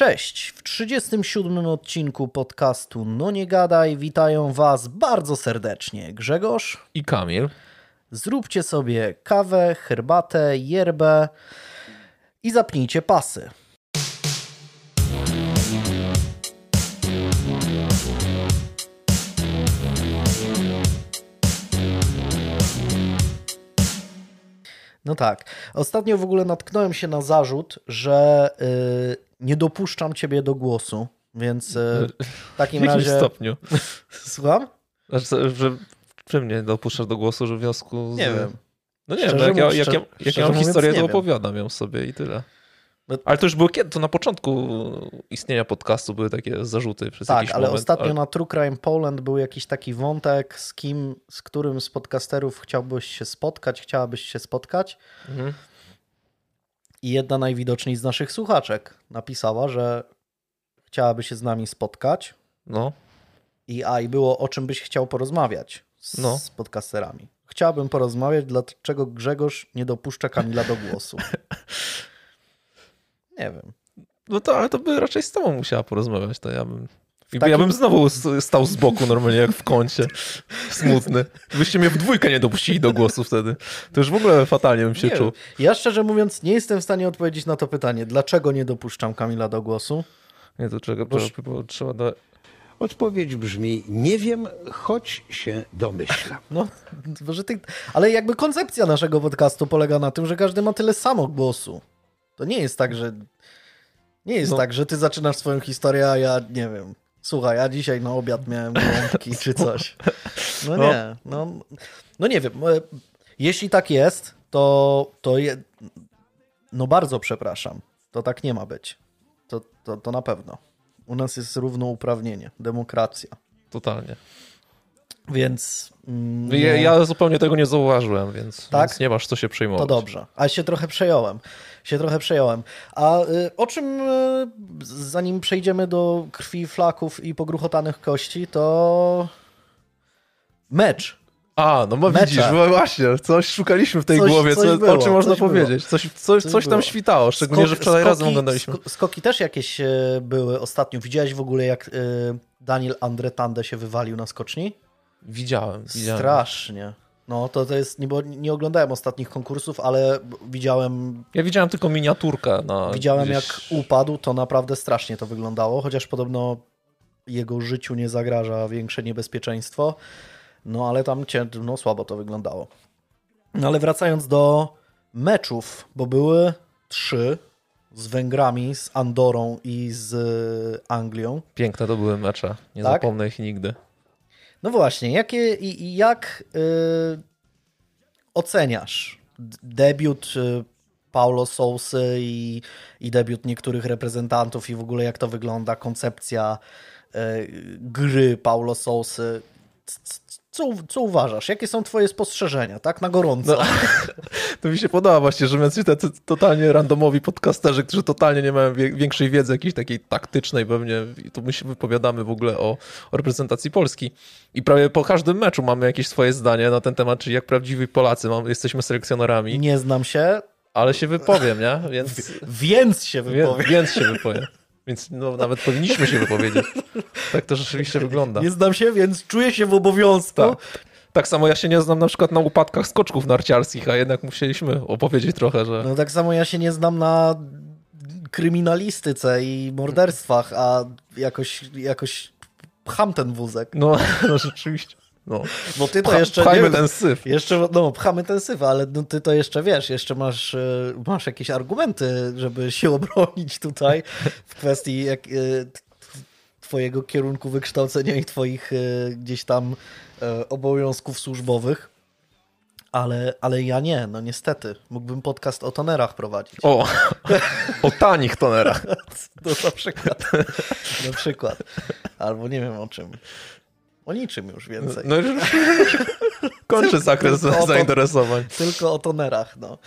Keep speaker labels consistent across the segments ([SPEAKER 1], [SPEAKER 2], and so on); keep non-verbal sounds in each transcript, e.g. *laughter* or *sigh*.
[SPEAKER 1] Cześć! W 37 odcinku podcastu No Nie Gadaj witają Was bardzo serdecznie Grzegorz
[SPEAKER 2] i Kamil.
[SPEAKER 1] Zróbcie sobie kawę, herbatę, yerbę i zapnijcie pasy. No tak. Ostatnio w ogóle natknąłem się na zarzut, że yy, nie dopuszczam ciebie do głosu, więc yy, w takim *laughs*
[SPEAKER 2] w
[SPEAKER 1] razie.
[SPEAKER 2] stopniu? *laughs*
[SPEAKER 1] Słucham?
[SPEAKER 2] Znaczy, że czym nie dopuszczasz do głosu, że w związku z...
[SPEAKER 1] Nie wiem.
[SPEAKER 2] No nie wiem, jak, ja, jak, ja, jak ja mam historię, to opowiadam ją sobie i tyle.
[SPEAKER 1] No-
[SPEAKER 2] Ale to już było kiedy? To na początku istnienia podcastu były takie zarzuty przez
[SPEAKER 1] Tak,
[SPEAKER 2] jakiś
[SPEAKER 1] ale
[SPEAKER 2] moment.
[SPEAKER 1] ostatnio na True Crime Poland był jakiś taki wątek, z kim, z którym z podcasterów chciałbyś się spotkać, chciałabyś się spotkać.
[SPEAKER 2] Mhm.
[SPEAKER 1] I jedna najwidoczniej z naszych słuchaczek napisała, że chciałaby się z nami spotkać.
[SPEAKER 2] No,
[SPEAKER 1] I, a, i było o czym byś chciał porozmawiać z,
[SPEAKER 2] No.
[SPEAKER 1] z podcasterami. Chciałbym porozmawiać, dlaczego Grzegorz nie dopuszcza Kamila do głosu. *laughs* Nie wiem.
[SPEAKER 2] no to, ale to by raczej z tobą musiała porozmawiać, to ja bym... I
[SPEAKER 1] takim-
[SPEAKER 2] Ja bym znowu stał z boku normalnie, jak w kącie. Smutny. Byście mnie w dwójkę nie dopuścili do głosu wtedy. To już w ogóle fatalnie bym się
[SPEAKER 1] Nie
[SPEAKER 2] czuł.
[SPEAKER 1] Ja szczerze mówiąc nie jestem w stanie odpowiedzieć na to pytanie, dlaczego nie dopuszczam Kamila do głosu.
[SPEAKER 2] Nie, to czego, bo trzeba do...
[SPEAKER 3] Odpowiedź brzmi: Nie wiem, choć się domyślam. *laughs*
[SPEAKER 1] No, może ty... Ale jakby koncepcja naszego podcastu polega na tym, że każdy ma tyle samo głosu. To nie jest tak, że. Nie jest
[SPEAKER 2] No.
[SPEAKER 1] tak, że ty zaczynasz swoją historię, a ja nie wiem. Słuchaj, ja dzisiaj na obiad miałem gołąbki *laughs* czy coś. No
[SPEAKER 2] No.
[SPEAKER 1] nie, no, no nie wiem. e, Jeśli tak jest, to, to je, no bardzo przepraszam. To tak nie ma być. To, to, to na pewno. U nas jest równouprawnienie, demokracja.
[SPEAKER 2] Totalnie.
[SPEAKER 1] Więc. mm,
[SPEAKER 2] Ja, ja zupełnie tego nie zauważyłem, więc,
[SPEAKER 1] Tak?
[SPEAKER 2] więc nie masz co się przejmować.
[SPEAKER 1] To dobrze, ale się trochę przejąłem. Się trochę przejąłem. A y, o czym, y, zanim przejdziemy do krwi, flaków i pogruchotanych kości, to mecz.
[SPEAKER 2] A, no bo widzisz, właśnie, coś szukaliśmy w tej
[SPEAKER 1] Coś-
[SPEAKER 2] głowie,
[SPEAKER 1] coś
[SPEAKER 2] co,
[SPEAKER 1] było,
[SPEAKER 2] o czym można
[SPEAKER 1] coś
[SPEAKER 2] powiedzieć. Coś, coś, coś, tam
[SPEAKER 1] było.
[SPEAKER 2] świtało, szczególnie, że
[SPEAKER 1] Skok-
[SPEAKER 2] wczoraj razem
[SPEAKER 1] skoki-
[SPEAKER 2] oglądaliśmy.
[SPEAKER 1] sko- Skoki też jakieś y, były ostatnio. Widziałeś w ogóle, jak y, Daniel Andretande się wywalił na skoczni?
[SPEAKER 2] Widziałem, widziałem.
[SPEAKER 1] Strasznie. No to, to jest, nie, bo nie oglądałem ostatnich konkursów, ale widziałem
[SPEAKER 2] Ja widziałem tylko miniaturkę. Na
[SPEAKER 1] Widziałem,
[SPEAKER 2] gdzieś...
[SPEAKER 1] jak upadł, to naprawdę strasznie to wyglądało, chociaż podobno jego życiu nie zagraża większe niebezpieczeństwo. No ale tam cię, no, słabo to wyglądało. No ale wracając do meczów, bo były trzy z Węgrami, z Andorą i z Anglią.
[SPEAKER 2] Piękne to były mecze, nie
[SPEAKER 1] Tak?
[SPEAKER 2] zapomnę ich nigdy.
[SPEAKER 1] No właśnie, jakie, i, jak y, oceniasz debiut y, Paulo Sousy i, i debiut niektórych reprezentantów i w ogóle jak to wygląda, koncepcja y, gry Paulo Sousy? Co, co uważasz? Jakie są twoje spostrzeżenia, tak na gorąco?
[SPEAKER 2] No. *laughs* To mi się podoba właśnie, że jacyś tacy totalnie randomowi podcasterzy, którzy totalnie nie mają większej wiedzy jakiejś takiej taktycznej pewnie, tu my się wypowiadamy w ogóle o, o reprezentacji Polski. I prawie po każdym meczu mamy jakieś swoje zdanie na ten temat, czyli jak prawdziwi Polacy mam, jesteśmy selekcjonerami,
[SPEAKER 1] Nie znam się,
[SPEAKER 2] ale się wypowiem, nie? Więc,
[SPEAKER 1] więc się
[SPEAKER 2] wie,
[SPEAKER 1] wypowiem.
[SPEAKER 2] więc się wypowiem. Więc no, nawet powinniśmy się wypowiedzieć. Tak to rzeczywiście *laughs* wygląda.
[SPEAKER 1] Nie znam się, więc czuję się w obowiązku.
[SPEAKER 2] Tak. Tak samo ja się nie znam na przykład na upadkach skoczków narciarskich, a jednak musieliśmy opowiedzieć trochę, że...
[SPEAKER 1] No tak samo ja się nie znam na kryminalistyce i morderstwach, a jakoś, jakoś pcham ten wózek.
[SPEAKER 2] No, *laughs* no rzeczywiście. No.
[SPEAKER 1] Bo ty to
[SPEAKER 2] Pcha-
[SPEAKER 1] jeszcze
[SPEAKER 2] pchajmy
[SPEAKER 1] nie,
[SPEAKER 2] ten syf.
[SPEAKER 1] Jeszcze, no, pchamy ten syf, ale no, ty to jeszcze wiesz, jeszcze masz, e, masz jakieś argumenty, żeby się obronić tutaj w kwestii jak, e, twojego kierunku wykształcenia i twoich e, gdzieś tam obowiązków służbowych. Ale, ale ja nie, no niestety. Mógłbym podcast o tonerach prowadzić.
[SPEAKER 2] O, *laughs* o tanich tonerach. *laughs*
[SPEAKER 1] No, na przykład. na przykład. Albo nie wiem o czym. O niczym już więcej.
[SPEAKER 2] No już *laughs* kończy zakres
[SPEAKER 1] Tylko o to-
[SPEAKER 2] zainteresowań.
[SPEAKER 1] Tylko o tonerach, no.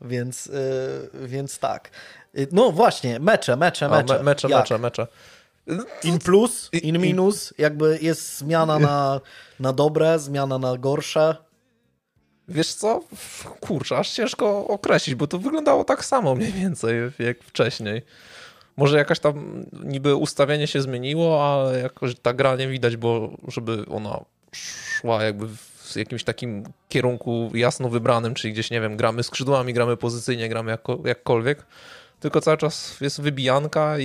[SPEAKER 1] Więc, yy, więc tak. Y, No właśnie, mecze, mecze, mecze.
[SPEAKER 2] me, mecze,
[SPEAKER 1] Jak?
[SPEAKER 2] mecze, mecze.
[SPEAKER 1] In plus, in minus, jakby jest zmiana na, na dobre, zmiana na gorsze.
[SPEAKER 2] Wiesz co? Kurczę, aż ciężko określić, bo to wyglądało tak samo mniej więcej jak wcześniej. Może jakaś tam niby ustawienie się zmieniło, ale jakoś ta gra nie widać, bo żeby ona szła jakby w jakimś takim kierunku jasno wybranym, czyli gdzieś, nie wiem, gramy skrzydłami, gramy pozycyjnie, gramy jako, jakkolwiek, tylko cały czas jest wybijanka i,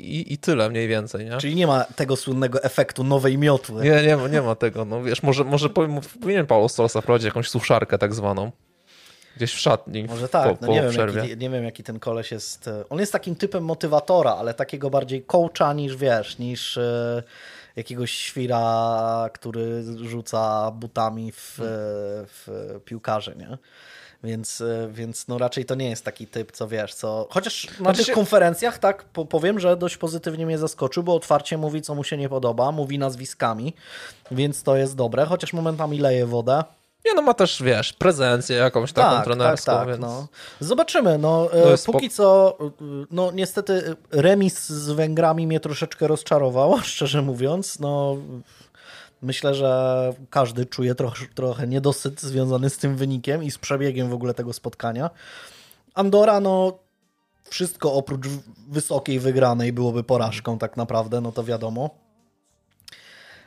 [SPEAKER 2] i, i tyle mniej więcej, nie?
[SPEAKER 1] Czyli nie ma tego słynnego efektu nowej miotły.
[SPEAKER 2] Nie, nie ma, nie ma tego, no wiesz, może, może powiem, powinien Paulo Stolsa wprowadzić jakąś suszarkę tak zwaną. Gdzieś w szatni.
[SPEAKER 1] Może tak,
[SPEAKER 2] po,
[SPEAKER 1] no nie, wiem, jaki, nie wiem jaki ten koleś jest. e, On jest takim typem motywatora, ale takiego bardziej coacha niż wiesz, niż e, jakiegoś świra, który rzuca butami w, e, w piłkarze, nie? Więc, więc no raczej to nie jest taki typ, co wiesz, co... Chociaż na
[SPEAKER 2] Znaczy
[SPEAKER 1] tych konferencjach tak po, powiem, że dość pozytywnie mnie zaskoczył, bo otwarcie mówi, co mu się nie podoba, mówi nazwiskami, więc to jest dobre, chociaż momentami leje wodę.
[SPEAKER 2] Nie no, ma też, wiesz, prezencję jakąś taką
[SPEAKER 1] Tak,
[SPEAKER 2] trenerską,
[SPEAKER 1] tak, tak,
[SPEAKER 2] więc...
[SPEAKER 1] no. Zobaczymy. No, e,
[SPEAKER 2] jest
[SPEAKER 1] póki co, e, no niestety remis z Węgrami mnie troszeczkę rozczarował, *laughs* szczerze mówiąc. No, myślę, że każdy czuje trochę, trochę niedosyt związany z tym wynikiem i z przebiegiem w ogóle tego spotkania. Andora, no wszystko oprócz wysokiej wygranej byłoby porażką tak naprawdę, no to wiadomo.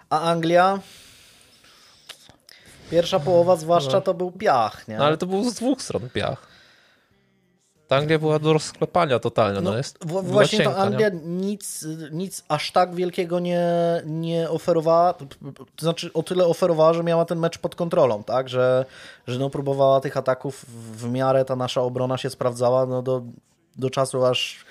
[SPEAKER 1] A Anglia... Pierwsza połowa zwłaszcza to był piach, nie?
[SPEAKER 2] No ale to był z dwóch stron piach. Ta Anglia była do rozklepania totalnie. No,
[SPEAKER 1] No,
[SPEAKER 2] jest,
[SPEAKER 1] właśnie
[SPEAKER 2] cienka,
[SPEAKER 1] ta Anglia
[SPEAKER 2] nie?
[SPEAKER 1] nic, nic aż tak wielkiego nie, nie oferowała, to znaczy o tyle oferowała, że miała ten mecz pod kontrolą, tak, że, że no próbowała tych ataków w miarę ta nasza obrona się sprawdzała, no do, do czasu aż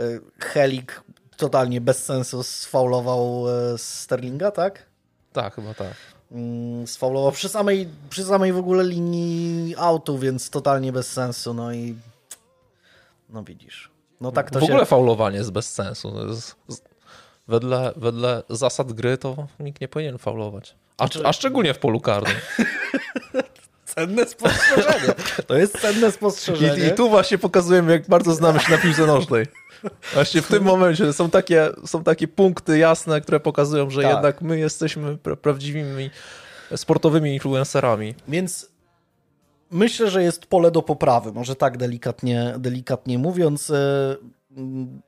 [SPEAKER 1] y, Helik totalnie bez sensu sfaulował y, Sterlinga, tak?
[SPEAKER 2] Tak, chyba tak.
[SPEAKER 1] Mm, Sfaulował przy samej, przy samej w ogóle linii autu, więc totalnie bez sensu, no i no widzisz. No tak to
[SPEAKER 2] w ogóle
[SPEAKER 1] się...
[SPEAKER 2] faulowanie jest bez sensu. Z- wedle, wedle zasad gry to nikt nie powinien faulować. A,
[SPEAKER 1] Znaczy-
[SPEAKER 2] a szczególnie w polu karnym. *laughs*
[SPEAKER 1] Cenne spostrzeżenie. To jest cenne spostrzeżenie.
[SPEAKER 2] I, I tu właśnie pokazujemy, jak bardzo znamy się na piłce nożnej. Właśnie w tym momencie są takie, są takie punkty jasne, które pokazują, że
[SPEAKER 1] Tak.
[SPEAKER 2] jednak my jesteśmy pra prawdziwymi sportowymi influencerami.
[SPEAKER 1] Więc myślę, że jest pole do poprawy. Może tak delikatnie, delikatnie mówiąc. e, mm,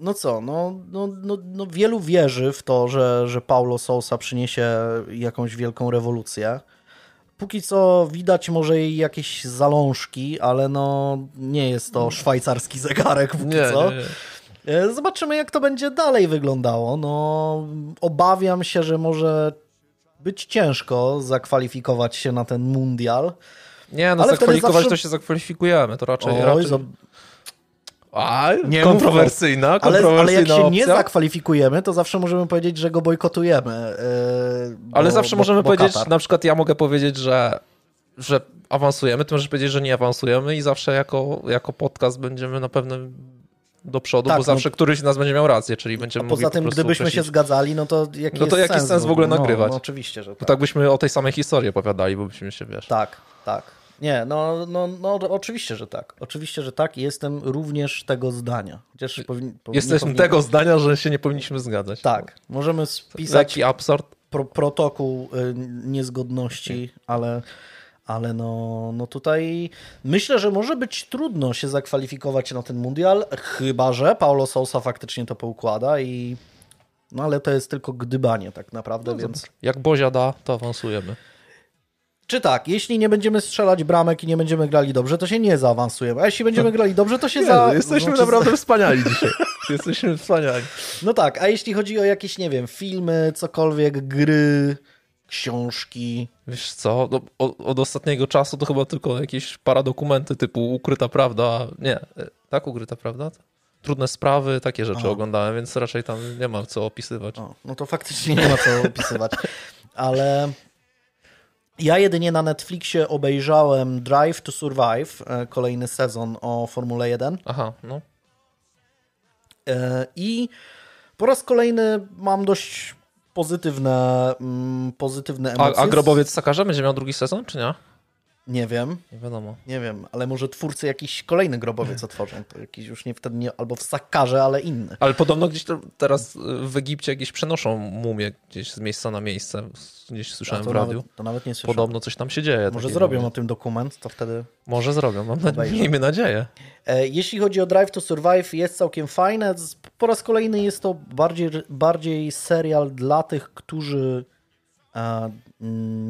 [SPEAKER 1] No co, no, no, no, no wielu wierzy w to, że, że Paulo Sousa przyniesie jakąś wielką rewolucję. Póki co widać może jej jakieś zalążki, ale no nie jest to szwajcarski zegarek póki
[SPEAKER 2] Nie,
[SPEAKER 1] co.
[SPEAKER 2] nie, nie.
[SPEAKER 1] E, Zobaczymy, jak to będzie dalej wyglądało. No, obawiam się, że może być ciężko zakwalifikować się na ten mundial.
[SPEAKER 2] Nie, no
[SPEAKER 1] Ale
[SPEAKER 2] zakwalifikować
[SPEAKER 1] zawsze-
[SPEAKER 2] to się zakwalifikujemy, to raczej...
[SPEAKER 1] Oj,
[SPEAKER 2] raczej... A,
[SPEAKER 1] Nie
[SPEAKER 2] kontrowersyjna,
[SPEAKER 1] ale,
[SPEAKER 2] kontrowersyjna
[SPEAKER 1] ale jak się
[SPEAKER 2] opcja.
[SPEAKER 1] nie zakwalifikujemy, to zawsze możemy powiedzieć, że go bojkotujemy. e,
[SPEAKER 2] Ale
[SPEAKER 1] bo-
[SPEAKER 2] zawsze
[SPEAKER 1] bo-
[SPEAKER 2] możemy
[SPEAKER 1] bo
[SPEAKER 2] powiedzieć,
[SPEAKER 1] Katar.
[SPEAKER 2] na przykład ja mogę powiedzieć, że, że awansujemy, ty możesz powiedzieć, że nie awansujemy i zawsze jako, jako podcast będziemy na pewno do przodu,
[SPEAKER 1] Tak,
[SPEAKER 2] bo
[SPEAKER 1] no-
[SPEAKER 2] zawsze któryś z nas będzie miał rację, czyli będziemy mogli
[SPEAKER 1] Poza
[SPEAKER 2] po
[SPEAKER 1] tym, gdybyśmy się
[SPEAKER 2] określić-
[SPEAKER 1] zgadzali, no to jaki
[SPEAKER 2] No to jaki
[SPEAKER 1] sens
[SPEAKER 2] sens w ogóle
[SPEAKER 1] No,
[SPEAKER 2] nagrywać?
[SPEAKER 1] No, oczywiście, że
[SPEAKER 2] Bo
[SPEAKER 1] tak.
[SPEAKER 2] tak byśmy o tej samej historii opowiadali, bo byśmy się, wiesz...
[SPEAKER 1] Tak, tak. Nie, no, no, no oczywiście, że tak. Oczywiście, że tak. Jestem również tego zdania. Chociaż powin, powin-
[SPEAKER 2] Jesteśmy
[SPEAKER 1] powinien-
[SPEAKER 2] tego zdania, że się nie powinniśmy zgadzać.
[SPEAKER 1] Tak, możemy spisać
[SPEAKER 2] Jaki absurd.
[SPEAKER 1] pro, protokół y, niezgodności, ale, ale no, no tutaj myślę, że może być trudno się zakwalifikować na ten mundial, chyba że Paulo Sousa faktycznie to poukłada i no ale to jest tylko gdybanie tak naprawdę,
[SPEAKER 2] No,
[SPEAKER 1] więc
[SPEAKER 2] Jak Bozia da, to awansujemy.
[SPEAKER 1] Czy tak, jeśli nie będziemy strzelać bramek i nie będziemy grali dobrze, to się nie zaawansujemy, a jeśli będziemy *laughs* grali dobrze, to się
[SPEAKER 2] Nie,
[SPEAKER 1] za...
[SPEAKER 2] jesteśmy
[SPEAKER 1] znaczy,
[SPEAKER 2] naprawdę wspaniali dzisiaj. *laughs* *laughs* Jesteśmy wspaniali.
[SPEAKER 1] No tak, a jeśli chodzi o jakieś, nie wiem, filmy, cokolwiek, gry, książki,
[SPEAKER 2] Wiesz co, no, od, od ostatniego czasu to chyba tylko jakieś paradokumenty typu Ukryta Prawda. Nie, e, tak, Ukryta Prawda? Trudne sprawy, takie rzeczy
[SPEAKER 1] Aha.
[SPEAKER 2] oglądałem, więc raczej tam nie ma co opisywać.
[SPEAKER 1] O, no to faktycznie nie ma co opisywać. Ale ja jedynie na Netflixie obejrzałem Drive to Survive, e, kolejny sezon o Formule 1
[SPEAKER 2] Aha, no.
[SPEAKER 1] e, i po raz kolejny mam dość pozytywne, mm, pozytywne
[SPEAKER 2] A,
[SPEAKER 1] emocje.
[SPEAKER 2] a Grobowiec Sakarza będzie miał drugi sezon, czy nie?
[SPEAKER 1] Nie wiem,
[SPEAKER 2] Nie wiadomo.
[SPEAKER 1] nie wiem, ale może twórcy jakiś kolejny grobowiec otworzą. To jakiś już nie wtedy nie, albo w Sakarze, ale inny.
[SPEAKER 2] Ale podobno gdzieś to teraz y, w Egipcie jakieś przenoszą mumie gdzieś z miejsca na miejsce. Gdzieś słyszałem
[SPEAKER 1] to
[SPEAKER 2] w radiu.
[SPEAKER 1] Nawet, to nawet nie słyszałem.
[SPEAKER 2] Podobno coś tam się dzieje.
[SPEAKER 1] Może zrobią o tym dokument, to wtedy
[SPEAKER 2] Może zrobią, mam nadzieję.
[SPEAKER 1] Obejrzę.
[SPEAKER 2] Miejmy nadzieję.
[SPEAKER 1] E, Jeśli chodzi o Drive to Survive, jest całkiem fajne. Po raz kolejny jest to bardziej, bardziej serial dla tych, którzy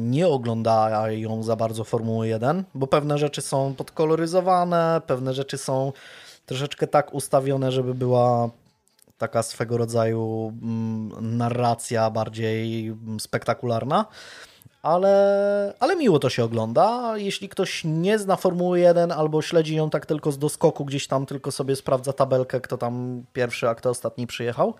[SPEAKER 1] nie oglądają za bardzo Formuły 1, bo pewne rzeczy są podkoloryzowane, pewne rzeczy są troszeczkę tak ustawione, żeby była taka swego rodzaju mm, narracja bardziej mm, spektakularna. Ale, ale miło to się ogląda. Jeśli ktoś nie zna Formuły 1 albo śledzi ją tak tylko z doskoku, gdzieś tam tylko sobie sprawdza tabelkę, kto tam pierwszy, a kto ostatni przyjechał, mm,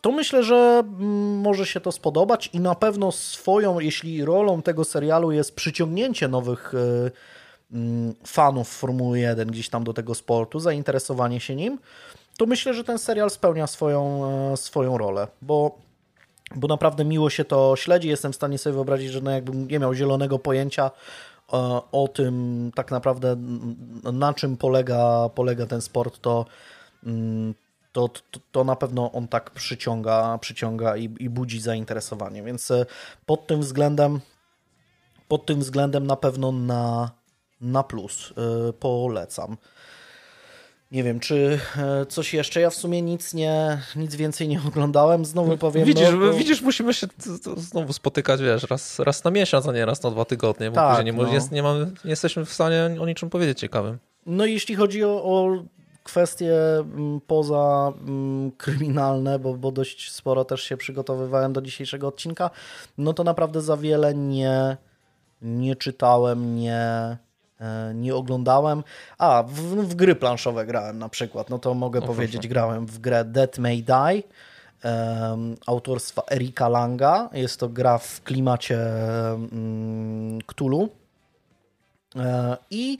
[SPEAKER 1] to myślę, że mm, może się to spodobać i na pewno swoją, jeśli rolą tego serialu jest przyciągnięcie nowych y, mm, fanów Formuły 1 gdzieś tam do tego sportu, zainteresowanie się nim, to myślę, że ten serial spełnia swoją, e, swoją rolę, bo bo naprawdę miło się to śledzi. Jestem w stanie sobie wyobrazić, że no jakbym nie miał zielonego pojęcia e, o tym tak naprawdę na czym polega, polega ten sport, to, mm, to, to, to na pewno on tak przyciąga, przyciąga i, i budzi zainteresowanie. Więc e, pod tym względem pod tym względem na pewno na, na plus e, polecam. Nie wiem, czy e, coś jeszcze? Ja w sumie nic nie, nic więcej nie oglądałem. Znowu powiem.
[SPEAKER 2] Widzisz,
[SPEAKER 1] no,
[SPEAKER 2] widzisz, musimy się znowu spotykać, wiesz, raz, raz na miesiąc, a nie raz na dwa tygodnie, bo
[SPEAKER 1] Tak,
[SPEAKER 2] później nie,
[SPEAKER 1] no.
[SPEAKER 2] nie, mamy, nie jesteśmy w stanie o niczym powiedzieć ciekawym.
[SPEAKER 1] No i jeśli chodzi o, o kwestie mm, poza mm, kryminalne, bo, bo dość sporo też się przygotowywałem do dzisiejszego odcinka, no to naprawdę za wiele nie, nie czytałem, nie, e, nie oglądałem. A, w, w gry planszowe grałem na przykład, no to mogę powiedzieć, grałem w grę Dead May Die em, autorstwa Erika Langa. Jest to gra w klimacie mm, Cthulhu. E, I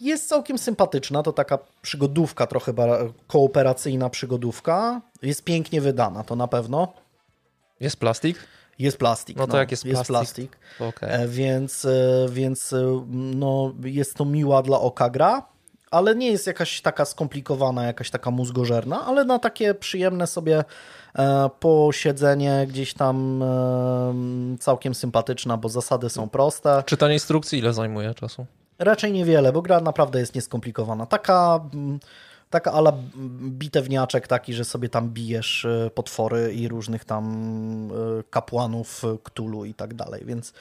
[SPEAKER 1] jest całkiem sympatyczna, to taka przygodówka, trochę kooperacyjna przygodówka. Jest pięknie wydana, to na pewno.
[SPEAKER 2] Jest plastik?
[SPEAKER 1] Jest plastik.
[SPEAKER 2] No to jak jest
[SPEAKER 1] jest
[SPEAKER 2] plastik,
[SPEAKER 1] plastik.
[SPEAKER 2] To okej.
[SPEAKER 1] E, Więc, e, więc e, no, jest to miła dla oka gra, ale nie jest jakaś taka skomplikowana, jakaś taka mózgożerna, ale na takie przyjemne sobie posiedzenie gdzieś tam całkiem sympatyczna, bo zasady są proste.
[SPEAKER 2] Czytanie instrukcji ile zajmuje czasu?
[SPEAKER 1] Raczej niewiele, bo gra naprawdę jest nieskomplikowana. Taka, mm, taka ala bitewniaczek taki, że sobie tam bijesz e, potwory i różnych tam e, kapłanów e, Cthulhu i tak dalej, więc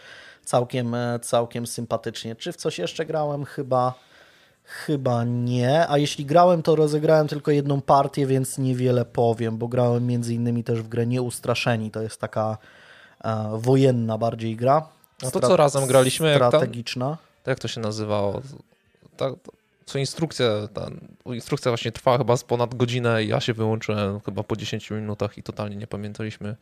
[SPEAKER 1] całkiem, e, całkiem sympatycznie. Czy w coś jeszcze grałem? Chyba, chyba nie, a jeśli grałem, to rozegrałem tylko jedną partię, więc niewiele powiem, bo grałem między innymi też w grę Nieustraszeni, to jest taka e, wojenna bardziej gra.
[SPEAKER 2] No to co razem graliśmy,
[SPEAKER 1] Strategiczna.
[SPEAKER 2] To jak to się nazywało? Tak, co instrukcja, ta instrukcja właśnie trwała chyba z ponad godzinę i ja się wyłączyłem chyba po 10 minutach i totalnie nie pamiętaliśmy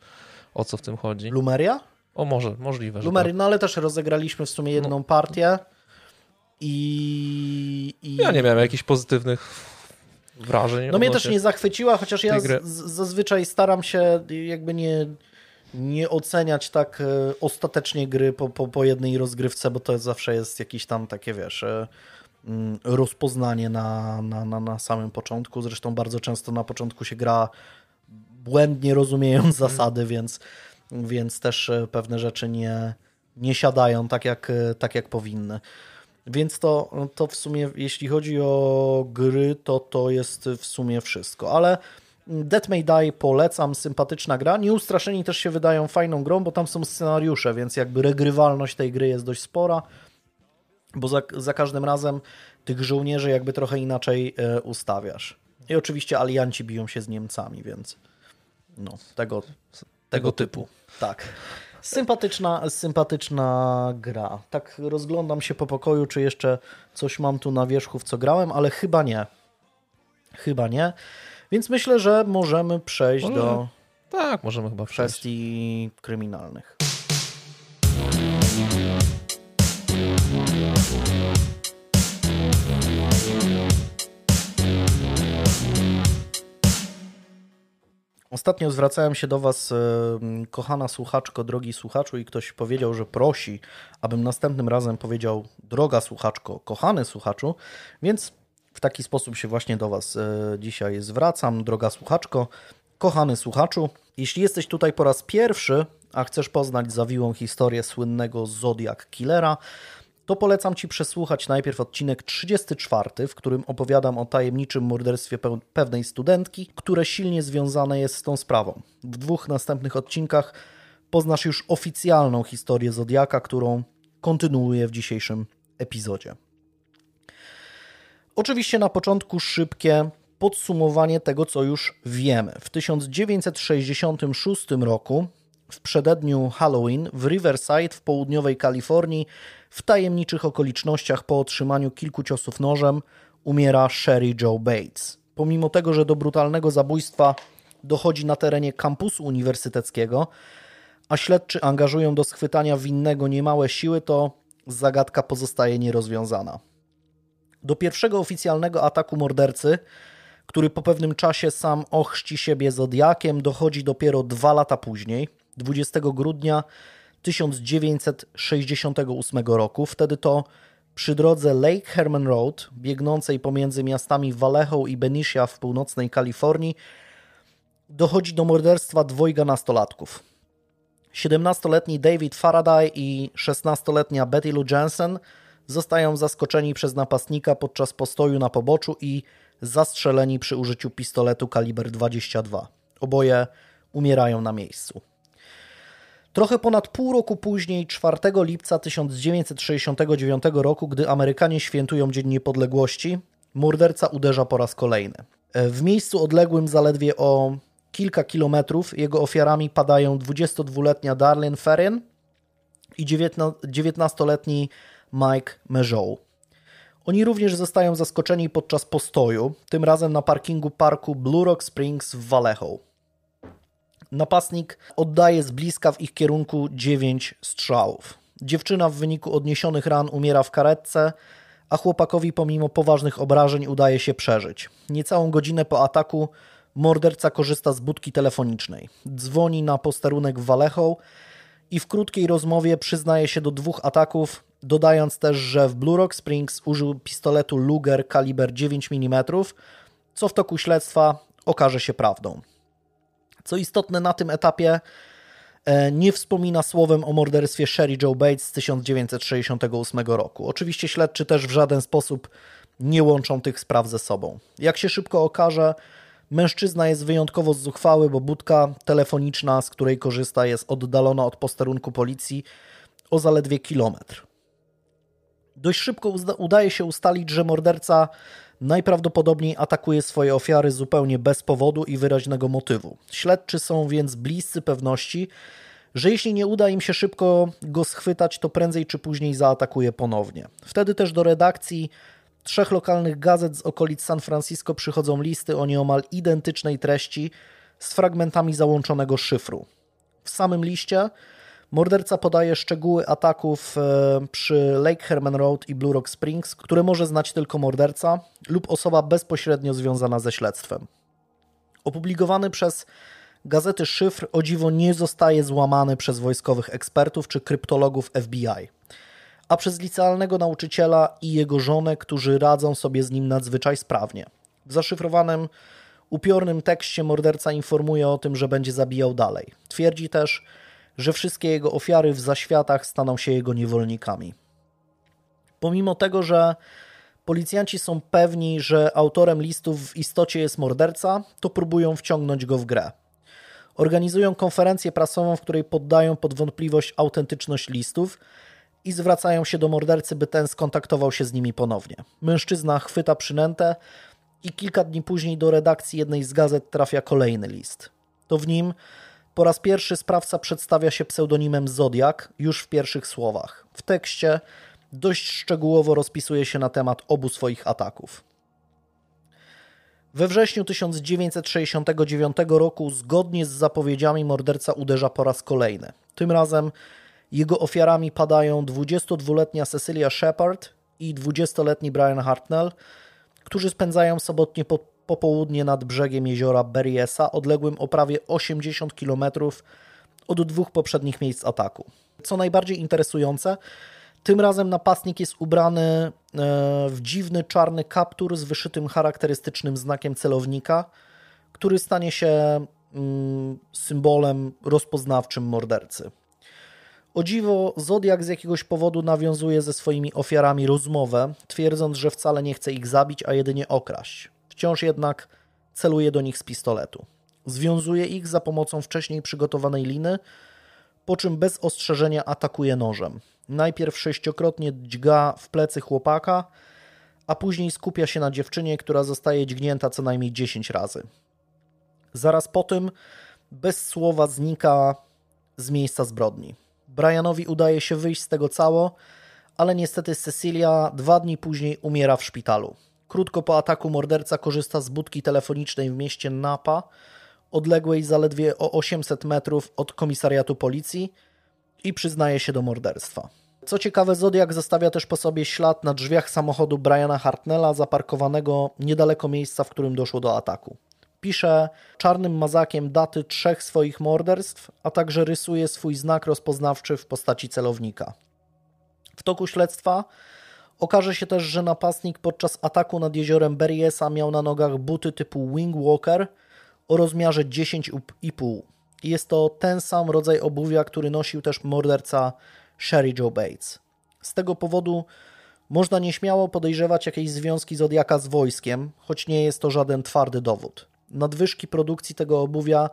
[SPEAKER 2] o co w tym chodzi.
[SPEAKER 1] Lumeria?
[SPEAKER 2] O może, możliwe, że
[SPEAKER 1] Lumery,
[SPEAKER 2] tak.
[SPEAKER 1] no ale też rozegraliśmy w sumie jedną partię i... i...
[SPEAKER 2] Ja nie miałem jakichś pozytywnych wrażeń.
[SPEAKER 1] No mnie też nie zachwyciła, chociaż ja z, zazwyczaj staram się jakby nie, nie oceniać tak e, ostatecznie gry po, po, po jednej rozgrywce, bo to zawsze jest jakieś tam takie, wiesz, e, mm, rozpoznanie na, na, na, na samym początku. Zresztą bardzo często na początku się gra błędnie rozumiejąc
[SPEAKER 2] Mhm.
[SPEAKER 1] zasady, więc, więc też e, pewne rzeczy nie, nie siadają tak jak, tak jak powinny. Więc to, to w sumie, jeśli chodzi o gry, to to jest w sumie wszystko. Ale Death May Die polecam, sympatyczna gra. Nieustraszeni też się wydają fajną grą, bo tam są scenariusze, więc jakby regrywalność tej gry jest dość spora, bo za, za każdym razem tych żołnierzy jakby trochę inaczej e, ustawiasz. I oczywiście alianci biją się z Niemcami, więc no, tego, tego typu. Tak. Sympatyczna, sympatyczna gra. Tak rozglądam się po pokoju, czy jeszcze coś mam tu na wierzchu, w co grałem, ale chyba nie. Chyba nie. Więc myślę, że możemy przejść
[SPEAKER 2] Może
[SPEAKER 1] do
[SPEAKER 2] Tak, możemy chyba przejść.
[SPEAKER 1] kwestii kryminalnych. Ostatnio zwracałem się do Was, e, kochana słuchaczko, drogi słuchaczu, i ktoś powiedział, że prosi, abym następnym razem powiedział droga słuchaczko, kochany słuchaczu, więc w taki sposób się właśnie do Was e, dzisiaj zwracam, droga słuchaczko, kochany słuchaczu. Jeśli jesteś tutaj po raz pierwszy, a chcesz poznać zawiłą historię słynnego Zodiac Killera, to polecam Ci przesłuchać najpierw odcinek 34, w którym opowiadam o tajemniczym morderstwie pewnej studentki, które silnie związane jest z tą sprawą. W dwóch następnych odcinkach poznasz już oficjalną historię Zodiaka, którą kontynuuję w dzisiejszym epizodzie. Oczywiście na początku szybkie podsumowanie tego, co już wiemy. W 1966 roku w przededniu Halloween w Riverside w południowej Kalifornii w tajemniczych okolicznościach po otrzymaniu kilku ciosów nożem umiera Sherry Joe Bates. Pomimo tego, że do brutalnego zabójstwa dochodzi na terenie kampusu uniwersyteckiego, a śledczy angażują do schwytania winnego niemałe siły, to zagadka pozostaje nierozwiązana. Do pierwszego oficjalnego ataku mordercy, który po pewnym czasie sam ochrzci siebie Zodiakiem, dochodzi dopiero dwa lata później, 20 grudnia 1968 roku. Wtedy to przy drodze Lake Herman Road, biegnącej pomiędzy miastami Vallejo i Benicia w północnej Kalifornii, dochodzi do morderstwa dwojga nastolatków. 17-letni David Faraday i 16-letnia Betty Lou Jensen zostają zaskoczeni przez napastnika podczas postoju na poboczu i zastrzeleni przy użyciu pistoletu kaliber 22. Oboje umierają na miejscu. Trochę ponad pół roku później, 4 lipca 1969 roku, gdy Amerykanie świętują Dzień Niepodległości, morderca uderza po raz kolejny. W miejscu odległym zaledwie o kilka kilometrów jego ofiarami padają 22-letnia Darlene Ferrin i 19-letni Mike Mejow. Oni również zostają zaskoczeni podczas postoju, tym razem na parkingu parku Blue Rock Springs w Vallejo. Napastnik oddaje z bliska w ich kierunku 9 strzałów. Dziewczyna w wyniku odniesionych ran umiera w karetce, a chłopakowi pomimo poważnych obrażeń udaje się przeżyć. Niecałą godzinę po ataku morderca korzysta z budki telefonicznej. Dzwoni na posterunek w Vallejo i w krótkiej rozmowie przyznaje się do dwóch ataków, dodając też, że w Blue Rock Springs użył pistoletu Luger kaliber 9 mm, co w toku śledztwa okaże się prawdą. Co istotne, na tym etapie e, nie wspomina słowem o morderstwie Sherry Joe Bates z 1968 roku. Oczywiście śledczy też w żaden sposób nie łączą tych spraw ze sobą. Jak się szybko okaże, mężczyzna jest wyjątkowo zuchwały, bo budka telefoniczna, z której korzysta, jest oddalona od posterunku policji o zaledwie kilometr. Dość szybko udaje się ustalić, że morderca najprawdopodobniej atakuje swoje ofiary zupełnie bez powodu i wyraźnego motywu. Śledczy są więc bliscy pewności, że jeśli nie uda im się szybko go schwytać, to prędzej czy później zaatakuje ponownie. Wtedy też do redakcji trzech lokalnych gazet z okolic San Francisco przychodzą listy o nieomal identycznej treści z fragmentami załączonego szyfru. W samym liście Morderca podaje szczegóły ataków e, przy Lake Herman Road i Blue Rock Springs, które może znać tylko morderca lub osoba bezpośrednio związana ze śledztwem. Opublikowany przez gazety szyfr o dziwo nie zostaje złamany przez wojskowych ekspertów czy kryptologów FBI, a przez licealnego nauczyciela i jego żonę, którzy radzą sobie z nim nadzwyczaj sprawnie. W zaszyfrowanym, upiornym tekście morderca informuje o tym, że będzie zabijał dalej. Twierdzi też, że wszystkie jego ofiary w zaświatach staną się jego niewolnikami. Pomimo tego, że policjanci są pewni, że autorem listów w istocie jest morderca, to próbują wciągnąć go w grę. Organizują konferencję prasową, w której poddają pod wątpliwość autentyczność listów i zwracają się do mordercy, by ten skontaktował się z nimi ponownie. Mężczyzna chwyta przynętę i kilka dni później do redakcji jednej z gazet trafia kolejny list. To w nim po raz pierwszy sprawca przedstawia się pseudonimem Zodiak już w pierwszych słowach. W tekście dość szczegółowo rozpisuje się na temat obu swoich ataków. We wrześniu 1969 roku, zgodnie z zapowiedziami, morderca uderza po raz kolejny. Tym razem jego ofiarami padają 22-letnia Cecilia Shepard i 20-letni Brian Hartnell, którzy spędzają sobotnie popołudnie nad brzegiem jeziora Berryessa, odległym o prawie 80 km od dwóch poprzednich miejsc ataku. Co najbardziej interesujące, tym razem napastnik jest ubrany e, w dziwny czarny kaptur z wyszytym charakterystycznym znakiem celownika, który stanie się mm, symbolem rozpoznawczym mordercy. O dziwo, Zodiak z jakiegoś powodu nawiązuje ze swoimi ofiarami rozmowę, twierdząc, że wcale nie chce ich zabić, a jedynie okraść. Wciąż jednak celuje do nich z pistoletu. Związuje ich za pomocą wcześniej przygotowanej liny, po czym bez ostrzeżenia atakuje nożem. Najpierw sześciokrotnie dźga w plecy chłopaka, a później skupia się na dziewczynie, która zostaje dźgnięta co najmniej 10 razy. Zaraz po tym bez słowa znika z miejsca zbrodni. Brianowi udaje się wyjść z tego cało, ale niestety Cecilia dwa dni później umiera w szpitalu. Krótko po ataku morderca korzysta z budki telefonicznej w mieście Napa, odległej zaledwie o 800 metrów od komisariatu policji i przyznaje się do morderstwa. Co ciekawe, Zodiak zostawia też po sobie ślad na drzwiach samochodu Briana Hartnella zaparkowanego niedaleko miejsca, w którym doszło do ataku. Pisze czarnym mazakiem daty trzech swoich morderstw, a także rysuje swój znak rozpoznawczy w postaci celownika. W toku śledztwa okaże się też, że napastnik podczas ataku nad jeziorem Berryessa miał na nogach buty typu Wing Walker o rozmiarze 10,5. Jest to ten sam rodzaj obuwia, który nosił też morderca Sherry Joe Bates. Z tego powodu można nieśmiało podejrzewać jakieś związki Zodiaka z wojskiem, choć nie jest to żaden twardy dowód. Nadwyżki produkcji tego obuwia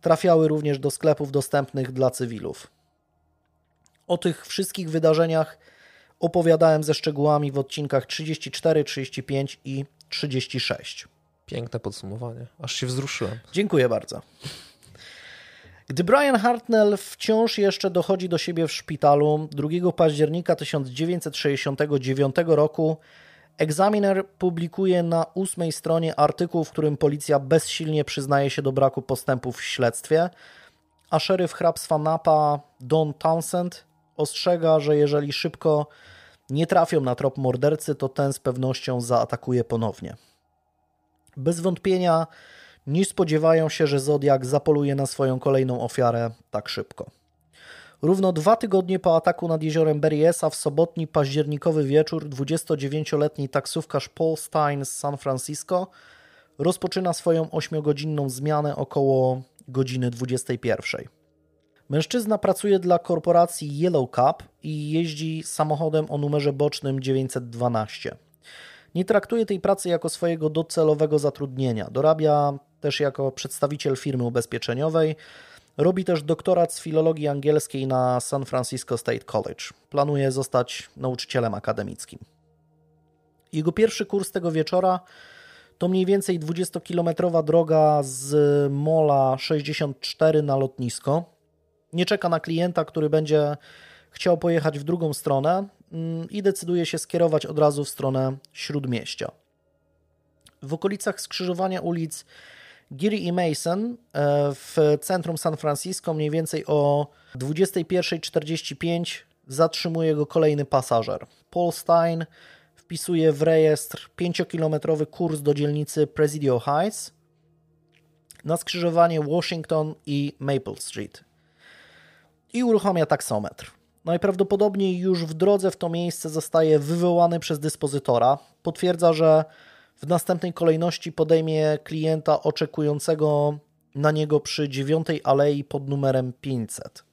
[SPEAKER 1] trafiały również do sklepów dostępnych dla cywilów. O tych wszystkich wydarzeniach opowiadałem ze szczegółami w odcinkach 34, 35 i 36.
[SPEAKER 2] Piękne podsumowanie. Aż się wzruszyłem.
[SPEAKER 1] Dziękuję bardzo. Gdy Brian Hartnell wciąż jeszcze dochodzi do siebie w szpitalu, 2 października 1969 roku Examiner publikuje na ósmej stronie artykuł, w którym policja bezsilnie przyznaje się do braku postępów w śledztwie, a szeryf hrabstwa Napa Don Townsend ostrzega, że jeżeli szybko nie trafią na trop mordercy, to ten z pewnością zaatakuje ponownie. Bez wątpienia nie spodziewają się, że Zodiak zapoluje na swoją kolejną ofiarę tak szybko. Równo dwa tygodnie po ataku nad jeziorem Berryessa w sobotni październikowy wieczór 29-letni taksówkarz Paul Stein z San Francisco rozpoczyna swoją 8-godzinną zmianę około godziny 21. Mężczyzna pracuje dla korporacji Yellow Cup i jeździ samochodem o numerze bocznym 912. Nie traktuje tej pracy jako swojego docelowego zatrudnienia. Dorabia też jako przedstawiciel firmy ubezpieczeniowej. Robi też doktorat z filologii angielskiej na San Francisco State College. Planuje zostać nauczycielem akademickim. Jego pierwszy kurs tego wieczora to mniej więcej 20-kilometrowa droga z Mola 64 na lotnisko. Nie czeka na klienta, który będzie chciał pojechać w drugą stronę mm, i decyduje się skierować od razu w stronę śródmieścia. W okolicach skrzyżowania ulic Geary i Mason e, w centrum San Francisco mniej więcej o 21.45 zatrzymuje go kolejny pasażer. Paul Stein wpisuje w rejestr 5-kilometrowy kurs do dzielnicy Presidio Heights na skrzyżowanie Washington i Maple Street i uruchamia taksometr. Najprawdopodobniej już w drodze w to miejsce zostaje wywołany przez dyspozytora. Potwierdza, że w następnej kolejności podejmie klienta oczekującego na niego przy dziewiątej alei pod numerem 500.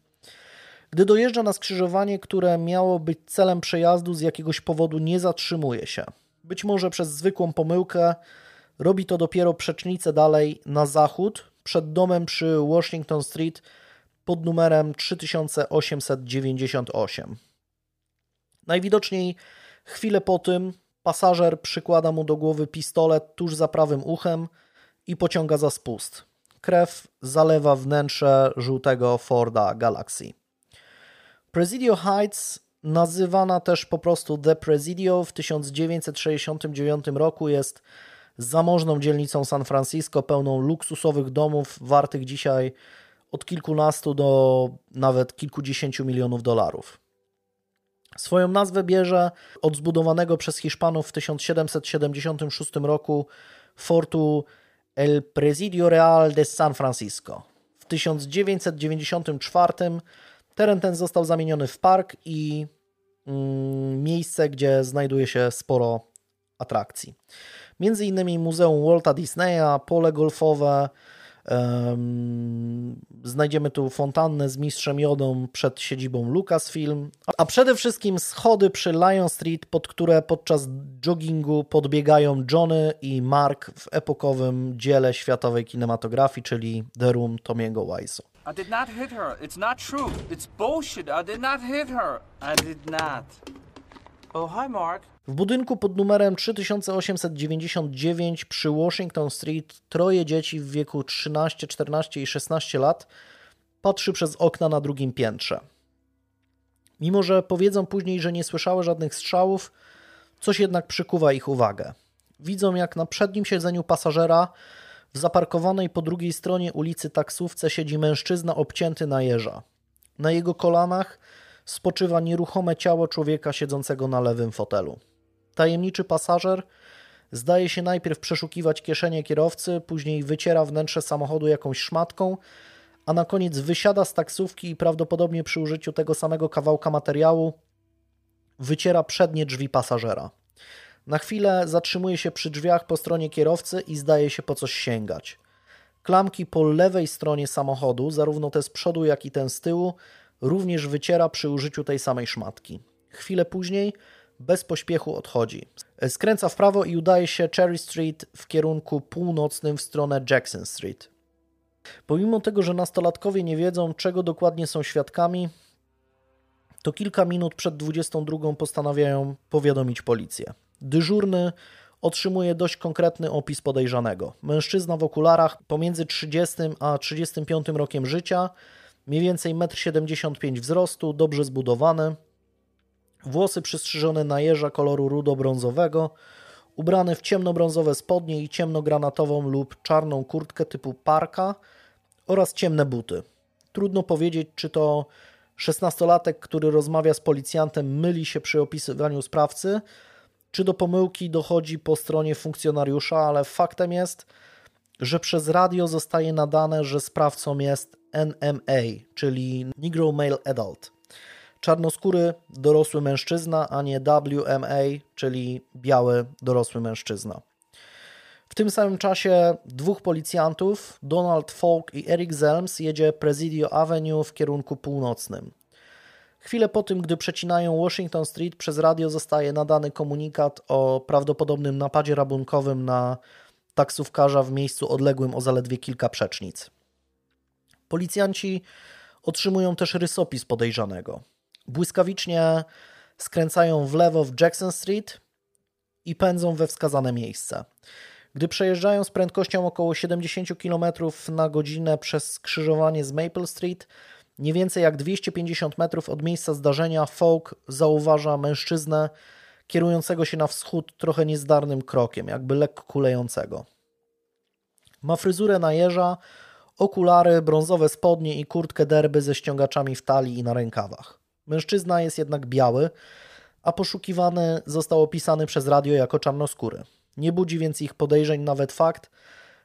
[SPEAKER 1] Gdy dojeżdża na skrzyżowanie, które miało być celem przejazdu, z jakiegoś powodu nie zatrzymuje się. Być może przez zwykłą pomyłkę robi to dopiero przecznicę dalej na zachód, przed domem przy Washington Street pod numerem 3898. Najwidoczniej chwilę po tym Pasażer przykłada mu do głowy pistolet tuż za prawym uchem i pociąga za spust. Krew zalewa wnętrze żółtego Forda Galaxy. Presidio Heights, nazywana też po prostu The Presidio, w 1969 roku jest zamożną dzielnicą San Francisco, pełną luksusowych domów, wartych dzisiaj od kilkunastu do nawet kilkudziesięciu milionów dolarów. Swoją nazwę bierze od zbudowanego przez Hiszpanów w 1776 roku fortu El Presidio Real de San Francisco. W 1994 teren ten został zamieniony w park i mm, miejsce, gdzie znajduje się sporo atrakcji. Między innymi Muzeum Walta Disneya, pole golfowe, znajdziemy tu fontannę z mistrzem jodą przed siedzibą Lucasfilm, a przede wszystkim schody przy Lion Street, pod które podczas joggingu podbiegają Johnny i Mark w epokowym dziele światowej kinematografii, czyli The Room Tomiego Wiseau. I did not hit her. It's not true. It's bullshit. I did not hit her. I did not. Oh, hi Mark. W budynku pod numerem 3899 przy Washington Street troje dzieci w wieku 13, 14 i 16 lat patrzy przez okna na drugim piętrze. Mimo, że powiedzą później, że nie słyszały żadnych strzałów, coś jednak przykuwa ich uwagę. Widzą, jak na przednim siedzeniu pasażera w zaparkowanej po drugiej stronie ulicy taksówce siedzi mężczyzna obcięty na jeża. Na jego kolanach spoczywa nieruchome ciało człowieka siedzącego na lewym fotelu. Tajemniczy pasażer zdaje się najpierw przeszukiwać kieszenie kierowcy, później wyciera wnętrze samochodu jakąś szmatką, a na koniec wysiada z taksówki i prawdopodobnie przy użyciu tego samego kawałka materiału wyciera przednie drzwi pasażera. Na chwilę zatrzymuje się przy drzwiach po stronie kierowcy i zdaje się po coś sięgać. Klamki po lewej stronie samochodu, zarówno te z przodu, jak i ten z tyłu, również wyciera przy użyciu tej samej szmatki. Chwilę później bez pośpiechu odchodzi. Skręca w prawo i udaje się Cherry Street w kierunku północnym w stronę Jackson Street. Pomimo tego, że nastolatkowie nie wiedzą, czego dokładnie są świadkami, to kilka minut przed 22 postanawiają powiadomić policję. Dyżurny otrzymuje dość konkretny opis podejrzanego. Mężczyzna w okularach pomiędzy 30 a 35 rokiem życia, mniej więcej 1,75 m wzrostu, dobrze zbudowany, włosy przystrzyżone na jeża koloru rudo-brązowego, ubrany w ciemnobrązowe spodnie i ciemnogranatową lub czarną kurtkę typu parka oraz ciemne buty. Trudno powiedzieć, czy to szesnastolatek, który rozmawia z policjantem, myli się przy opisywaniu sprawcy, czy do pomyłki dochodzi po stronie funkcjonariusza, ale faktem jest, że przez radio zostaje nadane, że sprawcą jest NMA, czyli Negro Male Adult czarnoskóry dorosły mężczyzna, a nie WMA, czyli biały dorosły mężczyzna. W tym samym czasie dwóch policjantów, Donald Falk i Eric Zelms, jedzie Presidio Avenue w kierunku północnym. Chwilę po tym, gdy przecinają Washington Street, przez radio zostaje nadany komunikat o prawdopodobnym napadzie rabunkowym na taksówkarza w miejscu odległym o zaledwie kilka przecznic. Policjanci otrzymują też rysopis podejrzanego. Błyskawicznie skręcają w lewo w Jackson Street i pędzą we wskazane miejsce. Gdy przejeżdżają z prędkością około 70 km na godzinę przez skrzyżowanie z Maple Street, mniej więcej jak 250 metrów od miejsca zdarzenia, Folk zauważa mężczyznę kierującego się na wschód trochę niezdarnym krokiem, jakby lekko kulejącego. Ma fryzurę na jeża, okulary, brązowe spodnie i kurtkę derby ze ściągaczami w talii i na rękawach. Mężczyzna jest jednak biały, a poszukiwany został opisany przez radio jako czarnoskóry. Nie budzi więc ich podejrzeń nawet fakt,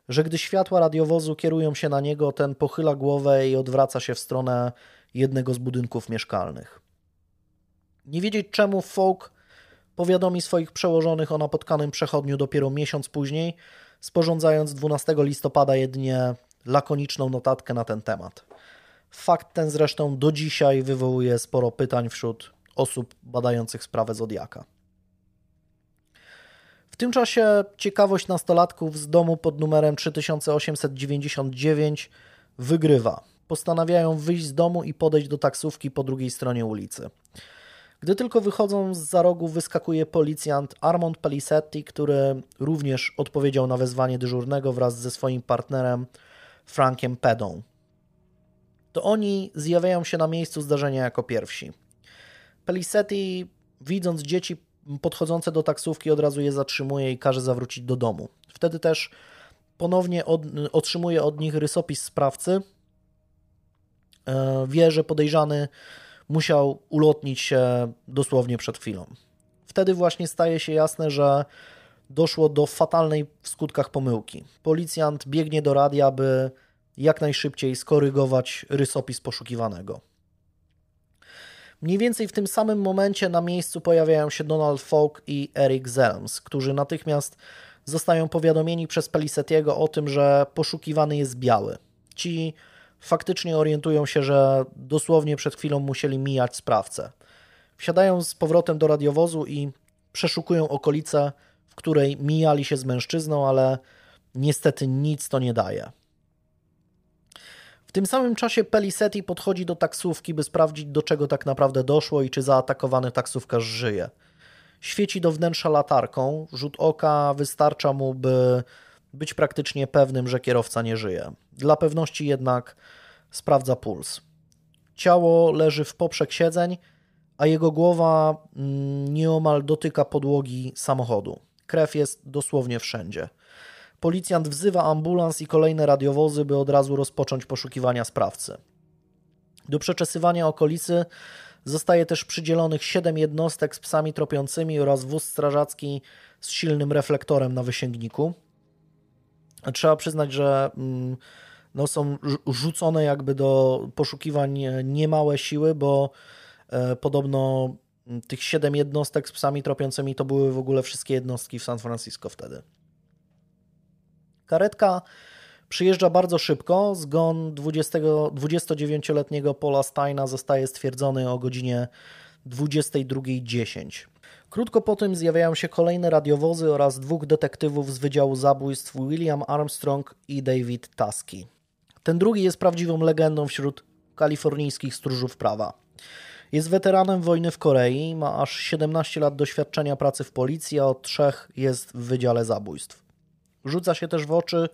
[SPEAKER 1] że gdy światła radiowozu kierują się na niego, ten pochyla głowę i odwraca się w stronę jednego z budynków mieszkalnych. Nie wiedzieć czemu Folk powiadomi swoich przełożonych o napotkanym przechodniu dopiero miesiąc później, sporządzając 12 listopada jedynie lakoniczną notatkę na ten temat. Fakt ten zresztą do dzisiaj wywołuje sporo pytań wśród osób badających sprawę Zodiaka. W tym czasie ciekawość nastolatków z domu pod numerem 3899 wygrywa. Postanawiają wyjść z domu i podejść do taksówki po drugiej stronie ulicy. Gdy tylko wychodzą z za rogu, wyskakuje policjant Armand Palisetti, który również odpowiedział na wezwanie dyżurnego wraz ze swoim partnerem Frankiem Pedą to oni zjawiają się na miejscu zdarzenia jako pierwsi. Pelisetti, widząc dzieci podchodzące do taksówki, od razu je zatrzymuje i każe zawrócić do domu. Wtedy też ponownie od, otrzymuje od nich rysopis sprawcy. E, wie, że podejrzany musiał ulotnić się dosłownie przed chwilą. Wtedy właśnie staje się jasne, że doszło do fatalnej w skutkach pomyłki. Policjant biegnie do radia, by jak najszybciej skorygować rysopis poszukiwanego. Mniej więcej w tym samym momencie na miejscu pojawiają się Donald Falk i Eric Zelms, którzy natychmiast zostają powiadomieni przez Pelisetiego o tym, że poszukiwany jest biały. Ci faktycznie orientują się, że dosłownie przed chwilą musieli mijać sprawcę. Wsiadają z powrotem do radiowozu i przeszukują okolice, w której mijali się z mężczyzną, ale niestety nic to nie daje. W tym samym czasie Pelisetti podchodzi do taksówki, by sprawdzić, do czego tak naprawdę doszło i czy zaatakowany taksówkarz żyje. Świeci do wnętrza latarką, rzut oka wystarcza mu, by być praktycznie pewnym, że kierowca nie żyje. Dla pewności jednak sprawdza puls. Ciało leży w poprzek siedzeń, a jego głowa mm, nieomal dotyka podłogi samochodu. Krew jest dosłownie wszędzie. Policjant wzywa ambulans i kolejne radiowozy, by od razu rozpocząć poszukiwania sprawcy. Do przeczesywania okolicy zostaje też przydzielonych siedem jednostek z psami tropiącymi oraz wóz strażacki z silnym reflektorem na wysięgniku. Trzeba przyznać, że mm, no, są rzucone jakby do poszukiwań niemałe siły, bo e, podobno tych siedem jednostek z psami tropiącymi to były w ogóle wszystkie jednostki w San Francisco wtedy. Karetka przyjeżdża bardzo szybko. Zgon 29-letniego Paula Steina zostaje stwierdzony o godzinie 22.10. Krótko po tym zjawiają się kolejne radiowozy oraz dwóch detektywów z Wydziału Zabójstw William Armstrong i David Tusky. Ten drugi jest prawdziwą legendą wśród kalifornijskich stróżów prawa. Jest weteranem wojny w Korei, ma aż 17 lat doświadczenia pracy w policji, a od trzech jest w Wydziale Zabójstw. Rzuca się też w oczy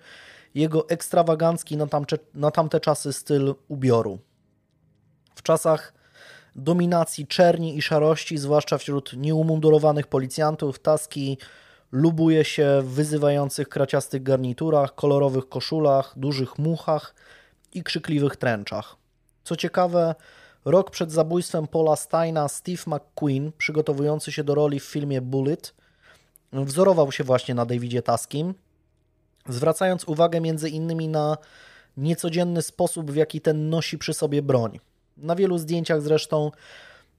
[SPEAKER 1] jego ekstrawagancki na, na tamte czasy styl ubioru. W czasach dominacji czerni i szarości, zwłaszcza wśród nieumundurowanych policjantów, Taski lubuje się w wyzywających kraciastych garniturach, kolorowych koszulach, dużych muchach i krzykliwych tręczach. Co ciekawe, rok przed zabójstwem Paula Steina Steve McQueen, przygotowujący się do roli w filmie Bullet, wzorował się właśnie na Davidzie Taskim, zwracając uwagę między innymi na niecodzienny sposób, w jaki ten nosi przy sobie broń. Na wielu zdjęciach zresztą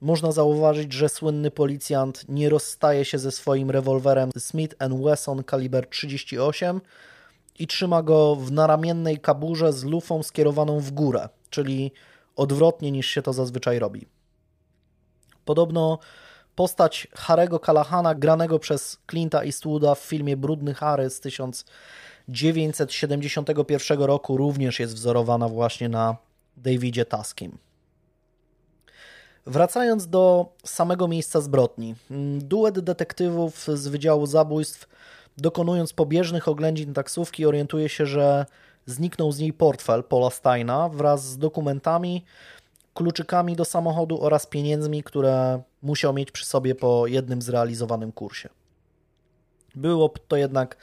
[SPEAKER 1] można zauważyć, że słynny policjant nie rozstaje się ze swoim rewolwerem Smith Wesson kaliber 38 i trzyma go w naramiennej kaburze z lufą skierowaną w górę, czyli odwrotnie niż się to zazwyczaj robi. Podobno postać Harego Kalahana, granego przez Clint'a Eastwooda w filmie Brudny Harry z 1971 roku, również jest wzorowana właśnie na Davidzie Taskim. Wracając do samego miejsca zbrodni, duet detektywów z Wydziału Zabójstw, dokonując pobieżnych oględzin taksówki, orientuje się, że zniknął z niej portfel Paula Steina wraz z dokumentami, kluczykami do samochodu oraz pieniędzmi, które musiał mieć przy sobie po jednym zrealizowanym kursie. Było to jednak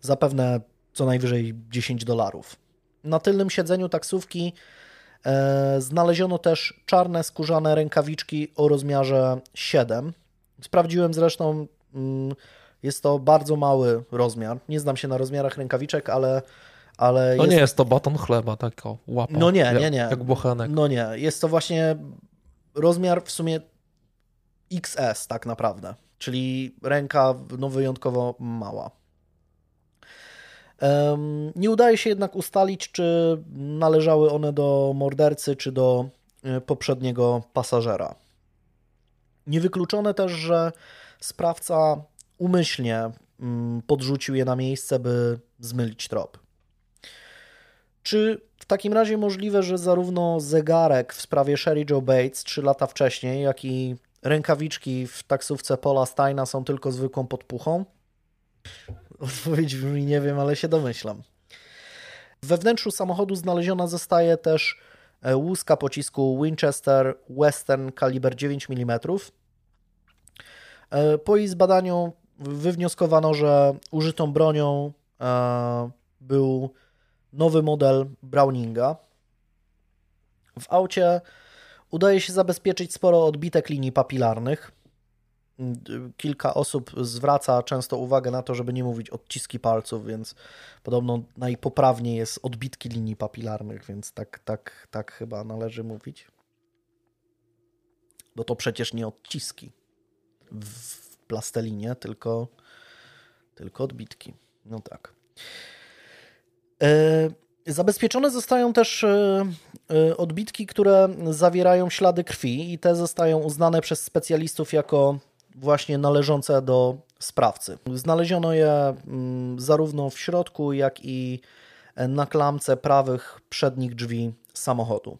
[SPEAKER 1] zapewne co najwyżej 10 dolarów. Na tylnym siedzeniu taksówki e, znaleziono też czarne skórzane rękawiczki o rozmiarze 7. Sprawdziłem zresztą, mm, jest to bardzo mały rozmiar. Nie znam się na rozmiarach rękawiczek, ale ale
[SPEAKER 2] no jest... nie jest to baton chleba, tak o łapa.
[SPEAKER 1] No nie, nie, nie.
[SPEAKER 2] Jak bochenek.
[SPEAKER 1] No nie, jest to właśnie rozmiar w sumie XS tak naprawdę, czyli ręka no wyjątkowo mała. Nie udaje się jednak ustalić, czy należały one do mordercy, czy do e, poprzedniego pasażera. Niewykluczone też, że sprawca umyślnie mm, podrzucił je na miejsce, by zmylić trop. Czy w takim razie możliwe, że zarówno zegarek w sprawie Sherry Joe Bates 3 lata wcześniej, jak i rękawiczki w taksówce Paula Steina są tylko zwykłą podpuchą? Odpowiedź brzmi nie wiem, ale się domyślam. We wnętrzu samochodu znaleziona zostaje też e, łuska pocisku Winchester Western kaliber 9 mm. E, po jej zbadaniu wywnioskowano, że użytą bronią e, był nowy model Browninga. W aucie udaje się zabezpieczyć sporo odbitek linii papilarnych. Kilka osób zwraca często uwagę na to, żeby nie mówić odciski palców, więc podobno najpoprawniej jest odbitki linii papilarnych, więc tak, tak, tak chyba należy mówić. Bo to przecież nie odciski w plastelinię, tylko, tylko odbitki. No tak. E, zabezpieczone zostają też e, e, odbitki, które zawierają ślady krwi i te zostają uznane przez specjalistów jako właśnie należące do sprawcy. Znaleziono je mm, zarówno w środku, jak i na klamce prawych przednich drzwi samochodu.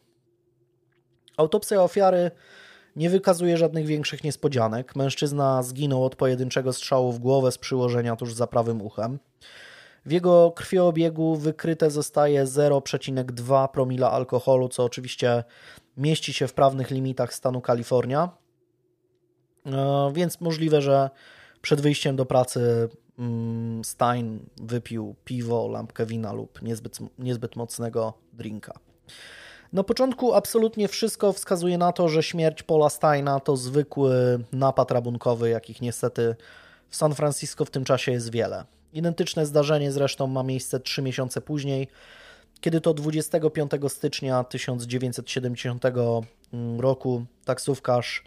[SPEAKER 1] Autopsja ofiary nie wykazuje żadnych większych niespodzianek. Mężczyzna zginął od pojedynczego strzału w głowę z przyłożenia tuż za prawym uchem. W jego krwiobiegu wykryte zostaje 0,2 promila alkoholu, co oczywiście mieści się w prawnych limitach stanu Kalifornia. E, więc możliwe, że przed wyjściem do pracy mm, Stein wypił piwo, lampkę wina lub niezbyt, niezbyt mocnego drinka. Na początku absolutnie wszystko wskazuje na to, że śmierć Paula Steina to zwykły napad rabunkowy, jakich niestety w San Francisco w tym czasie jest wiele. Identyczne zdarzenie zresztą ma miejsce trzy miesiące później, kiedy to 25 stycznia 1970 roku taksówkarz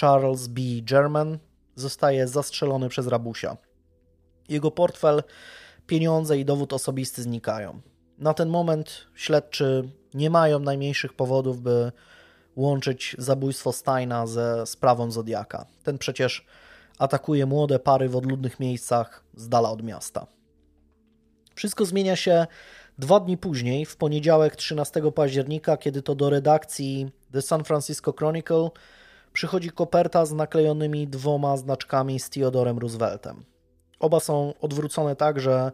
[SPEAKER 1] Charles B. German zostaje zastrzelony przez rabusia. Jego portfel, pieniądze i dowód osobisty znikają. Na ten moment śledczy nie mają najmniejszych powodów, by łączyć zabójstwo Steina ze sprawą Zodiaka. Ten przecież atakuje młode pary w odludnych miejscach z dala od miasta. Wszystko zmienia się dwa dni później, w poniedziałek 13 października, kiedy to do redakcji The San Francisco Chronicle przychodzi koperta z naklejonymi dwoma znaczkami z Theodorem Rooseveltem. Oba są odwrócone tak, że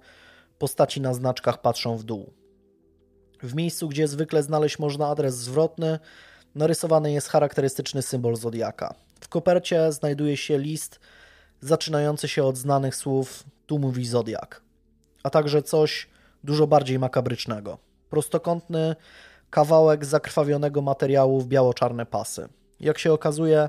[SPEAKER 1] postaci na znaczkach patrzą w dół. W miejscu, gdzie zwykle znaleźć można adres zwrotny, narysowany jest charakterystyczny symbol zodiaka. W kopercie znajduje się list zaczynający się od znanych słów tu mówi zodiak, a także coś dużo bardziej makabrycznego. Prostokątny kawałek zakrwawionego materiału w biało-czarne pasy. Jak się okazuje,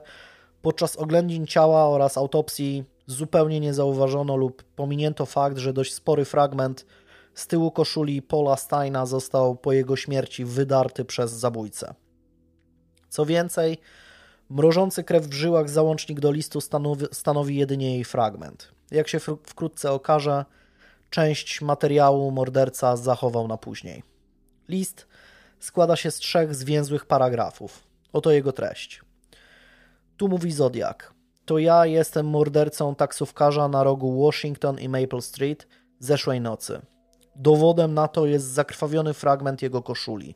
[SPEAKER 1] podczas oględzin ciała oraz autopsji zupełnie nie zauważono lub pominięto fakt, że dość spory fragment z tyłu koszuli Paula Steina został po jego śmierci wydarty przez zabójcę. Co więcej, mrożący krew w żyłach załącznik do listu stanowi, stanowi jedynie jej fragment. Jak się wkrótce okaże, część materiału morderca zachował na później. List składa się z trzech zwięzłych paragrafów. Oto jego treść. Tu mówi Zodiak. To ja jestem mordercą taksówkarza na rogu Washington i Maple Street zeszłej nocy. Dowodem na to jest zakrwawiony fragment jego koszuli.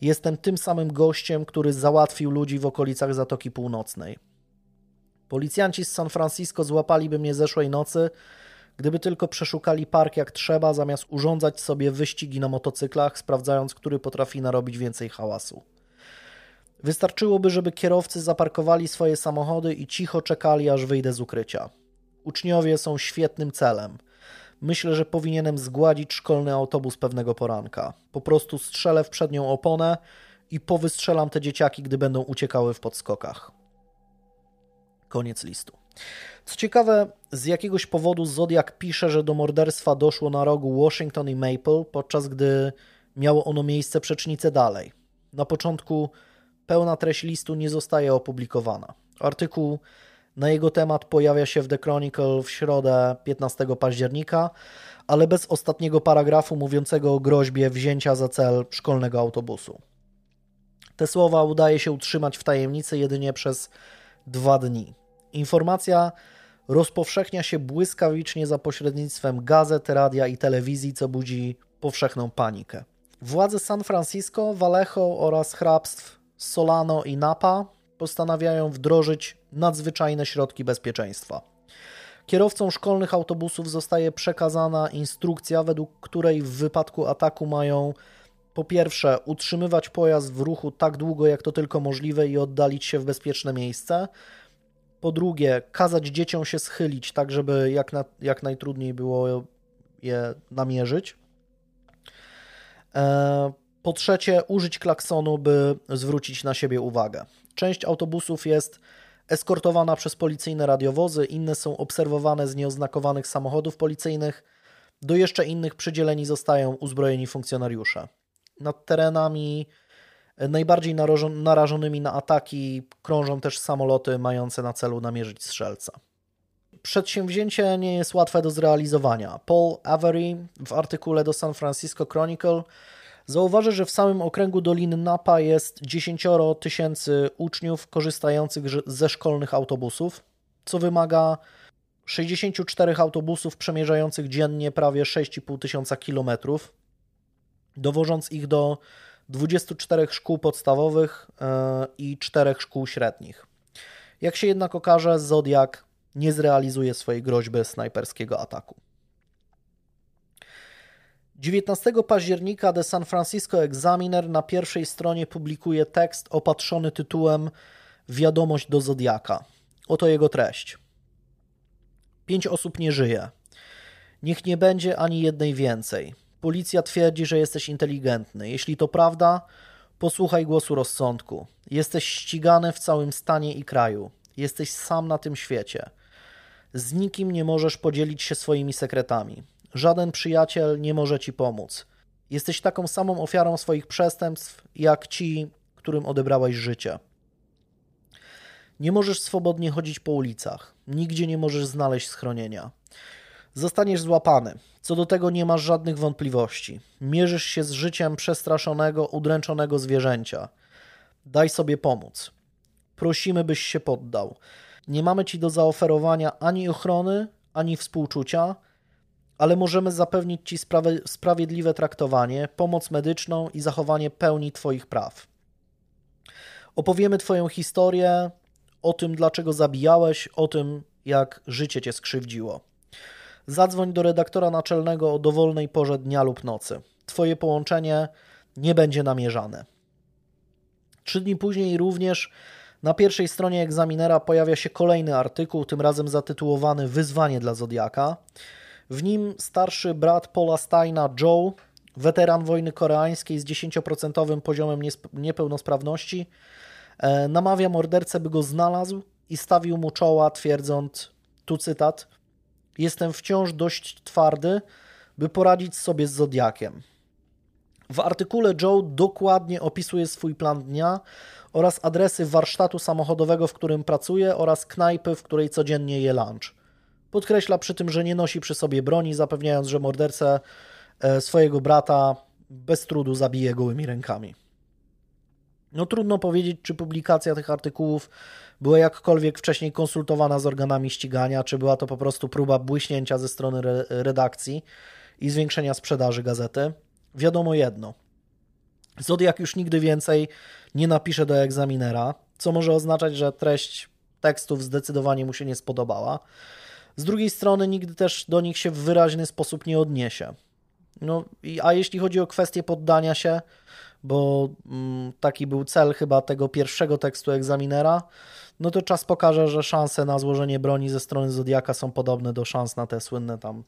[SPEAKER 1] Jestem tym samym gościem, który załatwił ludzi w okolicach Zatoki Północnej. Policjanci z San Francisco złapaliby mnie zeszłej nocy, gdyby tylko przeszukali park jak trzeba, zamiast urządzać sobie wyścigi na motocyklach, sprawdzając, który potrafi narobić więcej hałasu. Wystarczyłoby, żeby kierowcy zaparkowali swoje samochody i cicho czekali, aż wyjdę z ukrycia. Uczniowie są świetnym celem – Myślę, że powinienem zgładzić szkolny autobus pewnego poranka. Po prostu strzelę w przednią oponę i powystrzelam te dzieciaki, gdy będą uciekały w podskokach. Koniec listu. Co ciekawe, z jakiegoś powodu Zodiak pisze, że do morderstwa doszło na rogu Washington i Maple, podczas gdy miało ono miejsce przecznicę dalej. Na początku pełna treść listu nie zostaje opublikowana. Artykuł na jego temat pojawia się w The Chronicle w środę 15 października, ale bez ostatniego paragrafu mówiącego o groźbie wzięcia za cel szkolnego autobusu. Te słowa udaje się utrzymać w tajemnicy jedynie przez dwa dni. Informacja rozpowszechnia się błyskawicznie za pośrednictwem gazet, radia i telewizji, co budzi powszechną panikę. Władze San Francisco, Vallejo oraz hrabstw Solano i Napa postanawiają wdrożyć nadzwyczajne środki bezpieczeństwa. Kierowcom szkolnych autobusów zostaje przekazana instrukcja, według której w wypadku ataku mają po pierwsze utrzymywać pojazd w ruchu tak długo, jak to tylko możliwe i oddalić się w bezpieczne miejsce. Po drugie, kazać dzieciom się schylić, tak żeby jak, na, jak najtrudniej było je namierzyć. E, po trzecie, użyć klaksonu, by zwrócić na siebie uwagę. Część autobusów jest eskortowana przez policyjne radiowozy, inne są obserwowane z nieoznakowanych samochodów policyjnych, do jeszcze innych przydzieleni zostają uzbrojeni funkcjonariusze. Nad terenami najbardziej narażonymi na ataki krążą też samoloty mające na celu namierzyć strzelca. Przedsięwzięcie nie jest łatwe do zrealizowania. Paul Avery w artykule do San Francisco Chronicle zauważy, że w samym okręgu Doliny Napa jest 10 tysięcy uczniów korzystających ze szkolnych autobusów, co wymaga 64 autobusów przemierzających dziennie prawie 6,5 tysiąca kilometrów, dowożąc ich do 24 szkół podstawowych e, i 4 szkół średnich. Jak się jednak okaże, Zodiak nie zrealizuje swojej groźby snajperskiego ataku. 19 października The San Francisco Examiner na pierwszej stronie publikuje tekst opatrzony tytułem Wiadomość do Zodiaka. Oto jego treść. Pięć osób nie żyje. Niech nie będzie ani jednej więcej. Policja twierdzi, że jesteś inteligentny. Jeśli to prawda, posłuchaj głosu rozsądku. Jesteś ścigany w całym stanie i kraju. Jesteś sam na tym świecie. Z nikim nie możesz podzielić się swoimi sekretami. Żaden przyjaciel nie może ci pomóc. Jesteś taką samą ofiarą swoich przestępstw, jak ci, którym odebrałeś życie. Nie możesz swobodnie chodzić po ulicach. Nigdzie nie możesz znaleźć schronienia. Zostaniesz złapany. Co do tego nie masz żadnych wątpliwości. Mierzysz się z życiem przestraszonego, udręczonego zwierzęcia. Daj sobie pomóc. Prosimy, byś się poddał. Nie mamy ci do zaoferowania ani ochrony, ani współczucia, ale możemy zapewnić ci sprawiedliwe traktowanie, pomoc medyczną i zachowanie pełni Twoich praw. Opowiemy Twoją historię, o tym, dlaczego zabijałeś, o tym, jak życie Cię skrzywdziło. Zadzwoń do redaktora naczelnego o dowolnej porze dnia lub nocy. Twoje połączenie nie będzie namierzane. Trzy dni później również na pierwszej stronie egzaminera pojawia się kolejny artykuł, tym razem zatytułowany Wyzwanie dla Zodiaka. W nim starszy brat Paula Steina, Joe, weteran wojny koreańskiej z 10% poziomem niepełnosprawności, e, namawia mordercę, by go znalazł i stawił mu czoła, twierdząc, tu cytat, jestem wciąż dość twardy, by poradzić sobie z Zodiakiem. W artykule Joe dokładnie opisuje swój plan dnia oraz adresy warsztatu samochodowego, w którym pracuje oraz knajpy, w której codziennie je lunch. Podkreśla przy tym, że nie nosi przy sobie broni, zapewniając, że mordercę e, swojego brata bez trudu zabije gołymi rękami. No trudno powiedzieć, czy publikacja tych artykułów była jakkolwiek wcześniej konsultowana z organami ścigania, czy była to po prostu próba błyśnięcia ze strony re redakcji i zwiększenia sprzedaży gazety. Wiadomo jedno. Zodiak już nigdy więcej nie napisze do egzaminera, co może oznaczać, że treść tekstów zdecydowanie mu się nie spodobała. Z drugiej strony nigdy też do nich się w wyraźny sposób nie odniesie. No, a jeśli chodzi o kwestię poddania się, bo mm, taki był cel chyba tego pierwszego tekstu egzaminera, no to czas pokaże, że szanse na złożenie broni ze strony Zodiaka są podobne do szans na te słynne tam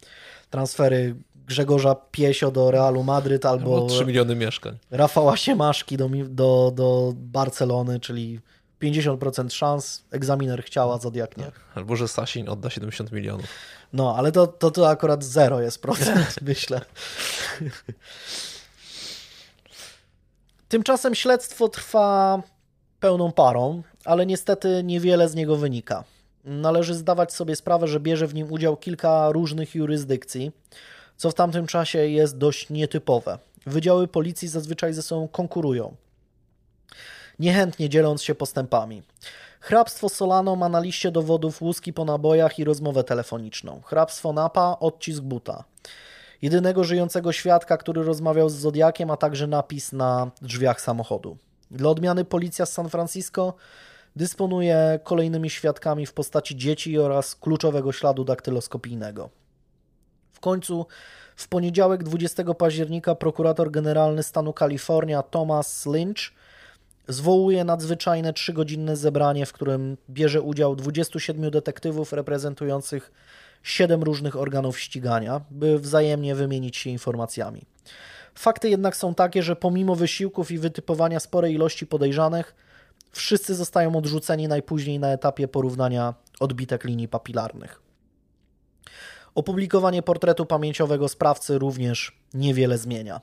[SPEAKER 1] transfery Grzegorza Piesio do Realu Madryt albo, albo
[SPEAKER 2] 3 miliony mieszkań.
[SPEAKER 1] Rafała Siemaszki do, do, do Barcelony, czyli 50% szans, egzaminer chciała, Zodiak nie.
[SPEAKER 2] Albo, że Sasin odda 70 milionów.
[SPEAKER 1] No, ale to, to, to akurat zero jest procent, *laughs* myślę. Tymczasem śledztwo trwa pełną parą, ale niestety niewiele z niego wynika. Należy zdawać sobie sprawę, że bierze w nim udział kilka różnych jurysdykcji, co w tamtym czasie jest dość nietypowe. Wydziały policji zazwyczaj ze sobą konkurują, niechętnie dzieląc się postępami. Hrabstwo Solano ma na liście dowodów łuski po nabojach i rozmowę telefoniczną. Hrabstwo Napa odcisk buta. Jedynego żyjącego świadka, który rozmawiał z Zodiakiem, a także napis na drzwiach samochodu. Dla odmiany policja z San Francisco dysponuje kolejnymi świadkami w postaci dzieci oraz kluczowego śladu daktyloskopijnego. W końcu w poniedziałek 20 października prokurator generalny stanu Kalifornia Thomas Lynch zwołuje nadzwyczajne trzygodzinne zebranie, w którym bierze udział 27 detektywów reprezentujących 7 różnych organów ścigania, by wzajemnie wymienić się informacjami. Fakty jednak są takie, że pomimo wysiłków i wytypowania sporej ilości podejrzanych, wszyscy zostają odrzuceni najpóźniej na etapie porównania odbitek linii papilarnych. Opublikowanie portretu pamięciowego sprawcy również niewiele zmienia.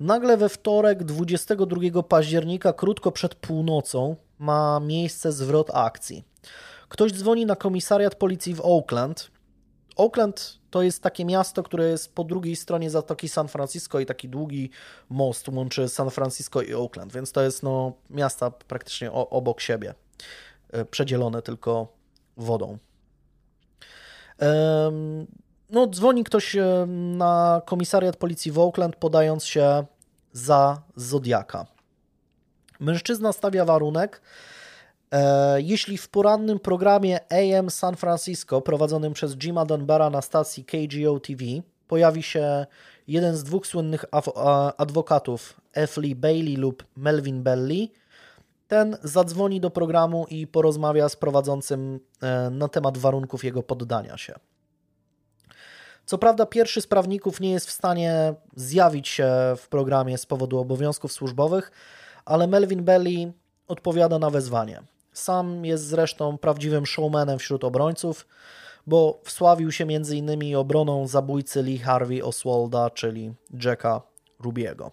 [SPEAKER 1] Nagle we wtorek 22 października, krótko przed północą, ma miejsce zwrot akcji. Ktoś dzwoni na komisariat policji w Oakland. Oakland to jest takie miasto, które jest po drugiej stronie Zatoki San Francisco i taki długi most łączy San Francisco i Oakland, więc to jest no, miasta praktycznie obok siebie, e, przedzielone tylko wodą. No, dzwoni ktoś na komisariat policji w Oakland, podając się za Zodiaka. Mężczyzna stawia warunek, e, jeśli w porannym programie AM San Francisco prowadzonym przez Jima Dunbara na stacji KGO TV pojawi się jeden z dwóch słynnych adwokatów, F. Lee Bailey lub Melvin Belly, ten zadzwoni do programu i porozmawia z prowadzącym e, na temat warunków jego poddania się. Co prawda, pierwszy z prawników nie jest w stanie zjawić się w programie z powodu obowiązków służbowych, ale Melvin Belly odpowiada na wezwanie. Sam jest zresztą prawdziwym showmanem wśród obrońców, bo wsławił się m.in. obroną zabójcy Lee Harvey Oswalda, czyli Jacka Rubiego.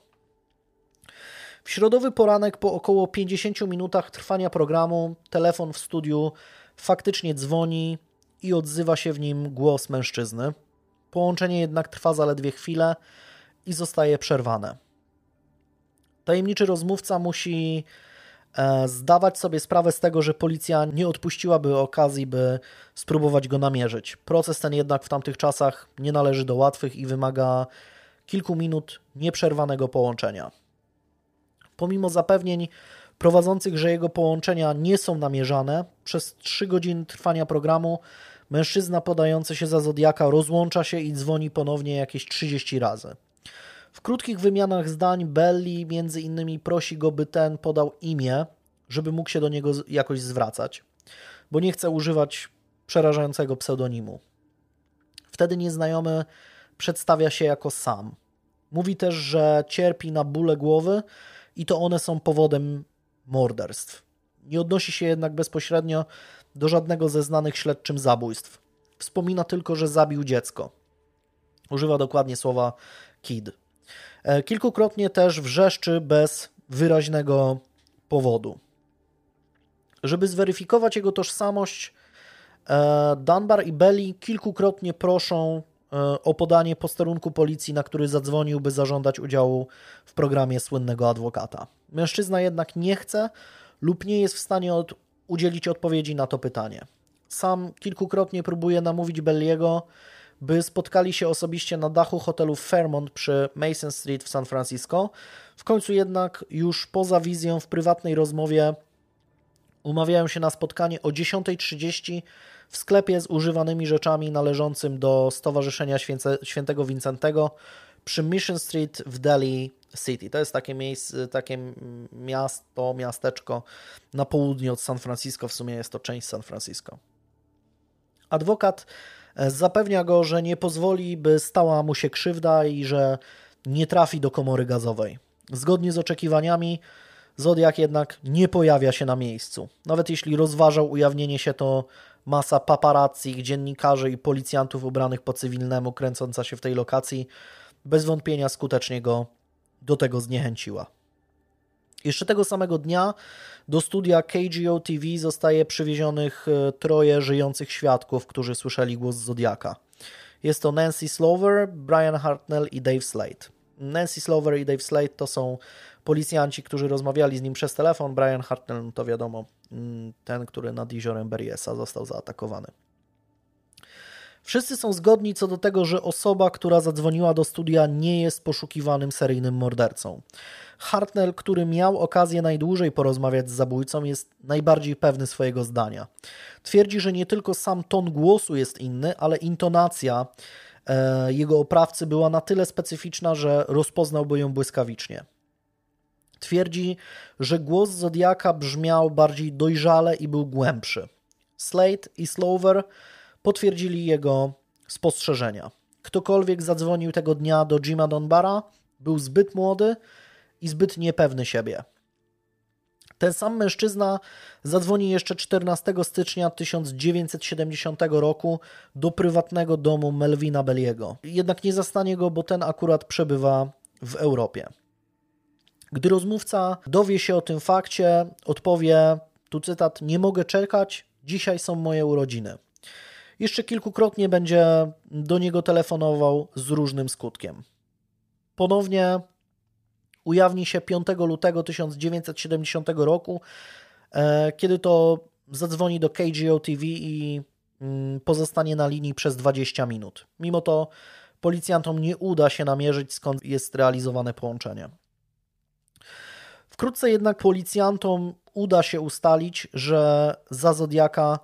[SPEAKER 1] W środowy poranek po około 50 minutach trwania programu telefon w studiu faktycznie dzwoni i odzywa się w nim głos mężczyzny. Połączenie jednak trwa zaledwie chwilę i zostaje przerwane. Tajemniczy rozmówca musi e, zdawać sobie sprawę z tego, że policja nie odpuściłaby okazji, by spróbować go namierzyć. Proces ten jednak w tamtych czasach nie należy do łatwych i wymaga kilku minut nieprzerwanego połączenia. Pomimo zapewnień prowadzących, że jego połączenia nie są namierzane, przez 3 godziny trwania programu mężczyzna podający się za Zodiaka rozłącza się i dzwoni ponownie jakieś 30 razy. W krótkich wymianach zdań Belli między innymi prosi go, by ten podał imię, żeby mógł się do niego jakoś zwracać, bo nie chce używać przerażającego pseudonimu. Wtedy nieznajomy przedstawia się jako sam. Mówi też, że cierpi na bóle głowy i to one są powodem morderstw. Nie odnosi się jednak bezpośrednio do żadnego ze znanych śledczym zabójstw. Wspomina tylko, że zabił dziecko. Używa dokładnie słowa kid. E, kilkukrotnie też wrzeszczy bez wyraźnego powodu. Żeby zweryfikować jego tożsamość, e, Dunbar i Belly kilkukrotnie proszą e, o podanie posterunku policji, na który zadzwonił, by zażądać udziału w programie słynnego adwokata. Mężczyzna jednak nie chce lub nie jest w stanie od, udzielić odpowiedzi na to pytanie. Sam kilkukrotnie próbuje namówić Belliego, by spotkali się osobiście na dachu hotelu Fairmont przy Mason Street w San Francisco. W końcu jednak już poza wizją w prywatnej rozmowie umawiają się na spotkanie o 10.30 w sklepie z używanymi rzeczami należącym do Stowarzyszenia Świętego Wincentego przy Mission Street w Delhi City. To jest takie miejsce, takie miasto, miasteczko na południe od San Francisco, w sumie jest to część San Francisco. Adwokat e, zapewnia go, że nie pozwoli, by stała mu się krzywda i że nie trafi do komory gazowej. Zgodnie z oczekiwaniami, Zodiak jednak nie pojawia się na miejscu. Nawet jeśli rozważał ujawnienie się, to masa paparazzi, dziennikarzy i policjantów ubranych po cywilnemu kręcąca się w tej lokacji bez wątpienia skutecznie go do tego zniechęciła. Jeszcze tego samego dnia do studia KGO TV zostaje przywiezionych e, troje żyjących świadków, którzy słyszeli głos Zodiaka. Jest to Nancy Slover, Brian Hartnell i Dave Slade. Nancy Slover i Dave Slade to są policjanci, którzy rozmawiali z nim przez telefon. Brian Hartnell no to wiadomo, mm, ten, który nad jeziorem Berryessa został zaatakowany. Wszyscy są zgodni co do tego, że osoba, która zadzwoniła do studia, nie jest poszukiwanym seryjnym mordercą. Hartnell, który miał okazję najdłużej porozmawiać z zabójcą, jest najbardziej pewny swojego zdania. Twierdzi, że nie tylko sam ton głosu jest inny, ale intonacja e, jego oprawcy była na tyle specyficzna, że rozpoznałby ją błyskawicznie. Twierdzi, że głos Zodiaka brzmiał bardziej dojrzale i był głębszy. Slade i Slover potwierdzili jego spostrzeżenia. Ktokolwiek zadzwonił tego dnia do Jima Donbara, był zbyt młody i zbyt niepewny siebie. Ten sam mężczyzna zadzwoni jeszcze 14 stycznia 1970 roku do prywatnego domu Melvina Belliego. Jednak nie zastanie go, bo ten akurat przebywa w Europie. Gdy rozmówca dowie się o tym fakcie, odpowie, tu cytat, nie mogę czekać, dzisiaj są moje urodziny. Jeszcze kilkukrotnie będzie do niego telefonował z różnym skutkiem. Ponownie ujawni się 5 lutego 1970 roku, e, kiedy to zadzwoni do KGO TV i mm, pozostanie na linii przez 20 minut. Mimo to policjantom nie uda się namierzyć, skąd jest realizowane połączenie. Wkrótce jednak policjantom uda się ustalić, że za Zodiaka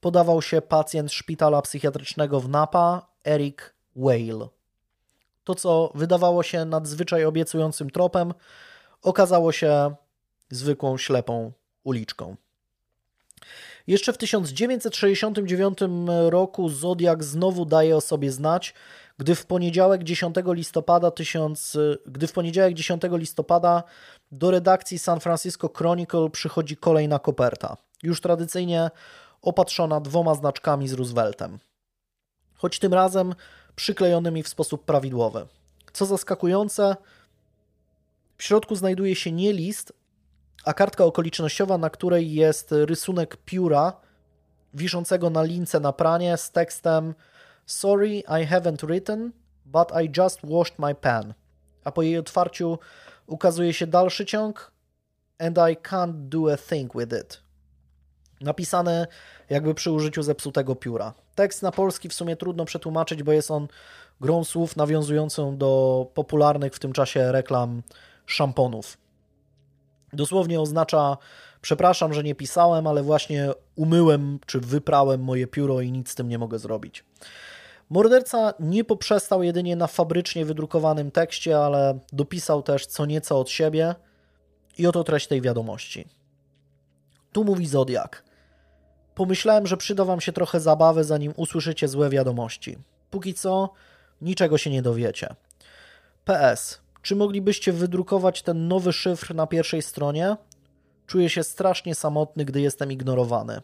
[SPEAKER 1] podawał się pacjent szpitala psychiatrycznego w Napa, Eric Whale. To, co wydawało się nadzwyczaj obiecującym tropem, okazało się zwykłą ślepą uliczką. Jeszcze w 1969 roku Zodiak znowu daje o sobie znać, gdy w poniedziałek 10 listopada 1000, gdy w poniedziałek 10 listopada do redakcji San Francisco Chronicle przychodzi kolejna koperta, już tradycyjnie opatrzona dwoma znaczkami z Rooseveltem. Choć tym razem przyklejonymi w sposób prawidłowy. Co zaskakujące, w środku znajduje się nie list, a kartka okolicznościowa, na której jest rysunek pióra wiszącego na lince na pranie z tekstem Sorry, I haven't written, but I just washed my pen. A po jej otwarciu ukazuje się dalszy ciąg And I can't do a thing with it. Napisane jakby przy użyciu zepsutego pióra. Tekst na polski w sumie trudno przetłumaczyć, bo jest on grą słów nawiązującą do popularnych w tym czasie reklam szamponów. Dosłownie oznacza przepraszam, że nie pisałem, ale właśnie umyłem czy wyprałem moje pióro i nic z tym nie mogę zrobić. Morderca nie poprzestał jedynie na fabrycznie wydrukowanym tekście, ale dopisał też co nieco od siebie i oto treść tej wiadomości. Tu mówi Zodiak. Pomyślałem, że przyda wam się trochę zabawy, zanim usłyszycie złe wiadomości. Póki co, niczego się nie dowiecie. PS. Czy moglibyście wydrukować ten nowy szyfr na pierwszej stronie? Czuję się strasznie samotny, gdy jestem ignorowany.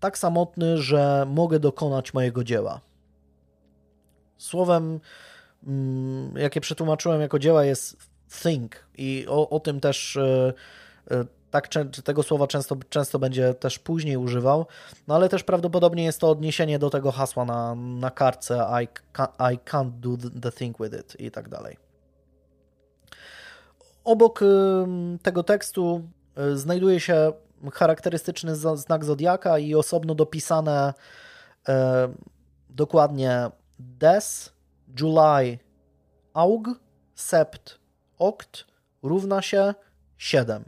[SPEAKER 1] Tak samotny, że mogę dokonać mojego dzieła. Słowem, mm, jakie przetłumaczyłem jako dzieła, jest think, i o, o tym też e, e, tak, tego słowa często, często będzie też później używał, no ale też prawdopodobnie jest to odniesienie do tego hasła na, na kartce I, I can't do the thing with it i tak dalej. Obok tego tekstu y, znajduje się charakterystyczny znak zodiaka i osobno dopisane e, dokładnie des, July, aug, sept, oct równa się 7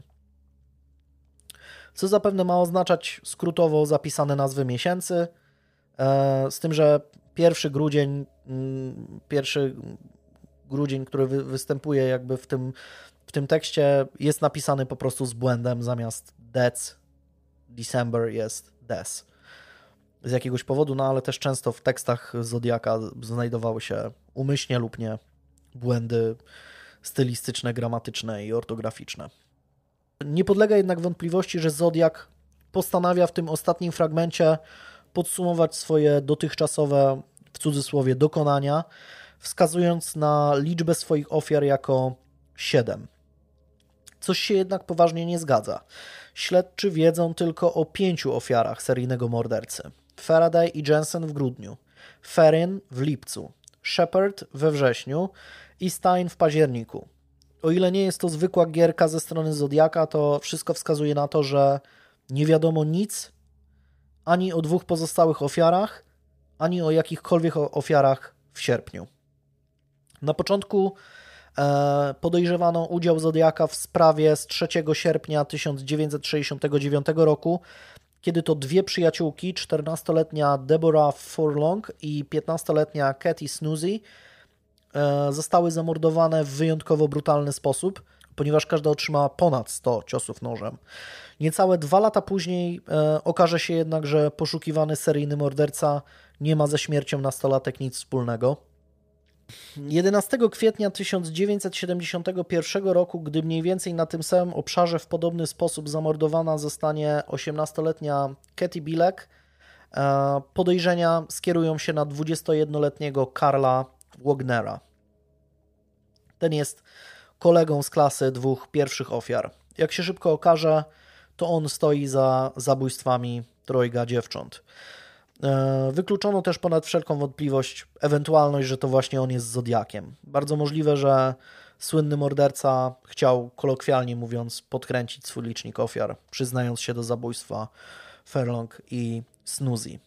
[SPEAKER 1] co zapewne ma oznaczać skrótowo zapisane nazwy miesięcy, e, z tym, że pierwszy grudzień, mm, pierwszy grudzień, który występuje jakby w tym, w tym tekście jest napisany po prostu z błędem, zamiast dec, December jest des. Z jakiegoś powodu, no ale też często w tekstach Zodiaka znajdowały się umyślnie lub nie błędy stylistyczne, gramatyczne i ortograficzne. Nie podlega jednak wątpliwości, że Zodiak postanawia w tym ostatnim fragmencie podsumować swoje dotychczasowe, w cudzysłowie, dokonania, wskazując na liczbę swoich ofiar jako 7. Coś się jednak poważnie nie zgadza. Śledczy wiedzą tylko o pięciu ofiarach seryjnego mordercy. Faraday i Jensen w grudniu, Ferin w lipcu, Shepard we wrześniu i Stein w październiku o ile nie jest to zwykła gierka ze strony Zodiaka, to wszystko wskazuje na to, że nie wiadomo nic ani o dwóch pozostałych ofiarach, ani o jakichkolwiek ofiarach w sierpniu. Na początku e, podejrzewano udział Zodiaka w sprawie z 3 sierpnia 1969 roku, kiedy to dwie przyjaciółki, 14-letnia Deborah Furlong i 15-letnia Katie Snoozy, zostały zamordowane w wyjątkowo brutalny sposób, ponieważ każda otrzymała ponad 100 ciosów nożem. Niecałe dwa lata później e, okaże się jednak, że poszukiwany seryjny morderca nie ma ze śmiercią nastolatek nic wspólnego. 11 kwietnia 1971 roku, gdy mniej więcej na tym samym obszarze w podobny sposób zamordowana zostanie 18-letnia Katie Bilek, e, podejrzenia skierują się na 21-letniego Karla Wagnera. Ten jest kolegą z klasy dwóch pierwszych ofiar. Jak się szybko okaże, to on stoi za zabójstwami trojga dziewcząt. E, wykluczono też ponad wszelką wątpliwość ewentualność, że to właśnie on jest Zodiakiem. Bardzo możliwe, że słynny morderca chciał, kolokwialnie mówiąc, podkręcić swój licznik ofiar, przyznając się do zabójstwa Furlong i Snoozy.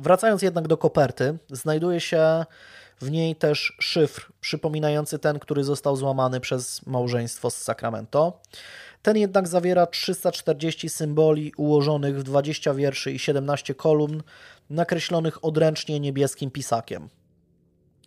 [SPEAKER 1] Wracając jednak do koperty, znajduje się w niej też szyfr przypominający ten, który został złamany przez małżeństwo z Sacramento. Ten jednak zawiera 340 symboli ułożonych w 20 wierszy i 17 kolumn, nakreślonych odręcznie niebieskim pisakiem.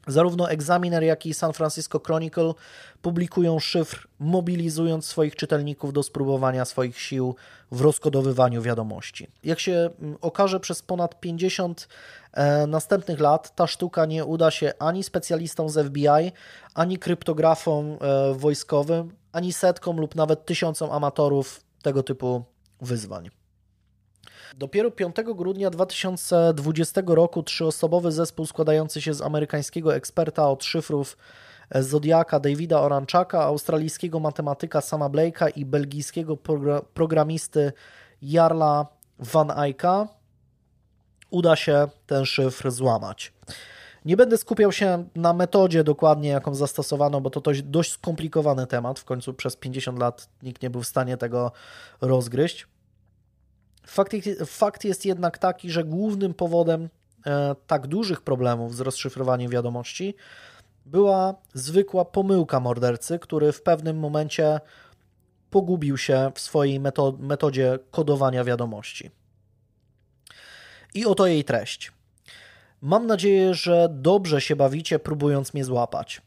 [SPEAKER 1] Zarówno Examiner, jak i San Francisco Chronicle publikują szyfr, mobilizując swoich czytelników do spróbowania swoich sił w rozkodowywaniu wiadomości. Jak się mm, okaże, przez ponad 50 e, następnych lat ta sztuka nie uda się ani specjalistom z FBI, ani kryptografom e, wojskowym, ani setkom lub nawet tysiącom amatorów tego typu wyzwań. Dopiero 5 grudnia 2020 roku trzyosobowy zespół składający się z amerykańskiego eksperta od szyfrów Zodiaka Davida Oranczaka, australijskiego matematyka Sama Blake'a i belgijskiego programisty Jarla Van Eycka uda się ten szyfr złamać. Nie będę skupiał się na metodzie dokładnie, jaką zastosowano, bo to dość skomplikowany temat. W końcu przez 50 lat nikt nie był w stanie tego rozgryźć. Fakt, fakt jest jednak taki, że głównym powodem e, tak dużych problemów z rozszyfrowaniem wiadomości była zwykła pomyłka mordercy, który w pewnym momencie pogubił się w swojej metodzie kodowania wiadomości. I oto jej treść. Mam nadzieję, że dobrze się bawicie, próbując mnie złapać.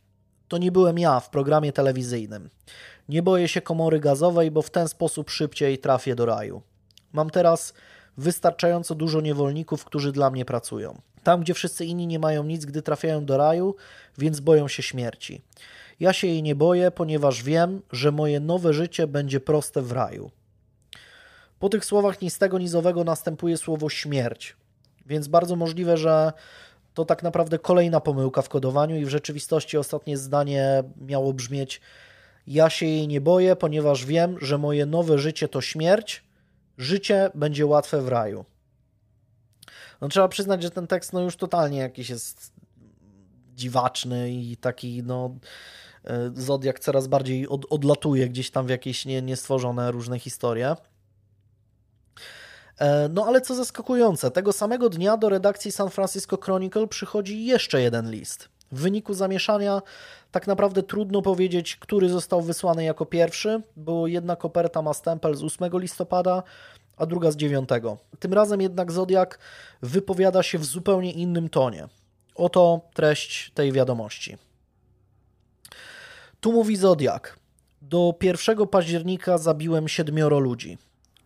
[SPEAKER 1] To nie byłem ja w programie telewizyjnym. Nie boję się komory gazowej, bo w ten sposób szybciej trafię do raju. Mam teraz wystarczająco dużo niewolników, którzy dla mnie pracują. Tam, gdzie wszyscy inni nie mają nic, gdy trafiają do raju, więc boją się śmierci. Ja się jej nie boję, ponieważ wiem, że moje nowe życie będzie proste w raju. Po tych słowach ni z tego nizowego następuje słowo śmierć, więc bardzo możliwe, że to tak naprawdę kolejna pomyłka w kodowaniu i w rzeczywistości ostatnie zdanie miało brzmieć ja się jej nie boję, ponieważ wiem, że moje nowe życie to śmierć, życie będzie łatwe w raju. No trzeba przyznać, że ten tekst no już totalnie jakiś jest dziwaczny i taki no e, Zodiak coraz bardziej od, odlatuje gdzieś tam w jakieś nie, niestworzone różne historie. E, no ale co zaskakujące, tego samego dnia do redakcji San Francisco Chronicle przychodzi jeszcze jeden list. W wyniku zamieszania tak naprawdę trudno powiedzieć, który został wysłany jako pierwszy, bo jedna koperta ma stempel z 8 listopada, a druga z 9. Tym razem jednak Zodiak wypowiada się w zupełnie innym tonie. Oto treść tej wiadomości. Tu mówi Zodiak. Do 1 października zabiłem siedmioro ludzi.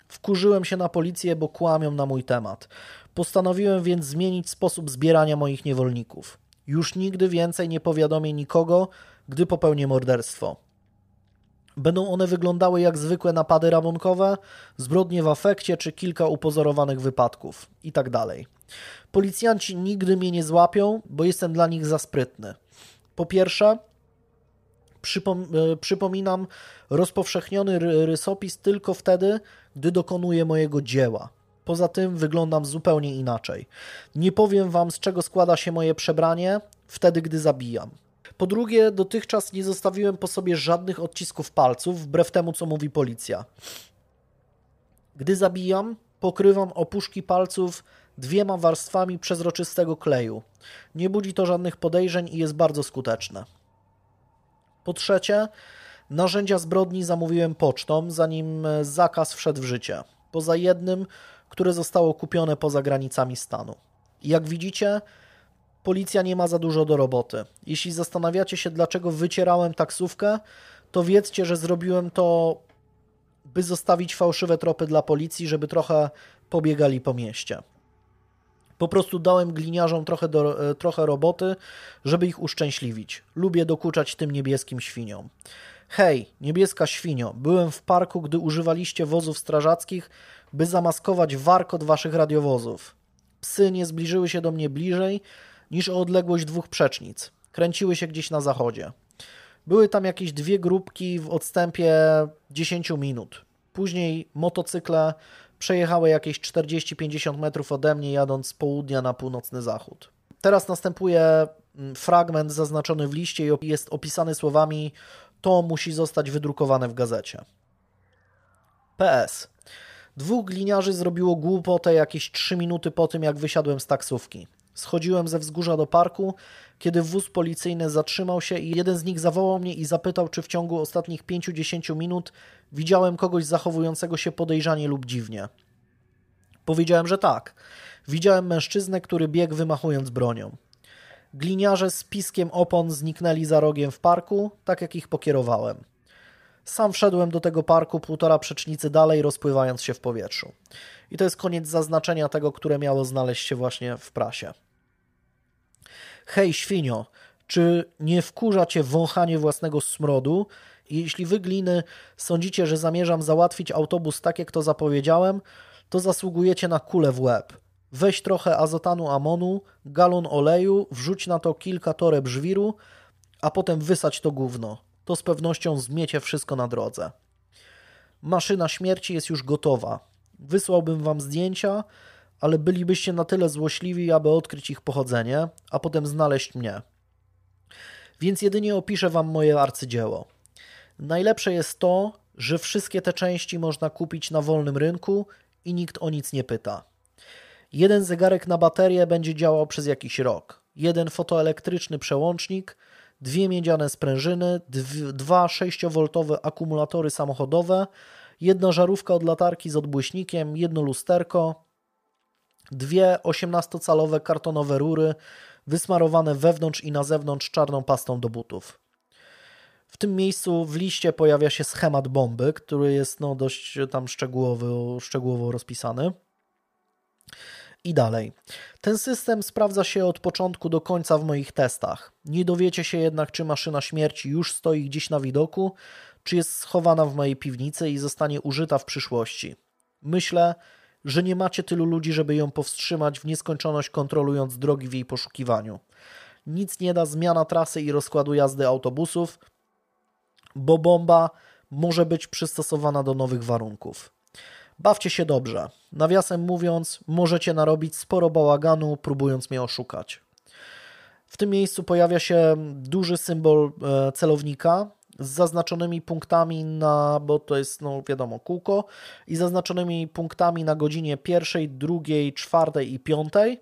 [SPEAKER 1] Wkurzyłem się na policję, bo kłamią na mój temat. Postanowiłem więc zmienić sposób zbierania moich niewolników. Już nigdy więcej nie powiadomię nikogo, gdy popełnię morderstwo. Będą one wyglądały jak zwykłe napady rabunkowe, zbrodnie w afekcie czy kilka upozorowanych wypadków itd. Tak Policjanci nigdy mnie nie złapią, bo jestem dla nich za sprytny. Po pierwsze, przypom e, przypominam rozpowszechniony rysopis tylko wtedy, gdy dokonuję mojego dzieła. Poza tym wyglądam zupełnie inaczej. Nie powiem wam, z czego składa się moje przebranie, wtedy, gdy zabijam. Po drugie, dotychczas nie zostawiłem po sobie żadnych odcisków palców, wbrew temu, co mówi policja. Gdy zabijam, pokrywam opuszki palców dwiema warstwami przezroczystego kleju. Nie budzi to żadnych podejrzeń i jest bardzo skuteczne. Po trzecie, narzędzia zbrodni zamówiłem pocztą, zanim zakaz wszedł w życie. Poza jednym, które zostało kupione poza granicami stanu. Jak widzicie, policja nie ma za dużo do roboty. Jeśli zastanawiacie się, dlaczego wycierałem taksówkę, to wiedzcie, że zrobiłem to, by zostawić fałszywe tropy dla policji, żeby trochę pobiegali po mieście. Po prostu dałem gliniarzom trochę, do, e, trochę roboty, żeby ich uszczęśliwić. Lubię dokuczać tym niebieskim świniom. Hej, niebieska świnio, byłem w parku, gdy używaliście wozów strażackich, by zamaskować warkot waszych radiowozów. Psy nie zbliżyły się do mnie bliżej niż o odległość dwóch przecznic. Kręciły się gdzieś na zachodzie. Były tam jakieś dwie grupki w odstępie 10 minut. Później motocykle przejechały jakieś 40-50 metrów ode mnie, jadąc z południa na północny zachód. Teraz następuje mm, fragment zaznaczony w liście i jest opisany słowami: To musi zostać wydrukowane w gazecie. PS. Dwóch gliniarzy zrobiło głupotę jakieś 3 minuty po tym, jak wysiadłem z taksówki. Schodziłem ze wzgórza do parku, kiedy wóz policyjny zatrzymał się i jeden z nich zawołał mnie i zapytał, czy w ciągu ostatnich 5-10 minut widziałem kogoś zachowującego się podejrzanie lub dziwnie. Powiedziałem, że tak. Widziałem mężczyznę, który biegł wymachując bronią. Gliniarze z piskiem opon zniknęli za rogiem w parku, tak jak ich pokierowałem. Sam wszedłem do tego parku półtora przecznicy dalej, rozpływając się w powietrzu. I to jest koniec zaznaczenia tego, które miało znaleźć się właśnie w prasie. Hej, świnio, czy nie wkurza cię wąchanie własnego smrodu? Jeśli wy, gliny, sądzicie, że zamierzam załatwić autobus tak, jak to zapowiedziałem, to zasługujecie na kulę w łeb. Weź trochę azotanu amonu, galon oleju, wrzuć na to kilka toreb żwiru, a potem wysać to gówno. To z pewnością zmiecie wszystko na drodze. Maszyna śmierci jest już gotowa. Wysłałbym wam zdjęcia, ale bylibyście na tyle złośliwi, aby odkryć ich pochodzenie, a potem znaleźć mnie. Więc jedynie opiszę wam moje arcydzieło. Najlepsze jest to, że wszystkie te części można kupić na wolnym rynku i nikt o nic nie pyta. Jeden zegarek na baterię będzie działał przez jakiś rok. Jeden fotoelektryczny przełącznik, dwie miedziane sprężyny, dwa 6V akumulatory samochodowe, jedna żarówka od latarki z odbłyśnikiem, jedno lusterko, dwie 18-calowe kartonowe rury wysmarowane wewnątrz i na zewnątrz czarną pastą do butów. W tym miejscu w liście pojawia się schemat bomby, który jest no, dość tam szczegółowo, szczegółowo rozpisany. I dalej. Ten system sprawdza się od początku do końca w moich testach. Nie dowiecie się jednak, czy maszyna śmierci już stoi gdzieś na widoku, czy jest schowana w mojej piwnicy i zostanie użyta w przyszłości. Myślę, że nie macie tylu ludzi, żeby ją powstrzymać w nieskończoność kontrolując drogi w jej poszukiwaniu. Nic nie da zmiana trasy i rozkładu jazdy autobusów, bo bomba może być przystosowana do nowych warunków. Bawcie się dobrze. Nawiasem mówiąc, możecie narobić sporo bałaganu, próbując mnie oszukać. W tym miejscu pojawia się duży symbol e, celownika, z zaznaczonymi punktami na, bo to jest, no wiadomo, kółko, i zaznaczonymi punktami na godzinie pierwszej, drugiej, czwartej i piątej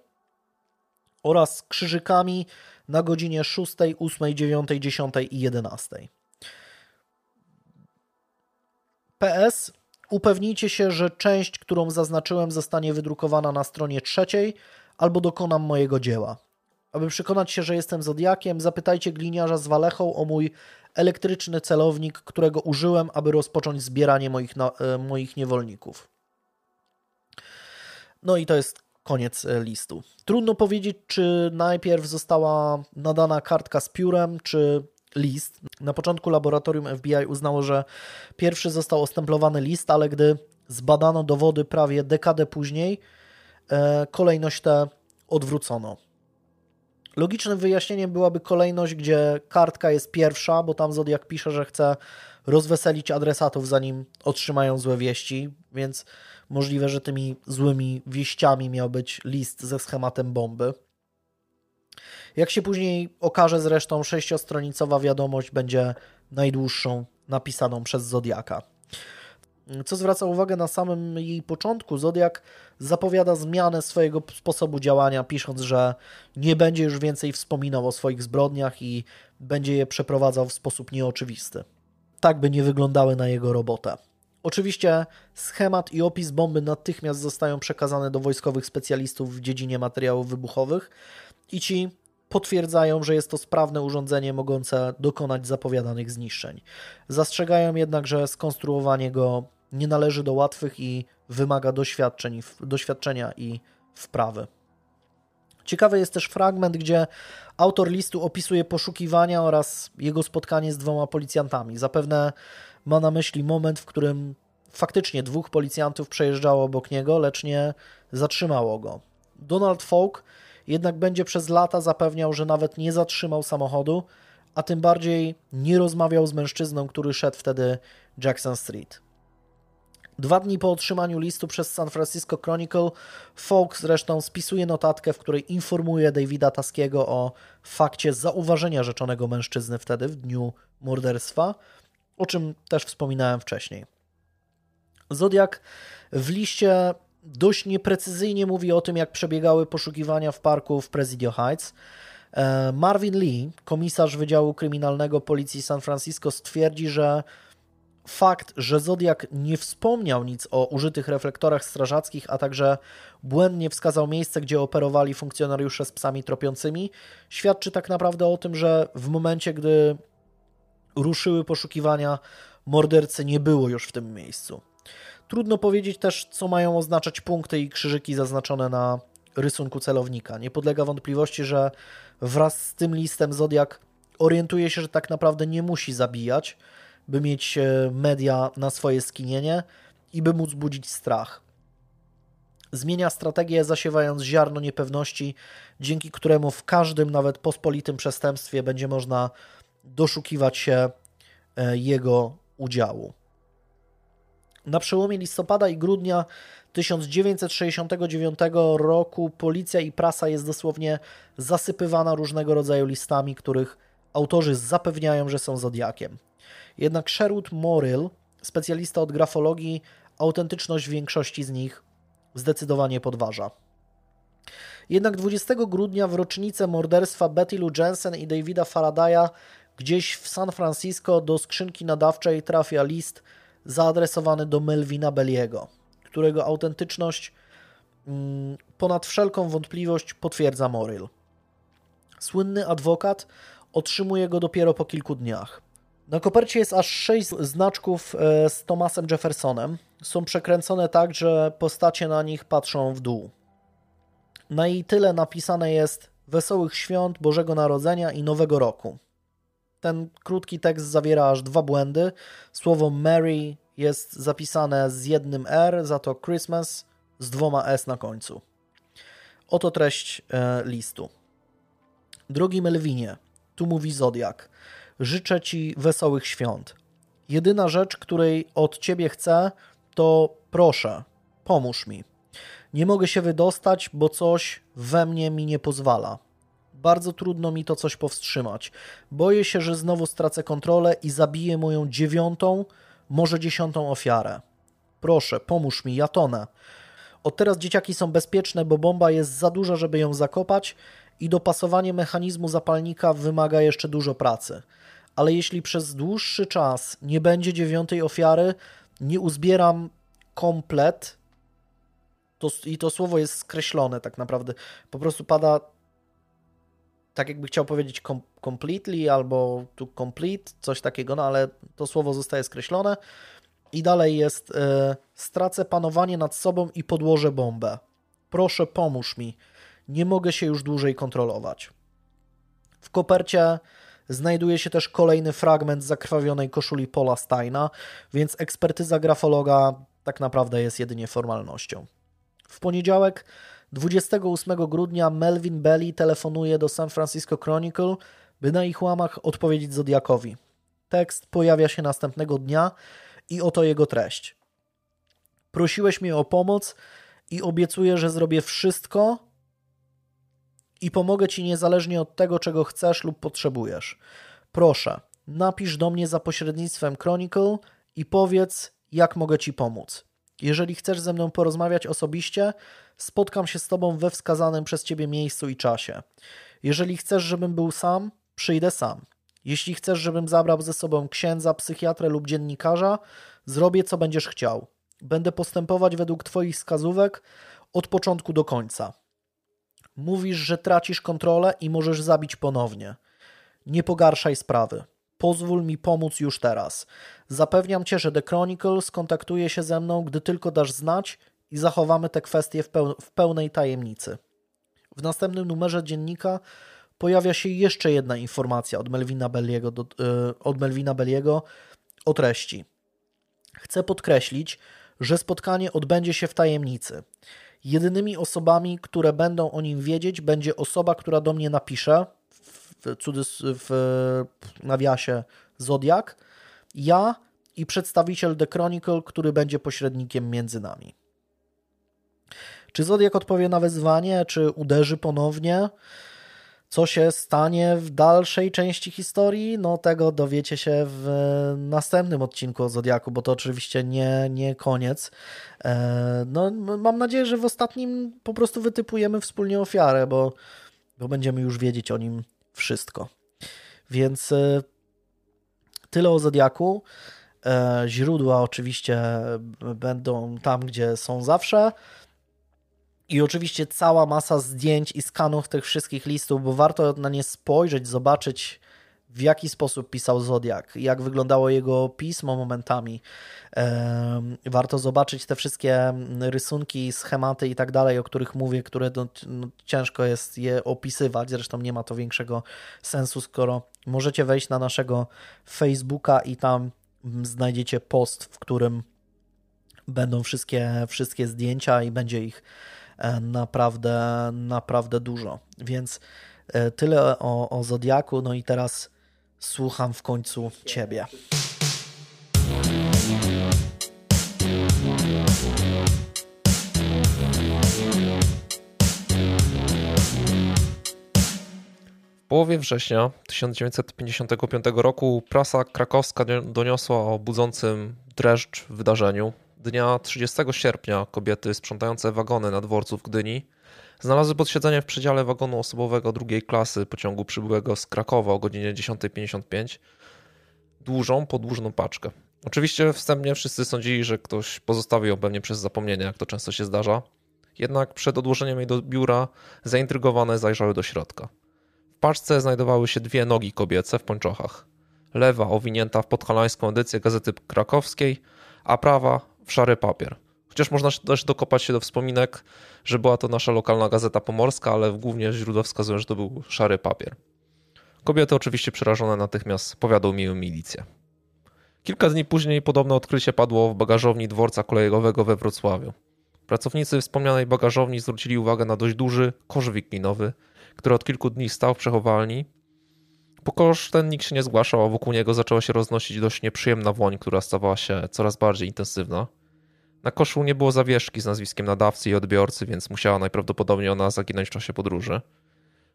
[SPEAKER 1] oraz krzyżykami na godzinie 6, 8, 9, 10 i 11. PS. Upewnijcie się, że część, którą zaznaczyłem, zostanie wydrukowana na stronie trzeciej albo dokonam mojego dzieła. Aby przekonać się, że jestem Zodiakiem, zapytajcie gliniarza z Walechą o mój elektryczny celownik, którego użyłem, aby rozpocząć zbieranie moich, e, moich niewolników. No i to jest koniec e, listu. Trudno powiedzieć, czy najpierw została nadana kartka z piórem, czy list. Na początku laboratorium FBI uznało, że pierwszy został ostemplowany list, ale gdy zbadano dowody prawie dekadę później, e, kolejność tę odwrócono. Logicznym wyjaśnieniem byłaby kolejność, gdzie kartka jest pierwsza, bo tam Zodiak pisze, że chce rozweselić adresatów, zanim otrzymają złe wieści, więc możliwe, że tymi złymi wieściami miał być list ze schematem bomby. Jak się później okaże zresztą, sześciostronicowa wiadomość będzie najdłuższą napisaną przez Zodiaka. Co zwraca uwagę na samym jej początku, Zodiak zapowiada zmianę swojego sposobu działania, pisząc, że nie będzie już więcej wspominał o swoich zbrodniach i będzie je przeprowadzał w sposób nieoczywisty. Tak by nie wyglądały na jego robotę. Oczywiście schemat i opis bomby natychmiast zostają przekazane do wojskowych specjalistów w dziedzinie materiałów wybuchowych i ci potwierdzają, że jest to sprawne urządzenie mogące dokonać zapowiadanych zniszczeń. Zastrzegają jednak, że skonstruowanie go nie należy do łatwych i wymaga doświadczeń, doświadczenia i wprawy. Ciekawy jest też fragment, gdzie autor listu opisuje poszukiwania oraz jego spotkanie z dwoma policjantami. Zapewne ma na myśli moment, w którym faktycznie dwóch policjantów przejeżdżało obok niego, lecz nie zatrzymało go. Donald Falk jednak będzie przez lata zapewniał, że nawet nie zatrzymał samochodu, a tym bardziej nie rozmawiał z mężczyzną, który szedł wtedy Jackson Street. Dwa dni po otrzymaniu listu przez San Francisco Chronicle, Falk zresztą spisuje notatkę, w której informuje Davida Taskiego o fakcie zauważenia rzeczonego mężczyzny wtedy, w dniu morderstwa, o czym też wspominałem wcześniej. Zodiak w liście dość nieprecyzyjnie mówi o tym, jak przebiegały poszukiwania w parku w Presidio Heights. E, Marvin Lee, komisarz Wydziału Kryminalnego Policji San Francisco, stwierdzi, że fakt, że Zodiak nie wspomniał nic o użytych reflektorach strażackich, a także błędnie wskazał miejsce, gdzie operowali funkcjonariusze z psami tropiącymi, świadczy tak naprawdę o tym, że w momencie, gdy ruszyły poszukiwania, mordercy nie było już w tym miejscu. Trudno powiedzieć też, co mają oznaczać punkty i krzyżyki zaznaczone na rysunku celownika. Nie podlega wątpliwości, że wraz z tym listem Zodiak orientuje się, że tak naprawdę nie musi zabijać, by mieć e, media na swoje skinienie i by móc budzić strach. Zmienia strategię, zasiewając ziarno niepewności, dzięki któremu w każdym, nawet pospolitym przestępstwie będzie można doszukiwać się e, jego udziału. Na przełomie listopada i grudnia 1969 roku policja i prasa jest dosłownie zasypywana różnego rodzaju listami, których autorzy zapewniają, że są zodiakiem. Jednak Sherwood Morrill, specjalista od grafologii, autentyczność większości z nich zdecydowanie podważa. Jednak 20 grudnia w rocznicę morderstwa Betty Lou Jensen i Davida Faradaya gdzieś w San Francisco do skrzynki nadawczej trafia list zaadresowany do Melvina Belliego, którego autentyczność mm, ponad wszelką wątpliwość potwierdza Morrill. Słynny adwokat otrzymuje go dopiero po kilku dniach. Na kopercie jest aż sześć znaczków e, z Thomasem Jeffersonem. Są przekręcone tak, że postacie na nich patrzą w dół. Na jej tyle napisane jest Wesołych Świąt Bożego Narodzenia i Nowego Roku. Ten krótki tekst zawiera aż dwa błędy. Słowo Mary jest zapisane z jednym R, za to Christmas z dwoma S na końcu. Oto treść e, listu. Drogi Melwinie, tu mówi Zodiak. Życzę Ci wesołych świąt. Jedyna rzecz, której od Ciebie chcę, to proszę, pomóż mi. Nie mogę się wydostać, bo coś we mnie mi nie pozwala. Bardzo trudno mi to coś powstrzymać. Boję się, że znowu stracę kontrolę i zabiję moją dziewiątą, może dziesiątą ofiarę. Proszę, pomóż mi, ja tonę. Od teraz dzieciaki są bezpieczne, bo bomba jest za duża, żeby ją zakopać i dopasowanie mechanizmu zapalnika wymaga jeszcze dużo pracy. Ale jeśli przez dłuższy czas nie będzie dziewiątej ofiary, nie uzbieram komplet, to, i to słowo jest skreślone tak naprawdę. Po prostu pada tak jakby chciał powiedzieć com completely albo to complete, coś takiego, no ale to słowo zostaje skreślone. I dalej jest y, stracę panowanie nad sobą i podłożę bombę. Proszę, pomóż mi. Nie mogę się już dłużej kontrolować. W kopercie znajduje się też kolejny fragment zakrwawionej koszuli Paula Steina, więc ekspertyza grafologa tak naprawdę jest jedynie formalnością. W poniedziałek 28 grudnia Melvin Belly telefonuje do San Francisco Chronicle, by na ich łamach odpowiedzieć Zodiakowi. Tekst pojawia się następnego dnia i oto jego treść. Prosiłeś mnie o pomoc i obiecuję, że zrobię wszystko i pomogę ci niezależnie od tego, czego chcesz lub potrzebujesz. Proszę, napisz do mnie za pośrednictwem Chronicle i powiedz, jak mogę ci pomóc. Jeżeli chcesz ze mną porozmawiać osobiście, spotkam się z tobą we wskazanym przez ciebie miejscu i czasie. Jeżeli chcesz, żebym był sam, przyjdę sam. Jeśli chcesz, żebym zabrał ze sobą księdza, psychiatrę lub dziennikarza, zrobię co będziesz chciał. Będę postępować według Twoich wskazówek od początku do końca. Mówisz, że tracisz kontrolę i możesz zabić ponownie. Nie pogarszaj sprawy. Pozwól mi pomóc już teraz. Zapewniam cię, że The Chronicle skontaktuje się ze mną, gdy tylko dasz znać i zachowamy te kwestie w, peł w pełnej tajemnicy. W następnym numerze dziennika pojawia się jeszcze jedna informacja od Melvina Belliego, do, yy, od Melvina Belliego o treści. Chcę podkreślić, że spotkanie odbędzie się w tajemnicy. Jedynymi osobami, które będą o nim wiedzieć, będzie osoba, która do mnie napisze, w, cudys- w nawiasie Zodiak, ja i przedstawiciel The Chronicle, który będzie pośrednikiem między nami. Czy Zodiak odpowie na wezwanie, czy uderzy ponownie? Co się stanie w dalszej części historii? No tego dowiecie się w następnym odcinku o Zodiaku, bo to oczywiście nie, nie koniec. E, no, mam nadzieję, że w ostatnim po prostu wytypujemy wspólnie ofiarę, bo, bo będziemy już wiedzieć o nim wszystko. Więc e, tyle o Zodiaku. E, źródła oczywiście będą tam, gdzie są zawsze. I oczywiście cała masa zdjęć i skanów tych wszystkich listów, bo warto na nie spojrzeć, zobaczyć w jaki sposób pisał Zodiak, jak wyglądało jego pismo momentami. Warto zobaczyć te wszystkie rysunki, schematy i tak dalej, o których mówię, które no, no, ciężko jest je opisywać. Zresztą nie ma to większego sensu, skoro możecie wejść na naszego Facebooka i tam znajdziecie post, w którym będą wszystkie, wszystkie zdjęcia i będzie ich E, naprawdę, naprawdę dużo. Więc e, tyle o, o Zodiaku. No i teraz słucham w końcu Ciebie.
[SPEAKER 2] W połowie września 1955 roku prasa krakowska doniosła o budzącym dreszcz wydarzeniu, dnia 30 sierpnia kobiety sprzątające wagony na dworcu w Gdyni znalazły pod siedzeniem w przedziale wagonu osobowego drugiej klasy pociągu przybyłego z Krakowa o godzinie 10.55 dłużą, podłużną paczkę. Oczywiście wstępnie wszyscy sądzili, że ktoś pozostawił ją przez zapomnienie, jak to często się zdarza. Jednak przed odłożeniem jej do biura zaintrygowane zajrzały do środka. W paczce znajdowały się dwie nogi kobiece w pończochach. Lewa owinięta w podhalańską edycję Gazety Krakowskiej, a prawa w szary papier. Chociaż można też dokopać się do wspominek, że była to nasza lokalna gazeta pomorska, ale głównie źródła wskazują, że to był szary papier. Kobiety oczywiście przerażone natychmiast powiadomiły milicję. Kilka dni później podobne odkrycie padło w bagażowni dworca kolejowego we Wrocławiu. Pracownicy wspomnianej bagażowni zwrócili uwagę na dość duży kosz wiklinowy, który od kilku dni stał w przechowalni. Po kosz ten nikt się nie zgłaszał, a wokół niego zaczęła się roznosić dość nieprzyjemna woń, która stawała się coraz bardziej intensywna. Na koszu nie było zawieszki z nazwiskiem nadawcy i odbiorcy, więc musiała najprawdopodobniej ona zaginąć w czasie podróży.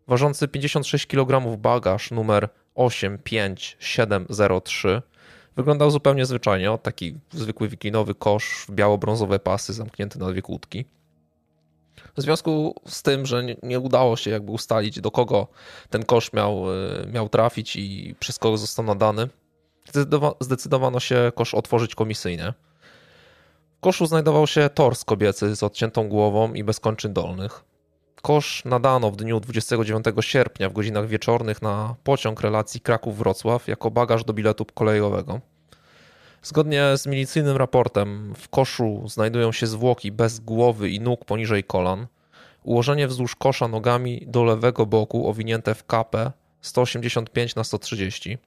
[SPEAKER 2] Ważący 56 kg bagaż numer 85703 wyglądał zupełnie zwyczajnie, taki zwykły wiklinowy kosz w biało-brązowe pasy zamknięty na dwie kłódki. W związku z tym, że nie udało się jakby ustalić do kogo ten kosz miał, y, miał trafić i przez kogo został nadany, zdecydowano się kosz otworzyć komisyjnie koszu znajdował się tors kobiecy z odciętą głową i bez kończyn dolnych. Kosz nadano w dniu 29 sierpnia w godzinach wieczornych na pociąg relacji Kraków-Wrocław jako bagaż do biletu kolejowego. Zgodnie z milicyjnym raportem w koszu znajdują się zwłoki bez głowy i nóg poniżej kolan, ułożenie wzdłuż kosza nogami do lewego boku owinięte w kapę 185 na 130.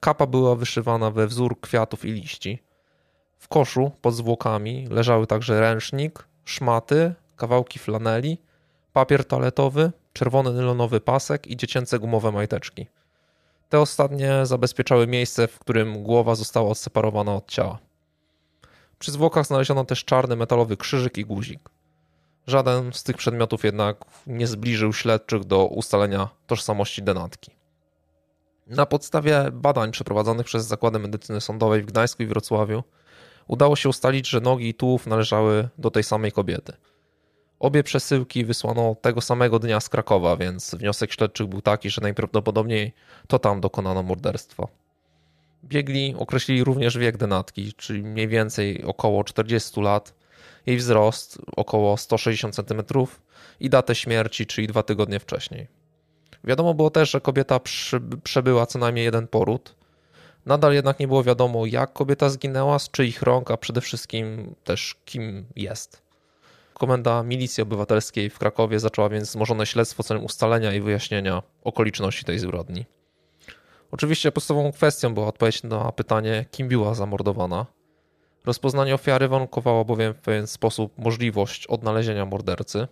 [SPEAKER 2] Kapa była wyszywana we wzór kwiatów i liści. W koszu pod zwłokami leżały także ręcznik, szmaty, kawałki flaneli, papier toaletowy, czerwony nylonowy pasek i dziecięce gumowe majteczki. Te ostatnie zabezpieczały miejsce, w którym głowa została odseparowana od ciała. Przy zwłokach znaleziono też czarny metalowy krzyżyk i guzik. Żaden z tych przedmiotów jednak nie zbliżył śledczych do ustalenia tożsamości denatki. Na podstawie badań przeprowadzonych przez Zakłady Medycyny Sądowej w Gdańsku i Wrocławiu udało się ustalić, że nogi i tułów należały do tej samej kobiety. Obie przesyłki wysłano tego samego dnia z Krakowa, więc wniosek śledczych był taki, że najprawdopodobniej to tam dokonano morderstwa. Biegli określili również wiek denatki, czyli mniej więcej około 40 lat, jej wzrost około 160 cm i datę śmierci, czyli dwa tygodnie wcześniej. Wiadomo było też, że kobieta przebyła co najmniej jeden poród, Nadal jednak nie było wiadomo, jak kobieta zginęła, z czyich rąk, a przede wszystkim też kim jest. Komenda Milicji Obywatelskiej w Krakowie zaczęła więc wzmożone śledztwo celem ustalenia i wyjaśnienia okoliczności tej zbrodni. Oczywiście podstawową kwestią była odpowiedź na pytanie, kim była zamordowana. Rozpoznanie ofiary warunkowało bowiem w pewien sposób możliwość odnalezienia mordercy.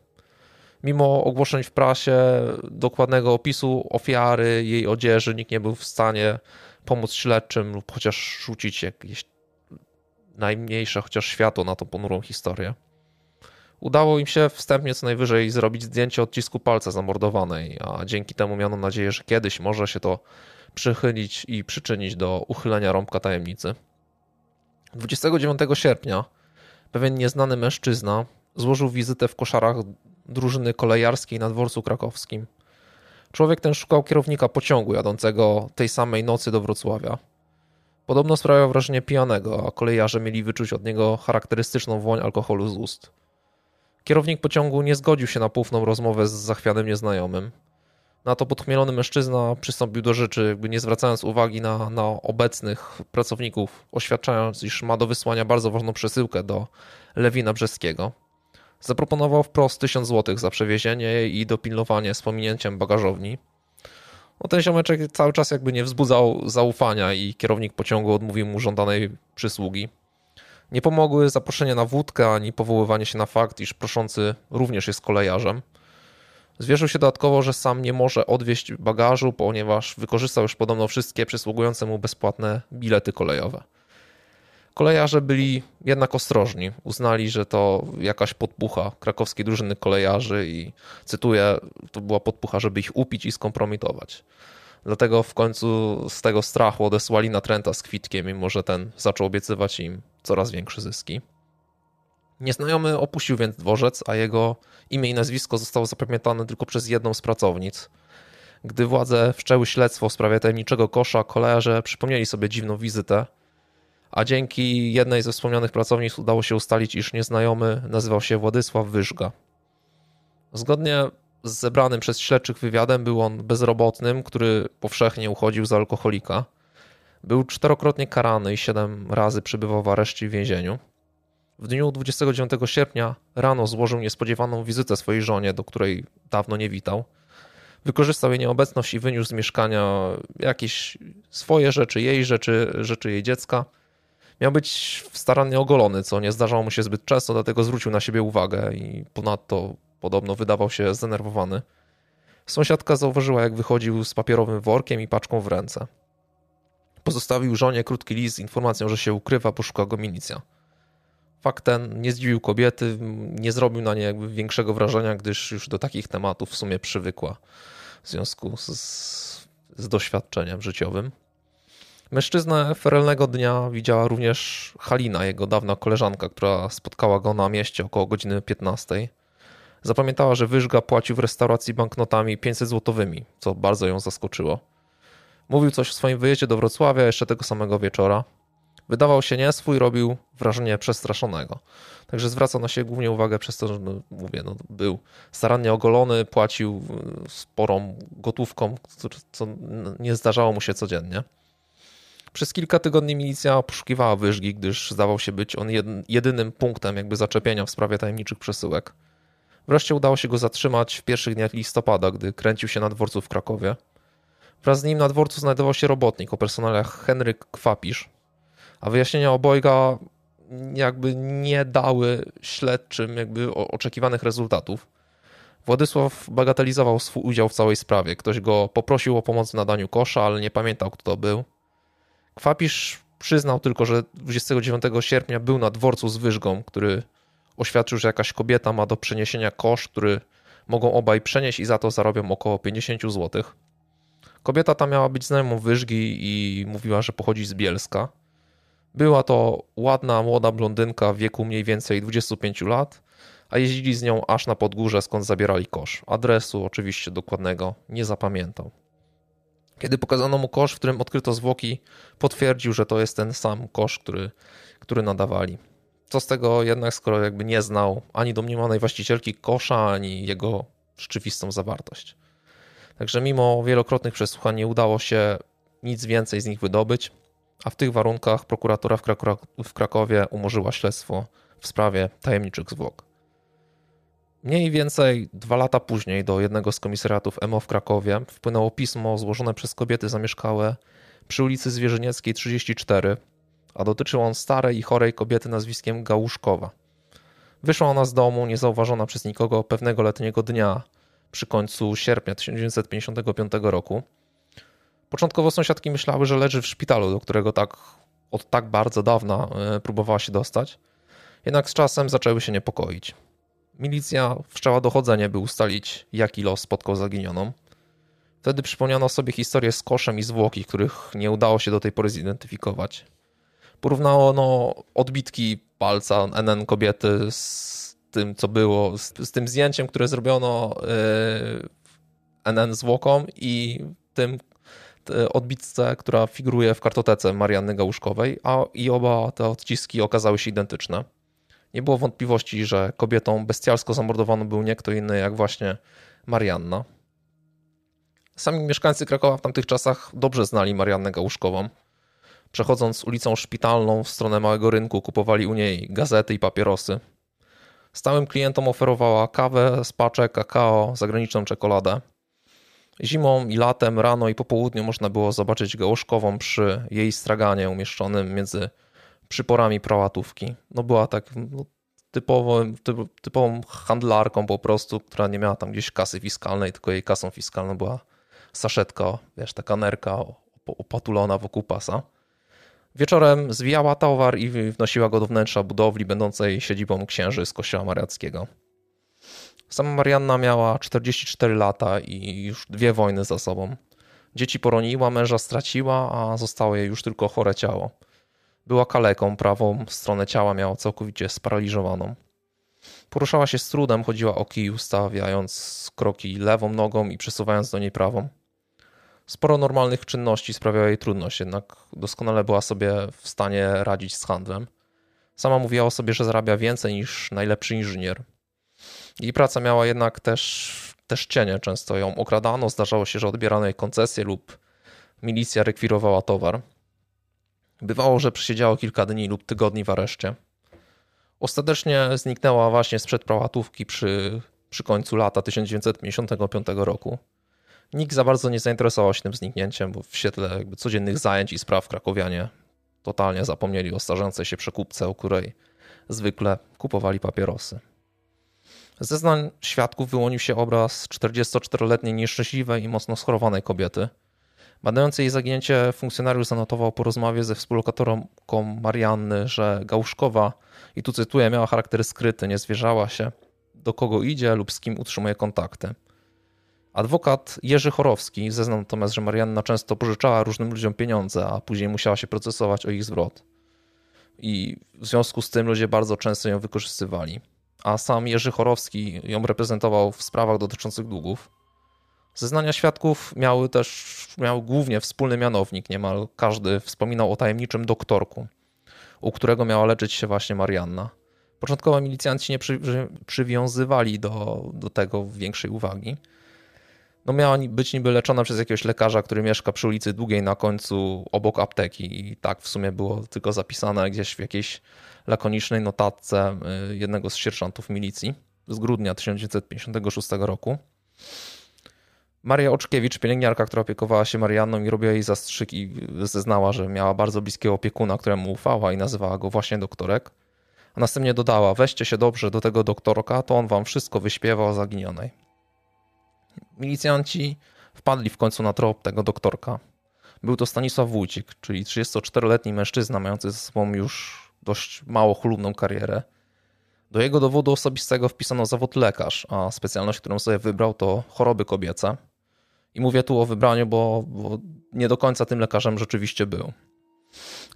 [SPEAKER 2] Mimo ogłoszeń w prasie, dokładnego opisu ofiary, jej odzieży, nikt nie był w stanie pomóc śledczym lub chociaż rzucić jakieś najmniejsze chociaż światło na tą ponurą historię. Udało im się wstępnie co najwyżej zrobić zdjęcie odcisku palca zamordowanej, a dzięki temu miano nadzieję, że kiedyś może się to przychylić i przyczynić do uchylenia rąbka tajemnicy. 29 sierpnia pewien nieznany mężczyzna złożył wizytę w koszarach drużyny kolejarskiej na dworcu krakowskim. Człowiek ten szukał kierownika pociągu jadącego tej samej nocy do Wrocławia. Podobno sprawiał wrażenie pijanego, a kolejarze mieli wyczuć od niego charakterystyczną woń alkoholu z ust. Kierownik pociągu nie zgodził się na półną rozmowę z zachwianym nieznajomym. Na to podchmielony mężczyzna przystąpił do rzeczy, jakby nie zwracając uwagi na, na obecnych pracowników, oświadczając, iż ma do wysłania bardzo ważną przesyłkę do Lewina Brzeskiego. Zaproponował wprost 1000 zł za przewiezienie i dopilnowanie z pominięciem bagażowni. No ten ziomeczek cały czas jakby nie wzbudzał zaufania i kierownik pociągu odmówił mu żądanej przysługi. Nie pomogły zaproszenie na wódkę ani powoływanie się na fakt, iż proszący również jest kolejarzem. Zwierzył się dodatkowo, że sam nie może odwieźć bagażu, ponieważ wykorzystał już podobno wszystkie przysługujące mu bezpłatne bilety kolejowe. Kolejarze byli jednak ostrożni. Uznali, że to jakaś podpucha krakowskiej drużyny kolejarzy i cytuję, to była podpucha, żeby ich upić i skompromitować. Dlatego w końcu z tego strachu odesłali natręta z kwitkiem, mimo że ten zaczął obiecywać im coraz większe zyski. Nieznajomy opuścił więc dworzec, a jego imię i nazwisko zostało zapamiętane tylko przez jedną z pracownic. Gdy władze wszczęły śledztwo w sprawie tajemniczego kosza, kolejarze przypomnieli sobie dziwną wizytę, a dzięki jednej ze wspomnianych pracownic udało się ustalić, iż nieznajomy nazywał się Władysław Wyżga. Zgodnie z zebranym przez śledczych wywiadem był on bezrobotnym, który powszechnie uchodził za alkoholika. Był czterokrotnie karany i siedem razy przebywał w areszcie i więzieniu. W dniu 29 sierpnia rano złożył niespodziewaną wizytę swojej żonie, do której dawno nie witał. Wykorzystał jej nieobecność i wyniósł z mieszkania jakieś swoje rzeczy, jej rzeczy, rzeczy jej dziecka. Miał być starannie ogolony, co nie zdarzało mu się zbyt często, dlatego zwrócił na siebie uwagę i ponadto podobno wydawał się zdenerwowany. Sąsiadka zauważyła, jak wychodził z papierowym workiem i paczką w ręce. Pozostawił żonie krótki list z informacją, że się ukrywa, bo szuka go milicja. Fakt ten nie zdziwił kobiety, nie zrobił na niej większego wrażenia, gdyż już do takich tematów w sumie przywykła w związku z, z doświadczeniem życiowym. Mężczyznę ferelnego dnia widziała również Halina, jego dawna koleżanka, która spotkała go na mieście około godziny 15. Zapamiętała, że Wyżga płacił w restauracji banknotami 500 złotowymi, co bardzo ją zaskoczyło. Mówił coś o swoim wyjeździe do Wrocławia jeszcze tego samego wieczora. Wydawał się nie swój, robił wrażenie przestraszonego. Także zwracał na siebie głównie uwagę przez to, że no, mówię, no, był starannie ogolony, płacił y, sporą gotówką, co nie zdarzało mu się codziennie. Przez kilka tygodni milicja poszukiwała wyżgi, gdyż zdawał się być on jedynym punktem jakby zaczepienia w sprawie tajemniczych przesyłek. Wreszcie udało się go zatrzymać w pierwszych dniach listopada, gdy kręcił się na dworcu w Krakowie. Wraz z nim na dworcu znajdował się robotnik o personale Henryk Kwapisz, a wyjaśnienia obojga jakby nie dały śledczym jakby oczekiwanych rezultatów. Władysław bagatelizował swój udział w całej sprawie. Ktoś go poprosił o pomoc w nadaniu kosza, ale nie pamiętał, kto to był. Kwapisz przyznał tylko, że 29 sierpnia był na dworcu z Wyżgą, który oświadczył, że jakaś kobieta ma do przeniesienia kosz, który mogą obaj przenieść i za to zarobią około 50 zł. Kobieta ta miała być znajomą Wyżgi i mówiła, że pochodzi z Bielska. Była to ładna, młoda blondynka w wieku mniej więcej 25 lat, a jeździli z nią aż na podgórze, skąd zabierali kosz. Adresu oczywiście dokładnego nie zapamiętał. Kiedy pokazano mu kosz, w którym odkryto zwłoki, potwierdził, że to jest ten sam kosz, który, który nadawali. Co z tego jednak, skoro jakby nie znał ani domniemanej właścicielki kosza, ani jego rzeczywistą zawartość. Także mimo wielokrotnych przesłuchań nie udało się nic więcej z nich wydobyć, a w tych warunkach prokuratura w, Krakowie umorzyła śledztwo w sprawie tajemniczych zwłok. Mniej więcej dwa lata później do jednego z komisariatów MO w Krakowie wpłynęło pismo złożone przez kobiety zamieszkałe przy ulicy Zwierzynieckiej 34, a dotyczył on starej i chorej kobiety nazwiskiem Gałuszkowa. Wyszła ona z domu niezauważona przez nikogo pewnego letniego dnia przy końcu sierpnia 1955 roku. Początkowo sąsiadki myślały, że leży w szpitalu, do którego tak od tak bardzo dawna e, próbowała się dostać. Jednak z czasem zaczęły się niepokoić. Milicja wszczęła dochodzenie, by ustalić, jaki los spotkał zaginioną. Wtedy przypomniano sobie historię z koszem i zwłoki, których nie udało się do tej pory zidentyfikować. Porównano no, odbitki palca NN kobiety z tym, co było, z, z tym zdjęciem, które zrobiono yy, NN zwłoką i tym odbitce, która figuruje w kartotece Marianny Gałuszkowej, a i oba te odciski okazały się identyczne. Nie było wątpliwości, że kobietą bestialsko zamordowaną był nie kto inny jak właśnie Marianna. Sami mieszkańcy Krakowa w tamtych czasach dobrze znali Mariannę Gałuszkową. Przechodząc ulicą Szpitalną w stronę Małego Rynku kupowali u niej gazety i papierosy. Stałym klientom oferowała kawę z paczek, kakao, zagraniczną czekoladę. Zimą i latem, rano i po południu można było zobaczyć Gałuszkową przy jej straganie umieszczonym między przyporami prałatówki. No była tak no, typową, typową handlarką po prostu, która nie miała tam gdzieś kasy fiskalnej, tylko jej kasą fiskalną była saszetka, wiesz, taka nerka opatulona wokół pasa. Wieczorem zwijała towar i wnosiła go do wnętrza budowli będącej siedzibą księży z kościoła mariackiego. Sama Marianna miała 44 lata i już dwie wojny za sobą. Dzieci poroniła, męża straciła, a zostało jej już tylko chore ciało. Była kaleką, prawą stronę ciała miała całkowicie sparaliżowaną. Poruszała się z trudem, chodziła o kij, ustawiając kroki lewą nogą i przesuwając do niej prawą. Sporo normalnych czynności sprawiało jej trudność, jednak doskonale była sobie w stanie radzić z handlem. Sama mówiła o sobie, że zarabia więcej niż najlepszy inżynier. Jej praca miała jednak też, też cienie. Często ją okradano, zdarzało się, że odbierano jej koncesje lub milicja rekwirowała towar. Bywało, że przesiedziało kilka dni lub tygodni w areszcie. Ostatecznie zniknęła właśnie sprzed prałatówki przy, przy końcu lata 1955 roku. Nikt za bardzo nie zainteresował się tym zniknięciem, bo w świetle jakby codziennych zajęć i spraw krakowianie totalnie zapomnieli o starzącej się przekupce, u której zwykle kupowali papierosy. Ze zeznań świadków wyłonił się obraz 44-letniej nieszczęśliwej i mocno schorowanej kobiety. Badający jej zaginięcie funkcjonariusz zanotował po rozmowie ze współlokatorką Marianny, że Gałszkowa, i tu cytuję, miała charakter skryty, nie zwierzała się, do kogo idzie lub z kim utrzymuje kontakty. Adwokat Jerzy Chorowski zeznał natomiast, że Marianna często pożyczała różnym ludziom pieniądze, a później musiała się procesować o ich zwrot. I w związku z tym ludzie bardzo często ją wykorzystywali a sam Jerzy Chorowski ją reprezentował w sprawach dotyczących długów. Zeznania świadków miały też miały głównie wspólny mianownik. Niemal każdy wspominał o tajemniczym doktorku, u którego miała leczyć się właśnie Marianna. Początkowo milicjanci nie przy, przywiązywali do, do tego większej uwagi. No miała być niby leczona przez jakiegoś lekarza, który mieszka przy ulicy Długiej na końcu obok apteki i tak w sumie było tylko zapisane gdzieś w jakiejś lakonicznej notatce y, jednego z sierżantów milicji z grudnia 1956 roku. Maria Oczkiewicz, pielęgniarka, która opiekowała się Marianną i robiła jej zastrzyki, zeznała, że miała bardzo bliskiego opiekuna, któremu ufała i nazywała go właśnie doktorek. A następnie dodała: Weźcie się dobrze do tego doktorka, to on wam wszystko wyśpiewa o zaginionej. Milicjanci wpadli w końcu na trop tego doktorka. Był to Stanisław Wójcik, czyli 34-letni mężczyzna mający ze sobą już dość mało chlubną karierę. Do jego dowodu osobistego wpisano zawód lekarz, a specjalność, którą sobie wybrał, to choroby kobiece. I mówię tu o wybraniu, bo, bo nie do końca tym lekarzem rzeczywiście był.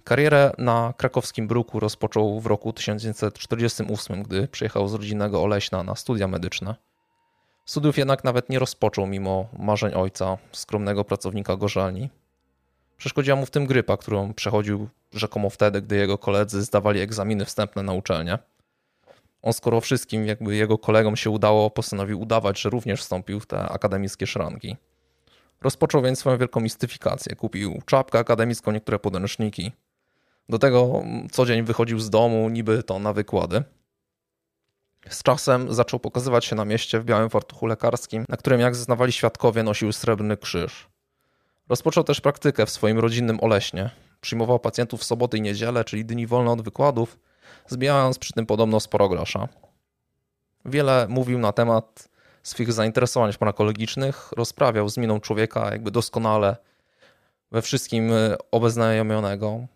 [SPEAKER 2] Karierę na krakowskim bruku rozpoczął w roku 1948, gdy przyjechał z rodzinnego Oleśna na studia medyczne. Studiów jednak nawet nie rozpoczął mimo marzeń ojca, skromnego pracownika gorzelni. Przeszkodziła mu w tym grypa, którą przechodził rzekomo wtedy, gdy jego koledzy zdawali egzaminy wstępne na uczelnię. On skoro wszystkim jakby jego kolegom się udało, postanowił udawać, że również wstąpił w te akademickie szranki. Rozpoczął więc swoją wielką mistyfikację. Kupił czapkę akademicką, niektóre podręczniki. Do tego co dzień wychodził z domu, niby to na wykłady. Z czasem zaczął pokazywać się na mieście w białym fartuchu lekarskim, na którym, jak zeznawali świadkowie, nosił srebrny krzyż. Rozpoczął też praktykę w swoim rodzinnym Oleśnie. Przyjmował pacjentów w soboty i niedzielę, czyli dni wolne od wykładów, zbijając przy tym podobno sporo grosza. Wiele mówił na temat swych zainteresowań farmakologicznych, rozprawiał z miną człowieka jakby doskonale we wszystkim e, obeznajomionego.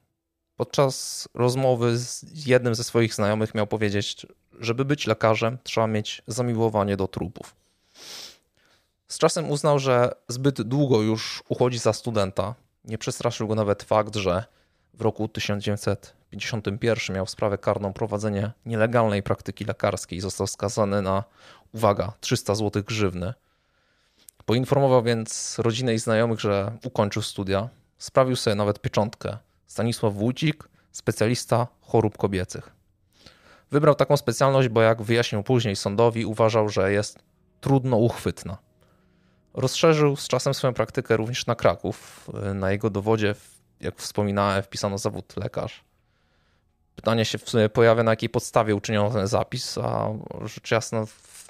[SPEAKER 2] Podczas rozmowy z jednym ze swoich znajomych miał powiedzieć, żeby być lekarzem, trzeba mieć zamiłowanie do trupów. Z czasem uznał, że zbyt długo już uchodzi za studenta. Nie przestraszył go nawet fakt, że w roku 1951 miał sprawę karną prowadzenie nielegalnej praktyki lekarskiej i został skazany na, uwaga, 300 zł grzywny. Poinformował więc rodzinę i znajomych, że ukończył studia. Sprawił sobie nawet pieczątkę. Stanisław Wójcik, specjalista chorób kobiecych. Wybrał taką specjalność, bo jak wyjaśnił później sądowi, uważał, że jest trudno uchwytna. Rozszerzył z czasem swoją praktykę również na Kraków. Na jego dowodzie, jak wspominałem, wpisano zawód lekarz. Pytanie się w sumie pojawia, na jakiej podstawie uczyniono ten zapis, a rzecz jasna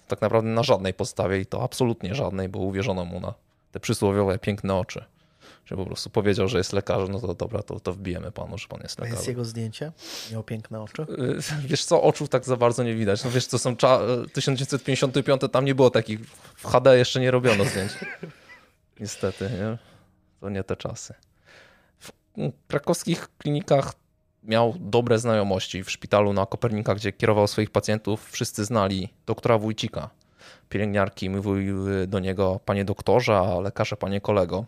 [SPEAKER 2] tak naprawdę na żadnej podstawie i to absolutnie żadnej, bo uwierzono mu na te przysłowiowe piękne oczy. Że po prostu powiedział, że jest lekarzem, no to dobra, to, to wbijemy panu, że pan jest lekarzem.
[SPEAKER 1] jest jego zdjęcie? Miał piękne oczy?
[SPEAKER 2] Y, Wiesz co, oczu tak za bardzo nie widać. No wiesz, to są cza- 1955, tam nie było takich, w HD jeszcze nie robiono zdjęć. Niestety, nie? To nie te czasy. W krakowskich klinikach miał dobre znajomości. W szpitalu na Kopernika, gdzie kierował swoich pacjentów, wszyscy znali doktora Wójcika. Pielęgniarki mówiły do niego panie doktorze, a lekarze panie kolego.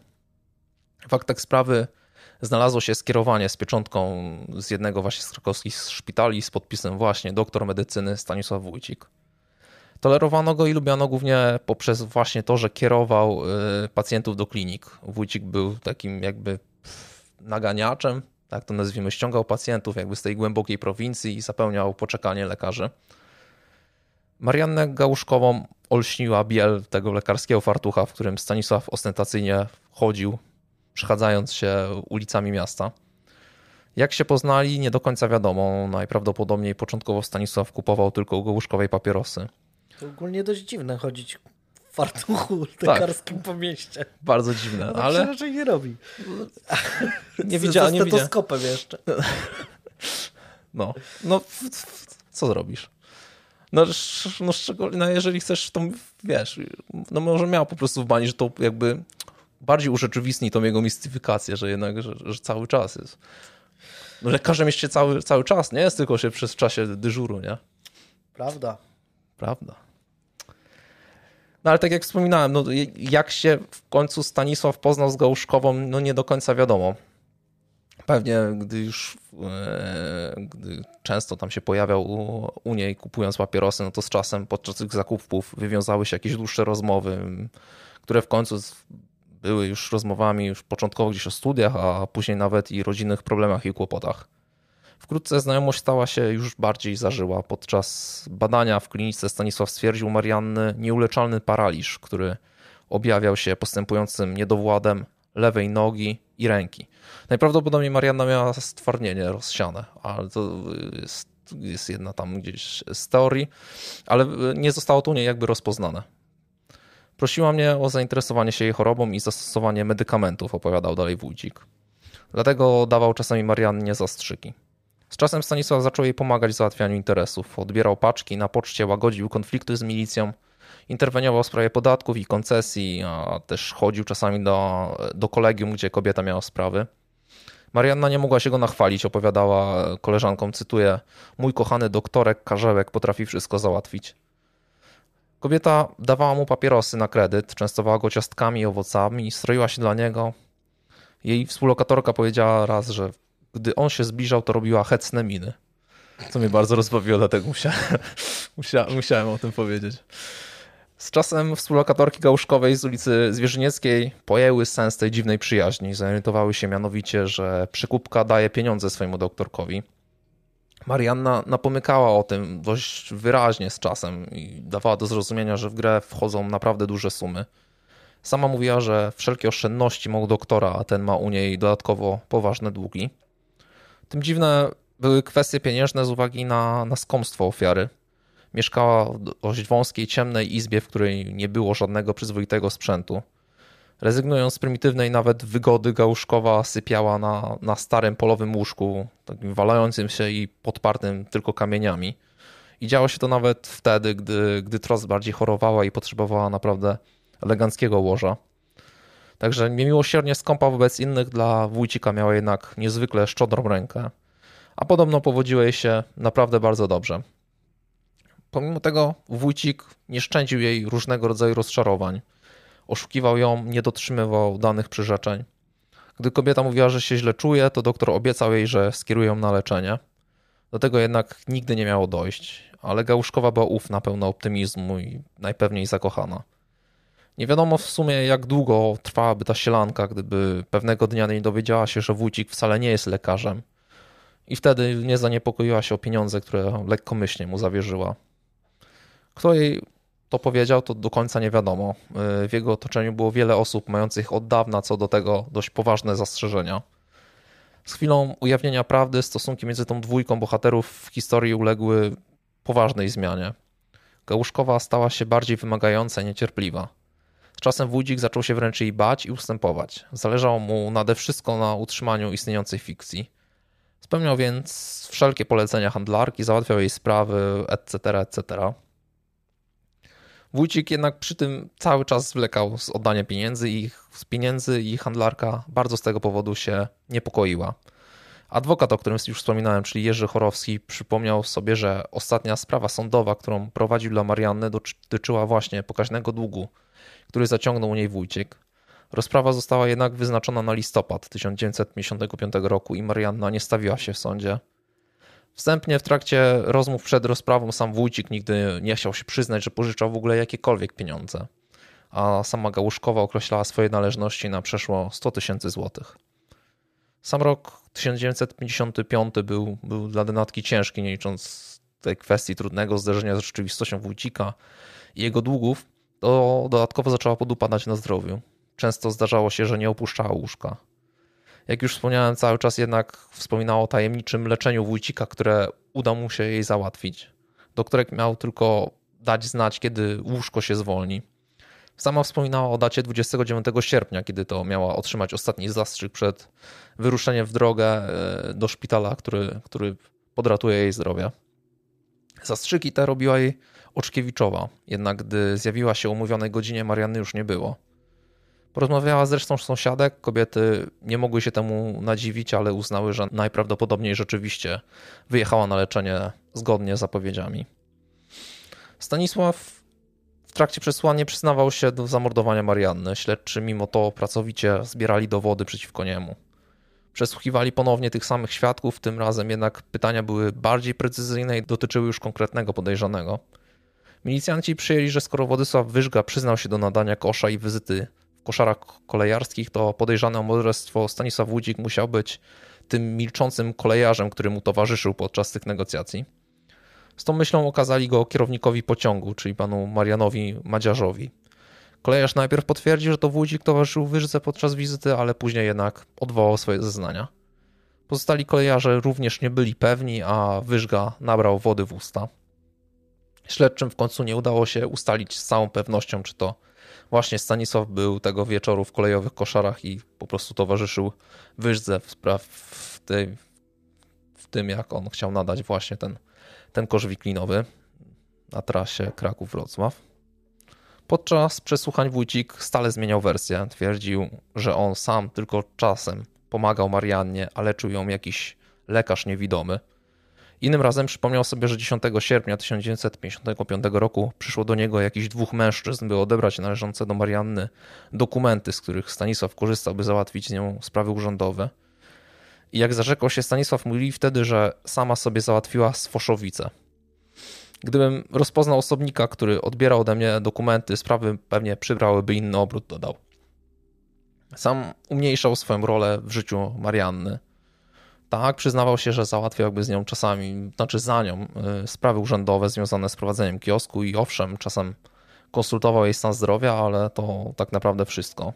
[SPEAKER 2] W aktach sprawy znalazło się skierowanie z pieczątką z jednego właśnie z krakowskich szpitali z podpisem właśnie doktor medycyny Stanisław Wójcik. Tolerowano go i lubiano głównie poprzez właśnie to, że kierował y, pacjentów do klinik. Wójcik był takim jakby naganiaczem, tak to nazwijmy, ściągał pacjentów jakby z tej głębokiej prowincji i zapełniał poczekanie lekarzy. Mariannę Gałuszkową olśniła biel tego lekarskiego fartucha, w którym Stanisław ostentacyjnie chodził, przechadzając się ulicami miasta. Jak się poznali, nie do końca wiadomo. Najprawdopodobniej początkowo Stanisław kupował tylko u Gałuszkowej papierosy.
[SPEAKER 1] To ogólnie dość dziwne chodzić fartuchu lekarskim po mieście.
[SPEAKER 2] Bardzo dziwne,
[SPEAKER 1] No tak się
[SPEAKER 2] ale
[SPEAKER 1] raczej nie robi. *laughs*
[SPEAKER 2] nie widziałem, nie widziałem.
[SPEAKER 1] jeszcze. *laughs*
[SPEAKER 2] No, no co zrobisz? No, no szczególnie, no jeżeli chcesz, to wiesz, no może miał po prostu w bani, że to jakby bardziej urzeczywistni tą jego mistyfikację, że jednak, że, że cały czas jest. No lekarzem jest się cały, cały czas, nie jest tylko się przez czasie dyżuru, nie?
[SPEAKER 1] Prawda.
[SPEAKER 2] Prawda. No ale tak jak wspominałem, no, jak się w końcu Stanisław poznał z Gałuszkową, no nie do końca wiadomo. Pewnie gdy już e, gdy często tam się pojawiał u, u niej kupując papierosy, no to z czasem podczas tych zakupów wywiązały się jakieś dłuższe rozmowy, które w końcu były już rozmowami już początkowo gdzieś o studiach, a później nawet i rodzinnych problemach i kłopotach. Wkrótce znajomość stała się już bardziej zażyła. Podczas badania w klinice Stanisław stwierdził Marianny nieuleczalny paraliż, który objawiał się postępującym niedowładem lewej nogi i ręki. Najprawdopodobniej Marianna miała stwardnienie rozsiane, ale to jest, jest jedna tam gdzieś z teorii, ale nie zostało to u niej jakby rozpoznane. Prosiła mnie o zainteresowanie się jej chorobą i zastosowanie medykamentów, opowiadał dalej Wójcik. Dlatego dawał czasami Mariannie zastrzyki. Z czasem Stanisław zaczął jej pomagać w załatwianiu interesów. Odbierał paczki na poczcie, łagodził konflikty z milicją, interweniował w sprawie podatków i koncesji, a też chodził czasami do, do kolegium, gdzie kobieta miała sprawy. Marianna nie mogła się go nachwalić, opowiadała koleżankom, cytuję, mój kochany doktorek Karzełek potrafi wszystko załatwić. Kobieta dawała mu papierosy na kredyt, częstowała go ciastkami i owocami stroiła się dla niego. Jej współlokatorka powiedziała raz, że gdy on się zbliżał, to robiła hecne miny. Co mnie bardzo rozbawiło, dlatego musiałem, musiałem, o tym powiedzieć. Z czasem współlokatorki Gałuszkowej z ulicy Zwierzynieckiej pojęły sens tej dziwnej przyjaźni. Zorientowały się mianowicie, że przekupka daje pieniądze swojemu doktorkowi. Marianna napomykała o tym dość wyraźnie z czasem i dawała do zrozumienia, że w grę wchodzą naprawdę duże sumy. Sama mówiła, że wszelkie oszczędności ma u doktora, a ten ma u niej dodatkowo poważne długi. Tym dziwne były kwestie pieniężne z uwagi na, na skąpstwo ofiary. Mieszkała w dość wąskiej, ciemnej izbie, w której nie było żadnego przyzwoitego sprzętu. Rezygnując z prymitywnej nawet wygody, Gałuszkowa sypiała na, na starym polowym łóżku, takim walającym się i podpartym tylko kamieniami. I działo się to nawet wtedy, gdy, gdy Trost bardziej chorowała i potrzebowała naprawdę eleganckiego łoża. Także niemiłosiernie skąpa wobec innych dla wójcika miała jednak niezwykle szczodrą rękę, a podobno powodziło jej się naprawdę bardzo dobrze. Pomimo tego wójcik nie szczędził jej różnego rodzaju rozczarowań. Oszukiwał ją, nie dotrzymywał danych przyrzeczeń. Gdy kobieta mówiła, że się źle czuje, to doktor obiecał jej, że skieruje ją na leczenie. Do tego jednak nigdy nie miało dojść, ale Gałuszkowa była ufna, pełna optymizmu i najpewniej zakochana. Nie wiadomo w sumie, jak długo trwałaby ta sielanka, gdyby pewnego dnia nie dowiedziała się, że wójcik wcale nie jest lekarzem. I wtedy nie zaniepokoiła się o pieniądze, które lekkomyślnie mu zawierzyła. Kto jej to powiedział, to do końca nie wiadomo. W jego otoczeniu było wiele osób mających od dawna co do tego dość poważne zastrzeżenia. Z chwilą ujawnienia prawdy stosunki między tą dwójką bohaterów w historii uległy poważnej zmianie. Gałuszkowa stała się bardziej wymagająca i niecierpliwa. Czasem wójcik zaczął się wręcz jej bać i ustępować. Zależało mu nade wszystko na utrzymaniu istniejącej fikcji. Spełniał więc wszelkie polecenia handlarki, załatwiał jej sprawy, etc., etc. Wójcik jednak przy tym cały czas zwlekał z oddaniem pieniędzy i z pieniędzy i handlarka bardzo z tego powodu się niepokoiła. Adwokat, o którym już wspominałem, czyli Jerzy Chorowski, przypomniał sobie, że ostatnia sprawa sądowa, którą prowadził dla Marianny, dotyczyła właśnie pokaźnego długu, który zaciągnął u niej wójcik. Rozprawa została jednak wyznaczona na listopad 1955 roku i Marianna nie stawiła się w sądzie. Wstępnie w trakcie rozmów przed rozprawą sam wójcik nigdy nie chciał się przyznać, że pożyczał w ogóle jakiekolwiek pieniądze, a sama Gałuszkowa określała swoje należności na przeszło 100 tysięcy złotych. Sam rok 1955 był, był dla Denatki ciężki, nie licząc tej kwestii trudnego zderzenia z rzeczywistością wójcika i jego długów, to dodatkowo zaczęła podupadać na zdrowiu. Często zdarzało się, że nie opuszczała łóżka. Jak już wspomniałem, cały czas jednak wspominała o tajemniczym leczeniu wójcika, które uda mu się jej załatwić. Doktorek miał tylko dać znać, kiedy łóżko się zwolni. Sama wspominała o dacie 29 sierpnia, kiedy to miała otrzymać ostatni zastrzyk przed wyruszeniem w drogę e, do szpitala, który, który podratuje jej zdrowie. Zastrzyki te robiła jej Oczkiewiczowa, jednak gdy zjawiła się o umówionej godzinie, Marianny już nie było. Porozmawiała zresztą z sąsiadek, kobiety nie mogły się temu nadziwić, ale uznały, że najprawdopodobniej rzeczywiście wyjechała na leczenie zgodnie z zapowiedziami. Stanisław w trakcie przesłania przyznawał się do zamordowania Marianny. Śledczy mimo to pracowicie zbierali dowody przeciwko niemu. Przesłuchiwali ponownie tych samych świadków, tym razem jednak pytania były bardziej precyzyjne i dotyczyły już konkretnego podejrzanego. Milicjanci przyjęli, że skoro Władysław Wyżga przyznał się do nadania kosza i wizyty w koszarach kolejarskich, to podejrzany o morderstwo Stanisław Łudzik musiał być tym milczącym kolejarzem, który mu towarzyszył podczas tych negocjacji. Z tą myślą okazali go kierownikowi pociągu, czyli panu Marianowi Madziarzowi. Kolejarz najpierw potwierdził, że to Wójcik towarzyszył Wyżce podczas wizyty, ale później jednak odwołał swoje zeznania. Pozostali kolejarze również nie byli pewni, a Wyżga nabrał wody w usta. Śledczym w końcu nie udało się ustalić z całą pewnością, czy to właśnie Stanisław był tego wieczoru w kolejowych koszarach i po prostu towarzyszył Wyżdze w, spraw, w, tej, w tym, jak on chciał nadać właśnie ten, ten kosz wiklinowy na trasie Kraków-Wrocław. Podczas przesłuchań Wójcik stale zmieniał wersję. Twierdził, że on sam tylko czasem pomagał Mariannie, a leczył ją jakiś lekarz niewidomy. Innym razem przypomniał sobie, że 10 sierpnia 1955 roku przyszło do niego jakichś dwóch mężczyzn, by odebrać należące do Marianny dokumenty, z których Stanisław korzystał, by załatwić z nią sprawy urzędowe. I jak zarzekał się Stanisław, mówili wtedy, że sama sobie załatwiła sfoszowice. Gdybym rozpoznał osobnika, który odbierał ode mnie dokumenty, sprawy pewnie przybrałyby inny obrót, dodał. Sam umniejszał swoją rolę w życiu Marianny. Tak, przyznawał się, że załatwiał jakby z nią czasami, znaczy za nią, y, sprawy urzędowe związane z prowadzeniem kiosku i owszem, czasem konsultował jej stan zdrowia, ale to tak naprawdę wszystko.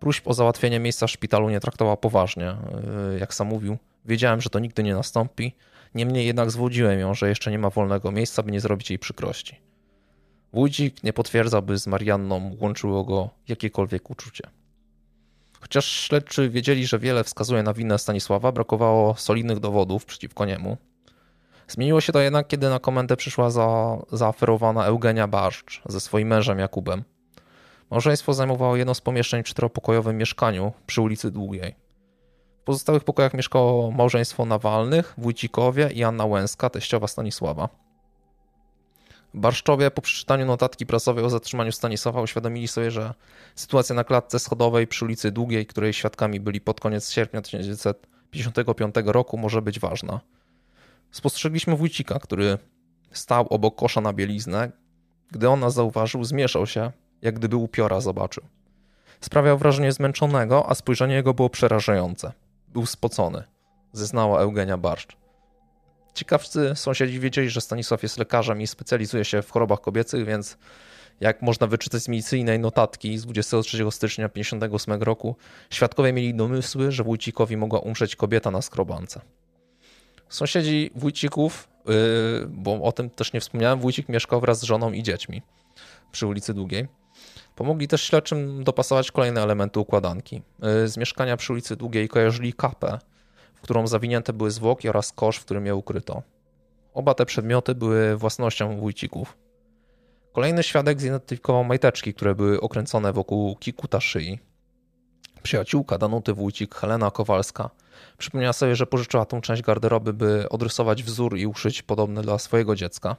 [SPEAKER 2] Próśb o załatwienie miejsca w szpitalu nie traktował poważnie. Y, jak sam mówił, wiedziałem, że to nigdy nie nastąpi. Niemniej jednak zwodziłem ją, że jeszcze nie ma wolnego miejsca, by nie zrobić jej przykrości. Wójcik nie potwierdza, by z Marianną łączyło go jakiekolwiek uczucie. Chociaż śledczy wiedzieli, że wiele wskazuje na winę Stanisława, brakowało solidnych dowodów przeciwko niemu. Zmieniło się to jednak, kiedy na komendę przyszła za, zaoferowana Eugenia Barszcz ze swoim mężem Jakubem. Małżeństwo zajmowało jedno z pomieszczeń w czteropokojowym mieszkaniu przy ulicy Długiej. W pozostałych pokojach mieszkało małżeństwo Nawalnych, Wójcikowie i Anna Łęska, teściowa Stanisława. Barszczowie po przeczytaniu notatki prasowej o zatrzymaniu Stanisława uświadomili sobie, że sytuacja na klatce schodowej przy ulicy Długiej, której świadkami byli pod koniec sierpnia 1955 roku, może być ważna. Spostrzegliśmy wójcika, który stał obok kosza na bieliznę. Gdy on nas zauważył, zmieszał się, jak gdyby upiora zobaczył. Sprawiał wrażenie zmęczonego, a spojrzenie jego było przerażające. Był spocony, zeznała Eugenia Barszcz. Ciekawcy sąsiedzi wiedzieli, że Stanisław jest lekarzem i specjalizuje się w chorobach kobiecych, więc jak można wyczytać z milicyjnej notatki z 23 stycznia 1958 roku, świadkowie mieli domysły, że Wójcikowi mogła umrzeć kobieta na skrobance. Sąsiedzi Wójcików, yy, bo o tym też nie wspomniałem, Wójcik mieszkał wraz z żoną i dziećmi przy ulicy Długiej. Pomogli też śledczym dopasować kolejne elementy układanki. Yy, z mieszkania przy ulicy Długiej kojarzyli kapę, którą zawinięte były zwłoki oraz kosz, w którym je ukryto. Oba te przedmioty były własnością Wójcików. Kolejny świadek zidentyfikował majteczki, które były okręcone wokół kikuta szyi. Przyjaciółka Danuty Wójcik, Helena Kowalska, przypomniała sobie, że pożyczyła tą część garderoby, by odrysować wzór i uszyć podobny dla swojego dziecka.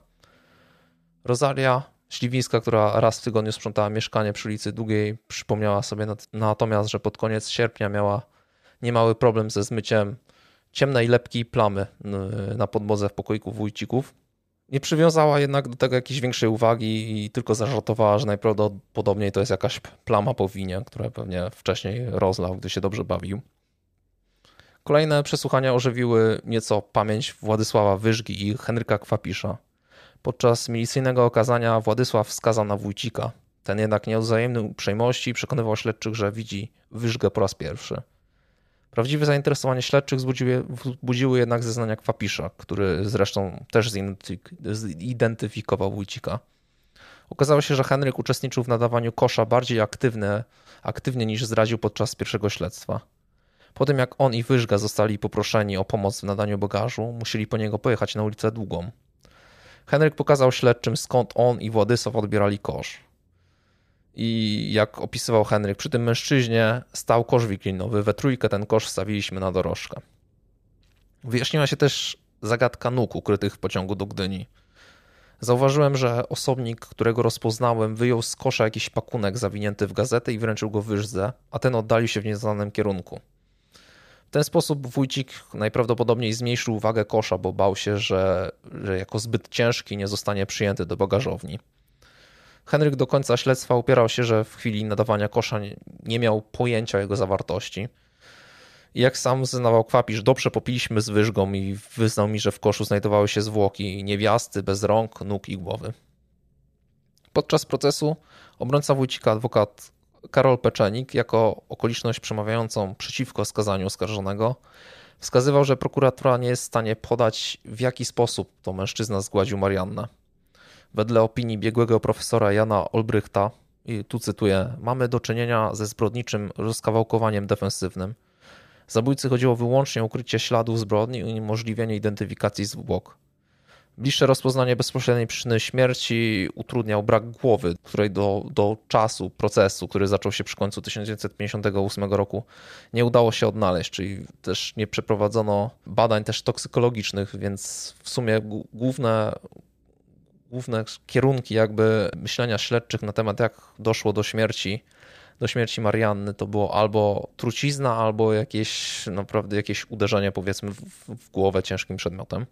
[SPEAKER 2] Rosaria Śliwińska, która raz w tygodniu sprzątała mieszkanie przy ulicy Długiej, przypomniała sobie natomiast, że pod koniec sierpnia miała niemały problem ze zmyciem ciemnej lepki plamy na podłodze w pokoiku wójcików. Nie przywiązała jednak do tego jakiejś większej uwagi i tylko zażartowała, że najprawdopodobniej to jest jakaś plama po winie, które pewnie wcześniej rozlał, gdy się dobrze bawił. Kolejne przesłuchania ożywiły nieco pamięć Władysława Wyżgi i Henryka Kwapisza. Podczas milicyjnego okazania Władysław wskazał na Wójcika. Ten jednak nie odwzajemnił uprzejmości przekonywał śledczych, że widzi Wyżgę po raz pierwszy. Prawdziwe zainteresowanie śledczych zbudziły, budziły jednak zeznania Kwapisza, który zresztą też zidentyfikował Wójcika. Okazało się, że Henryk uczestniczył w nadawaniu kosza bardziej aktywnie, aktywnie niż zdradził podczas pierwszego śledztwa. Po tym jak on i Wyżga zostali poproszeni o pomoc w nadaniu bagażu, musieli po niego pojechać na ulicę Długą. Henryk pokazał śledczym skąd on i Władysław odbierali kosz. I jak opisywał Henryk, przy tym mężczyźnie stał kosz wiklinowy. We trójkę ten kosz wstawiliśmy na dorożkę. Wyjaśniła się też zagadka nóg ukrytych w pociągu do Gdyni. Zauważyłem, że osobnik, którego rozpoznałem, wyjął z kosza jakiś pakunek zawinięty w gazetę i wręczył go wyżdze, a ten oddalił się w nieznanym kierunku. W ten sposób wójcik najprawdopodobniej zmniejszył wagę kosza, bo bał się, że, że jako zbyt ciężki nie zostanie przyjęty do bagażowni. Henryk do końca śledztwa upierał się, że w chwili nadawania kosza nie, miał pojęcia o jego zawartości. Jak sam zeznawał Kwapisz, dobrze popiliśmy z wyżgą i wyznał mi, że w koszu znajdowały się zwłoki niewiasty bez rąk, nóg i głowy. Podczas procesu obrońca Wójcika, adwokat Karol Peczenik, jako okoliczność przemawiającą przeciwko skazaniu oskarżonego, wskazywał, że prokuratura nie jest w stanie podać, w jaki sposób to mężczyzna zgładził Mariannę. Wedle opinii biegłego profesora Jana Olbrychta, i tu cytuję, mamy do czynienia ze zbrodniczym rozkawałkowaniem defensywnym. Zabójcy chodziło wyłącznie o ukrycie śladów zbrodni i uniemożliwienie identyfikacji zwłok. Bliższe rozpoznanie bezpośredniej przyczyny śmierci utrudniał brak głowy, której do, do czasu procesu, który zaczął się przy końcu 1958 roku, nie udało się odnaleźć, czyli też nie przeprowadzono badań też toksykologicznych, więc w sumie główne główne kierunki jakby myślenia śledczych na temat jak doszło do śmierci do śmierci Marianny to było albo trucizna, albo jakieś naprawdę jakieś uderzenie powiedzmy w, w głowę ciężkim przedmiotem.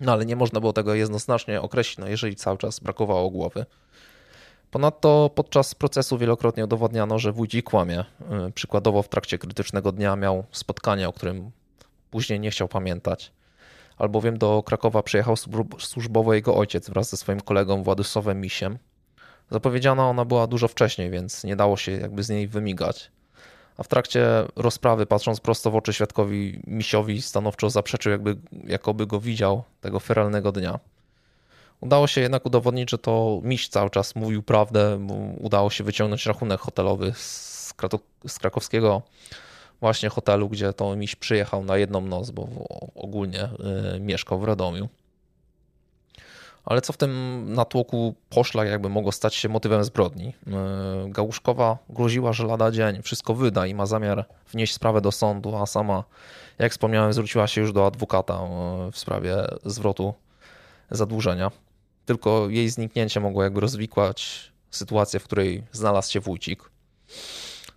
[SPEAKER 2] No ale nie można było tego jednoznacznie określić, no jeżeli cały czas brakowało głowy. Ponadto podczas procesu wielokrotnie udowodniano, że Wójcik kłamie. Y, przykładowo w trakcie krytycznego dnia miał spotkanie, o którym później nie chciał pamiętać albowiem do Krakowa przyjechał służbowo jego ojciec wraz ze swoim kolegą Władysławem Misiem. Zapowiedziana ona była dużo wcześniej, więc nie dało się jakby z niej wymigać. A w trakcie rozprawy, patrząc prosto w oczy świadkowi Misiowi, stanowczo zaprzeczył, jakby, jakoby go widział tego feralnego dnia. Udało się jednak udowodnić, że to Miś cały czas mówił prawdę, udało się wyciągnąć rachunek hotelowy z, z krakowskiego właśnie hotelu, gdzie to Miś przyjechał na jedną noc, bo ogólnie y, mieszkał w Radomiu. Ale co w tym natłoku poszlak jakby mogło stać się motywem zbrodni? Y, Gałuszkowa groziła, że lada dzień wszystko wyda i ma zamiar wnieść sprawę do sądu, a sama, jak wspomniałem, zwróciła się już do adwokata y, w sprawie zwrotu zadłużenia. Tylko jej zniknięcie mogło jakby rozwikłać sytuację, w której znalazł się Wójcik.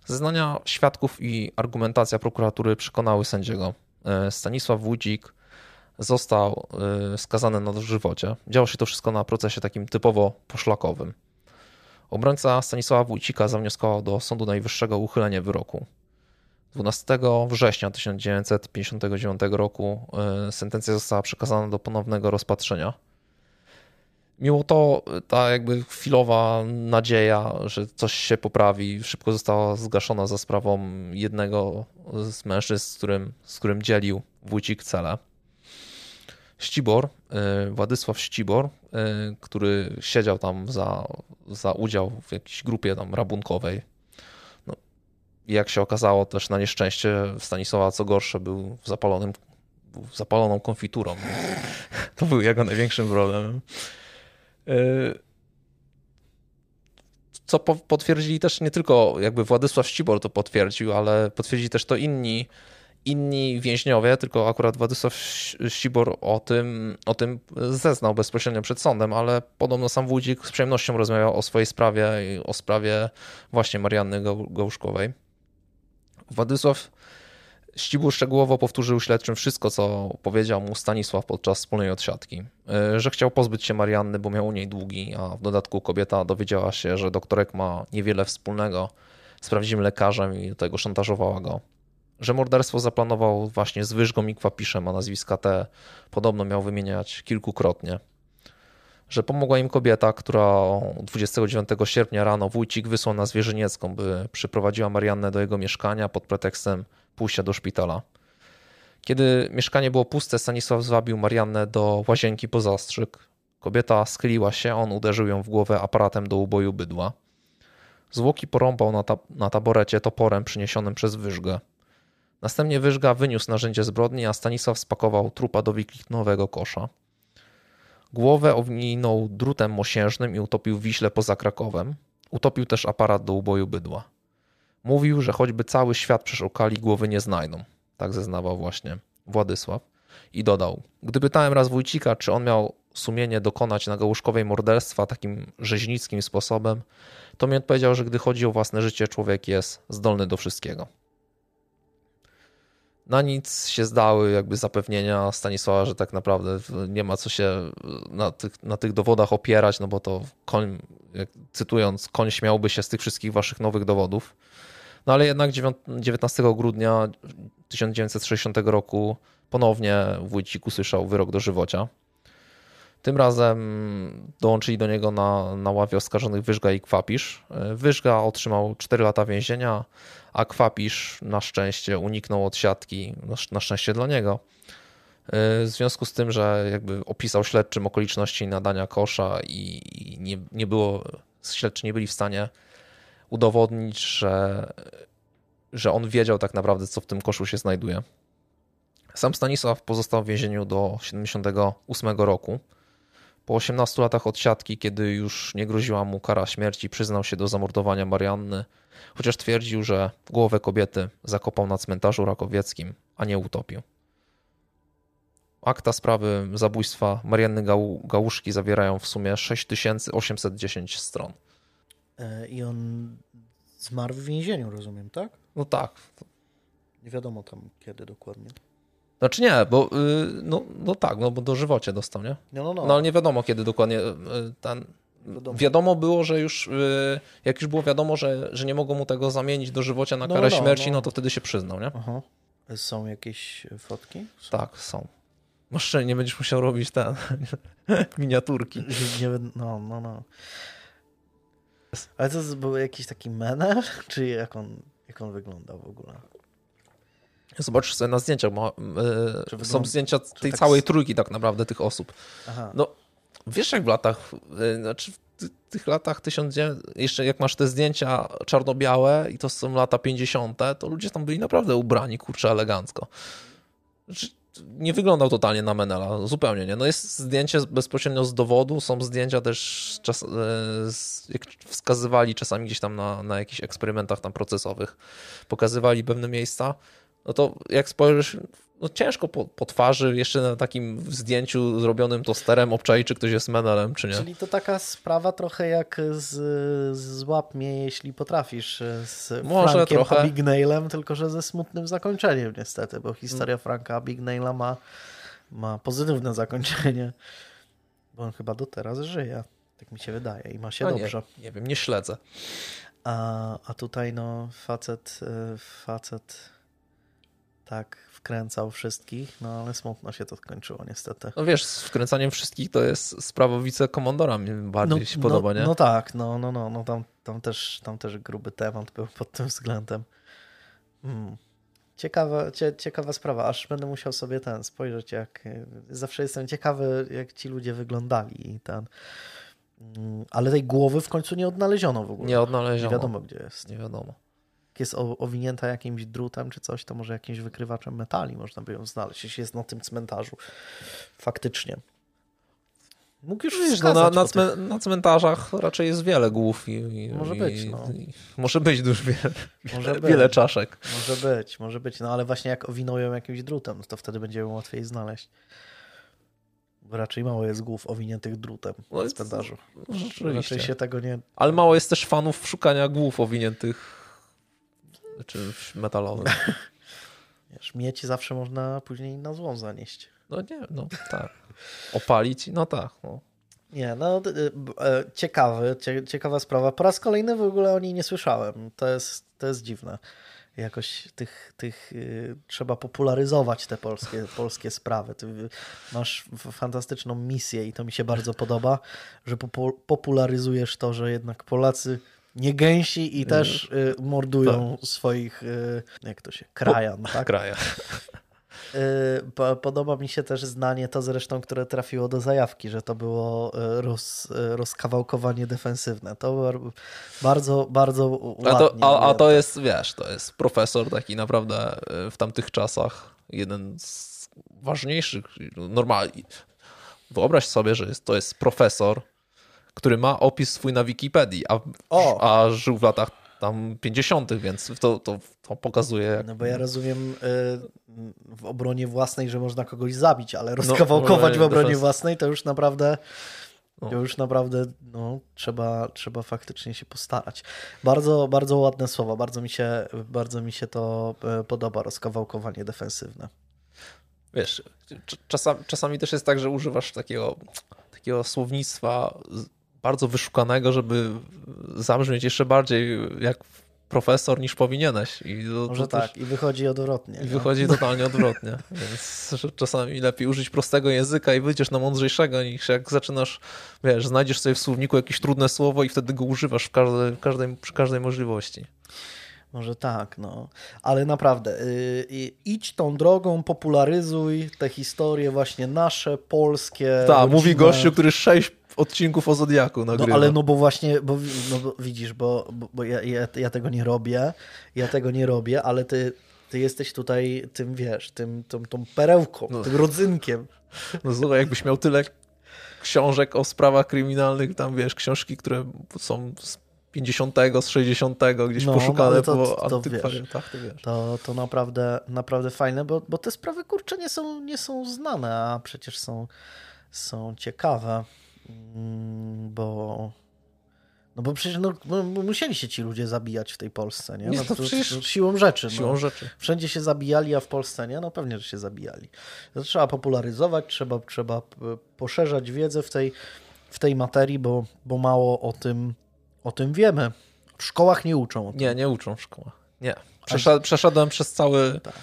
[SPEAKER 2] Zeznania świadków i argumentacja prokuratury przekonały sędziego. E, Stanisław Wójcik został e, skazany na dożywocie. Działo się to wszystko na procesie takim typowo poszlakowym. Obrońca Stanisława Wójcika zawnioskował do Sądu Najwyższego uchylenie wyroku. 12 września 1959 roku e, sentencja została przekazana do ponownego rozpatrzenia. Mimo to ta jakby chwilowa nadzieja, że coś się poprawi, szybko została zgaszona za sprawą jednego z mężczyzn, z którym, z którym dzielił Wójcik cele. Ścibor, y, Władysław Ścibor, y, który siedział tam za, za udział w jakiejś grupie tam rabunkowej. No, jak się okazało, też na nieszczęście Stanisława, co gorsze, był zapalonym, był zapaloną konfiturą. To był jego największym problemem. Y, co potwierdzili też nie tylko jakby Władysław Ścibor to potwierdził, ale potwierdzili też to inni, inni więźniowie, tylko akurat Władysław Ścibor o tym, o tym zeznał bezpośrednio przed sądem, ale podobno sam Wójcik z przyjemnością rozmawiał o swojej sprawie i o sprawie właśnie Marianny Gałuszkowej. Władysław Ścibur szczegółowo powtórzył śledczym wszystko, co powiedział mu Stanisław podczas wspólnej odsiadki. E, że chciał pozbyć się Marianny, bo miał u niej długi, a w dodatku kobieta dowiedziała się, że doktorek ma niewiele wspólnego z prawdziwym lekarzem i do tego szantażowała go. Że morderstwo zaplanował właśnie z Wyżgą i Kwapiszem, a nazwiska te podobno miał wymieniać kilkukrotnie. Że pomogła im kobieta, która 29 sierpnia rano wójcik wysłał na Zwierzyniecką, by przyprowadziła Mariannę do jego mieszkania pod pretekstem pójścia do szpitala. Kiedy mieszkanie było puste, Stanisław zwabił Mariannę do łazienki po zastrzyk. Kobieta schyliła się, on uderzył ją w głowę aparatem do uboju bydła. Zwłoki porąbał na, ta na taborecie toporem przyniesionym przez Wyżgę. Następnie Wyżga wyniósł narzędzie zbrodni, a Stanisław spakował trupa do wiklinowego kosza. Głowę owinął drutem mosiężnym i utopił w Wiśle poza Krakowem. Utopił też aparat do uboju bydła. Mówił, że choćby cały świat przeszukali, głowy nie znajdą. Tak zeznawał właśnie Władysław. I dodał, gdy pytałem raz Wójcika, czy on miał sumienie dokonać na Gałuszkowej morderstwa takim rzeźnickim sposobem, to mi odpowiedział, że gdy chodzi o własne życie, człowiek jest zdolny do wszystkiego. Na nic się zdały jakby zapewnienia Stanisława, że tak naprawdę nie ma co się na tych, na tych dowodach opierać, no bo to koń, cytując, koń śmiałby się z tych wszystkich waszych nowych dowodów. No ale jednak 19 grudnia 1960 roku ponownie Wójcik usłyszał wyrok do żywocia. Tym razem dołączyli do niego na, na ławie oskarżonych Wyżga i Kwapisz. Wyżga otrzymał 4 lata więzienia, a Kwapisz na szczęście uniknął od siatki, na szczęście dla niego. W związku z tym, że jakby opisał śledczym okoliczności nadania kosza i nie, nie było, śledczy nie byli w stanie udowodnić, że, że on wiedział tak naprawdę, co w tym koszu się znajduje. Sam Stanisław pozostał w więzieniu do 78 roku. Po 18 latach odsiadki, kiedy już nie groziła mu kara śmierci, przyznał się do zamordowania Marianny, chociaż twierdził, że głowę kobiety zakopał na cmentarzu rakowieckim, a nie utopił. Akta sprawy zabójstwa Marianny Gałuszki zawierają w sumie 6810 stron.
[SPEAKER 1] E, I on zmarł w więzieniu, rozumiem, tak?
[SPEAKER 2] No tak.
[SPEAKER 1] Nie wiadomo tam kiedy dokładnie.
[SPEAKER 2] Znaczy nie, bo y, no, no tak, no bo do żywocie dostał, nie?
[SPEAKER 1] No, no, no.
[SPEAKER 2] no ale nie wiadomo kiedy dokładnie y, ten... Wiadomo. wiadomo było, że już, y, jak już było wiadomo, że, że nie mogą mu tego zamienić do żywocia na no, karę no, śmierci, no. no. to wtedy się przyznał, nie? Aha.
[SPEAKER 1] Są jakieś fotki?
[SPEAKER 2] Są. Tak, są. Może nie będziesz musiał robić te *laughs* miniaturki.
[SPEAKER 1] Nie, no, no, no. Ale to był jakiś taki menel? *laughs* Czy jak on Jak on wyglądał w ogóle?
[SPEAKER 2] Zobaczysz sobie na zdjęciach, bo, e, są zdjęcia tej
[SPEAKER 1] tak
[SPEAKER 2] całej trójki tak naprawdę tych osób.
[SPEAKER 1] Aha.
[SPEAKER 2] No, wiesz jak w latach, e, znaczy w ty- tych latach 1900, jeszcze jak masz te zdjęcia czarno-białe i to są lata 50., to ludzie tam byli naprawdę ubrani, kurczę, elegancko. Znaczy, nie wyglądał totalnie na Menela, zupełnie nie. No jest zdjęcie bezpośrednio z dowodu, są zdjęcia też, czas, e, jak wskazywali czasami gdzieś tam na, na jakichś eksperymentach tam procesowych, pokazywali pewne miejsca, no to jak spojrzysz, no ciężko po, po twarzy, jeszcze na takim zdjęciu zrobionym tosterem obczaić, czy ktoś jest Menelem, czy nie.
[SPEAKER 1] Czyli to taka sprawa trochę jak z, z Łap mnie, jeśli potrafisz, z
[SPEAKER 2] Może
[SPEAKER 1] Frankiem
[SPEAKER 2] trochę.
[SPEAKER 1] Abagnale'em, tylko że ze smutnym zakończeniem niestety, bo historia Franka Abagnale'a ma, ma pozytywne zakończenie, bo on chyba do teraz żyje, tak mi się wydaje i ma się
[SPEAKER 2] No
[SPEAKER 1] dobrze.
[SPEAKER 2] Nie, nie wiem, nie śledzę.
[SPEAKER 1] A, a tutaj no facet, y, facet tak wkręcał wszystkich, no ale smutno się to skończyło niestety.
[SPEAKER 2] No wiesz, z wkręcaniem wszystkich to jest sprawa wicekomandora, mi bardziej się podoba,
[SPEAKER 1] no,
[SPEAKER 2] nie?
[SPEAKER 1] No tak, no, no, no, no tam, tam, też, tam też gruby temat był pod tym względem. Mm. Ciekawa, cie, ciekawa sprawa, aż będę musiał sobie ten spojrzeć, jak zawsze jestem ciekawy, jak ci ludzie wyglądali i ten. Mm, Ale tej głowy w końcu nie odnaleziono w ogóle.
[SPEAKER 2] Nie odnaleziono.
[SPEAKER 1] Nie wiadomo, gdzie jest.
[SPEAKER 2] Nie wiadomo.
[SPEAKER 1] Jak jest owinięta jakimś drutem czy coś, to może jakimś wykrywaczem metali można by ją znaleźć, jeśli jest na tym cmentarzu. Faktycznie. Mógł już
[SPEAKER 2] Wiesz, no, na, na,
[SPEAKER 1] tych-
[SPEAKER 2] na cmentarzach raczej jest wiele głów i, i
[SPEAKER 1] Może
[SPEAKER 2] i,
[SPEAKER 1] być, no.
[SPEAKER 2] i, może być dużo *laughs* wiele,
[SPEAKER 1] Może być.
[SPEAKER 2] wiele czaszek.
[SPEAKER 1] Może być, może być. No ale właśnie jak owiną ją jakimś drutem, no to wtedy będzie ją łatwiej znaleźć. Bo raczej mało jest głów owiniętych drutem
[SPEAKER 2] No
[SPEAKER 1] na cmentarzu.
[SPEAKER 2] No,
[SPEAKER 1] Raczej
[SPEAKER 2] rzeczywiście.
[SPEAKER 1] się tego nie...
[SPEAKER 2] Ale mało jest też fanów szukania głów owiniętych czymś metalowym. *laughs*
[SPEAKER 1] Wiesz, mieć zawsze można później na złą zanieść.
[SPEAKER 2] No nie, no tak. Opalić? No tak. No.
[SPEAKER 1] Nie, no e, ciekawy, cie, ciekawa sprawa. Po raz kolejny w ogóle o niej nie słyszałem. To jest, to jest dziwne. Jakoś tych, tych y, trzeba popularyzować te polskie, *laughs* polskie sprawy. Ty masz fantastyczną misję i to mi się bardzo podoba, że popu- popularyzujesz to, że jednak Polacy nie gęsi i też y, mordują swoich, y, jak to się, krajan, tak?
[SPEAKER 2] Kraja.
[SPEAKER 1] Y, po- Podoba mi się też zdanie, to zresztą, które trafiło do zajawki, że to było y, roz, y, rozkawałkowanie defensywne. To bar- bardzo, bardzo ładnie.
[SPEAKER 2] A to, a, a to jest, wiesz, to jest profesor taki naprawdę w tamtych czasach jeden z ważniejszych, normalnie. Wyobraź sobie, że jest, to jest profesor, który ma opis swój na Wikipedii, a,
[SPEAKER 1] O!
[SPEAKER 2] a żył w latach tam 50., więc to, to, to pokazuje, jak
[SPEAKER 1] No bo ja rozumiem y, w obronie własnej, że można kogoś zabić, ale rozkawałkować
[SPEAKER 2] obronie
[SPEAKER 1] w obronie własnej to już naprawdę
[SPEAKER 2] No.
[SPEAKER 1] to już naprawdę no, trzeba, trzeba faktycznie się postarać. Bardzo, bardzo ładne słowa, bardzo mi się, bardzo mi się to y, podoba, rozkawałkowanie defensywne.
[SPEAKER 2] wiesz, cz- czasami, czasami też jest tak, że używasz takiego, takiego słownictwa bardzo wyszukanego, żeby zabrzmieć jeszcze bardziej jak profesor niż powinieneś. I to,
[SPEAKER 1] Może
[SPEAKER 2] to też-
[SPEAKER 1] tak, i wychodzi odwrotnie.
[SPEAKER 2] I
[SPEAKER 1] no.
[SPEAKER 2] wychodzi totalnie odwrotnie. *laughs* Więc czasami lepiej użyć prostego języka i wyjdziesz na mądrzejszego, niż jak zaczynasz, wiesz, znajdziesz sobie w słowniku jakieś trudne słowo i wtedy go używasz w każdej, w każdej, przy każdej możliwości.
[SPEAKER 1] Może tak, no. Ale naprawdę, y, y, idź tą drogą, popularyzuj te historie właśnie nasze, polskie.
[SPEAKER 2] Tak, mówi gościu, który sześć odcinków o Zodiaku
[SPEAKER 1] No
[SPEAKER 2] nagrywa.
[SPEAKER 1] ale no bo właśnie, bo, no, bo widzisz, bo, bo, bo ja, ja, ja tego nie robię, ja tego nie robię, ale ty, ty jesteś tutaj tym, wiesz, tym, tą, tą perełką,
[SPEAKER 2] No.
[SPEAKER 1] tym rodzynkiem.
[SPEAKER 2] No słuchaj, jakbyś miał tyle książek o sprawach kryminalnych, tam wiesz, książki, które są z 50, z 60 gdzieś
[SPEAKER 1] No, no,
[SPEAKER 2] poszukane
[SPEAKER 1] to-
[SPEAKER 2] po
[SPEAKER 1] to- to
[SPEAKER 2] antykwariatach, to wiesz.
[SPEAKER 1] To, to naprawdę, naprawdę fajne, bo, bo te sprawy kurcze nie są, nie są znane, a przecież są, są ciekawe, bo no bo przecież no, no, musieli się ci ludzie zabijać w tej Polsce, nie?
[SPEAKER 2] Nie,
[SPEAKER 1] No,
[SPEAKER 2] to przecież-
[SPEAKER 1] siłą rzeczy.
[SPEAKER 2] Siłą
[SPEAKER 1] no.
[SPEAKER 2] rzeczy.
[SPEAKER 1] Wszędzie się zabijali, a w Polsce nie? No pewnie, że się zabijali. To trzeba popularyzować, trzeba, trzeba p- poszerzać wiedzę w tej, w tej materii, bo, bo mało o tym, o tym wiemy. W szkołach nie uczą o tym.
[SPEAKER 2] Nie, nie uczą w szkołach. Nie. Przeszedłem, przeszedłem przez cały
[SPEAKER 1] Tak,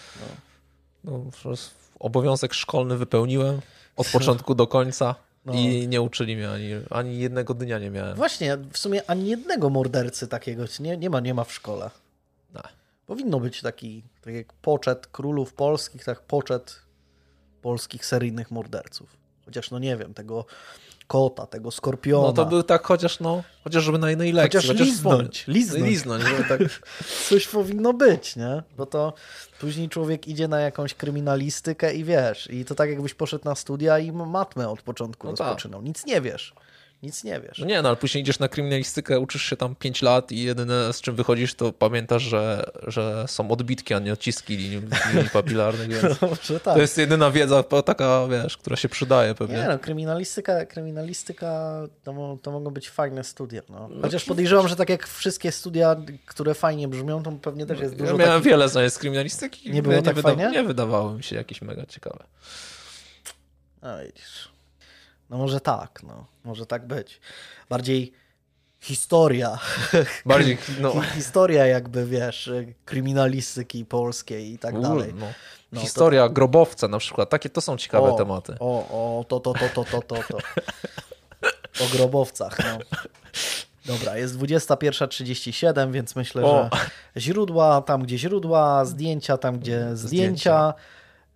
[SPEAKER 1] no.
[SPEAKER 2] no, przez obowiązek szkolny wypełniłem od *laughs* początku do końca
[SPEAKER 1] No.
[SPEAKER 2] i nie uczyli mnie ani, ani jednego dnia nie miałem.
[SPEAKER 1] Właśnie, w sumie ani jednego mordercy takiego nie, nie, ma, nie ma w szkole.
[SPEAKER 2] No.
[SPEAKER 1] Powinno być taki, tak jak poczet królów polskich, tak poczet polskich seryjnych morderców. Chociaż no nie wiem, tego kota, tego skorpiona.
[SPEAKER 2] No to był tak chociaż, no, chociaż żeby na jednej lekcji.
[SPEAKER 1] Chociaż liznąć,
[SPEAKER 2] wspomnieć.
[SPEAKER 1] liznąć.
[SPEAKER 2] liznąć żeby tak... *laughs*
[SPEAKER 1] Coś powinno być, nie? Bo to później człowiek idzie na jakąś kryminalistykę i wiesz, i to tak jakbyś poszedł na studia i matmę od początku
[SPEAKER 2] No tak.
[SPEAKER 1] rozpoczynał. Nic nie wiesz. Nic nie wiesz.
[SPEAKER 2] No nie, no ale później idziesz na kryminalistykę, uczysz się tam 5 lat i jedyne z czym wychodzisz, to pamiętasz, że, że są odbitki, a nie odciski linii, linii papilarnych, *laughs* więc
[SPEAKER 1] Dobrze, tak.
[SPEAKER 2] to jest jedyna wiedza taka, wiesz, która się przydaje pewnie.
[SPEAKER 1] Nie no, kryminalistyka, kryminalistyka to, to mogą być fajne studia. No. Chociaż podejrzewam, że tak jak wszystkie studia, które fajnie brzmią, to pewnie też jest
[SPEAKER 2] Ja
[SPEAKER 1] dużo
[SPEAKER 2] miałem
[SPEAKER 1] takich...
[SPEAKER 2] wiele zdań z kryminalistyki.
[SPEAKER 1] Nie było tak fajnie?
[SPEAKER 2] Nie wydawało mi się jakieś mega ciekawe.
[SPEAKER 1] A widzisz. No może tak, no. Może tak być. Bardziej historia. *laughs*
[SPEAKER 2] Bardziej, no,
[SPEAKER 1] Hi- Historia jakby, wiesz, kryminalistyki polskiej i tak dalej.
[SPEAKER 2] no.
[SPEAKER 1] No,
[SPEAKER 2] Historia grobowca na przykład, takie to są ciekawe
[SPEAKER 1] o,
[SPEAKER 2] tematy.
[SPEAKER 1] O, o, to, to, to, to, to, to, to. O grobowcach, no. Dobra, jest 21.37, więc myślę,
[SPEAKER 2] O.
[SPEAKER 1] że źródła tam, gdzie źródła, zdjęcia tam, gdzie zdjęcia.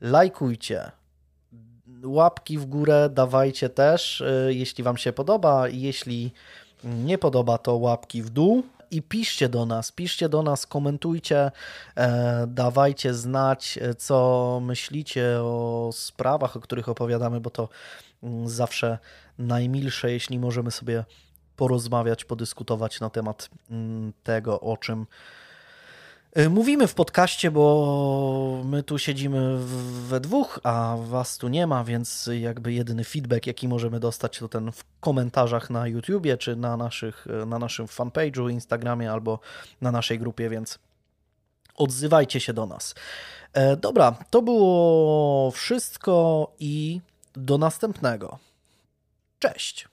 [SPEAKER 1] Lajkujcie. Łapki w górę dawajcie też, y, jeśli wam się podoba. Jeśli nie podoba, to łapki w dół. I piszcie do nas, piszcie do nas, komentujcie, e, dawajcie znać, e, co myślicie o sprawach, o których opowiadamy, bo to mm, zawsze najmilsze, jeśli możemy sobie porozmawiać, podyskutować na temat mm, tego, o czym mówimy w podcaście, bo my tu siedzimy we dwóch, a was tu nie ma, więc jakby jedyny feedback, jaki możemy dostać, to ten w komentarzach na YouTubie, czy na, naszych, na naszym fanpage'u, Instagramie albo na naszej grupie, więc odzywajcie się do nas. E, Dobra, to było wszystko i do następnego. Cześć.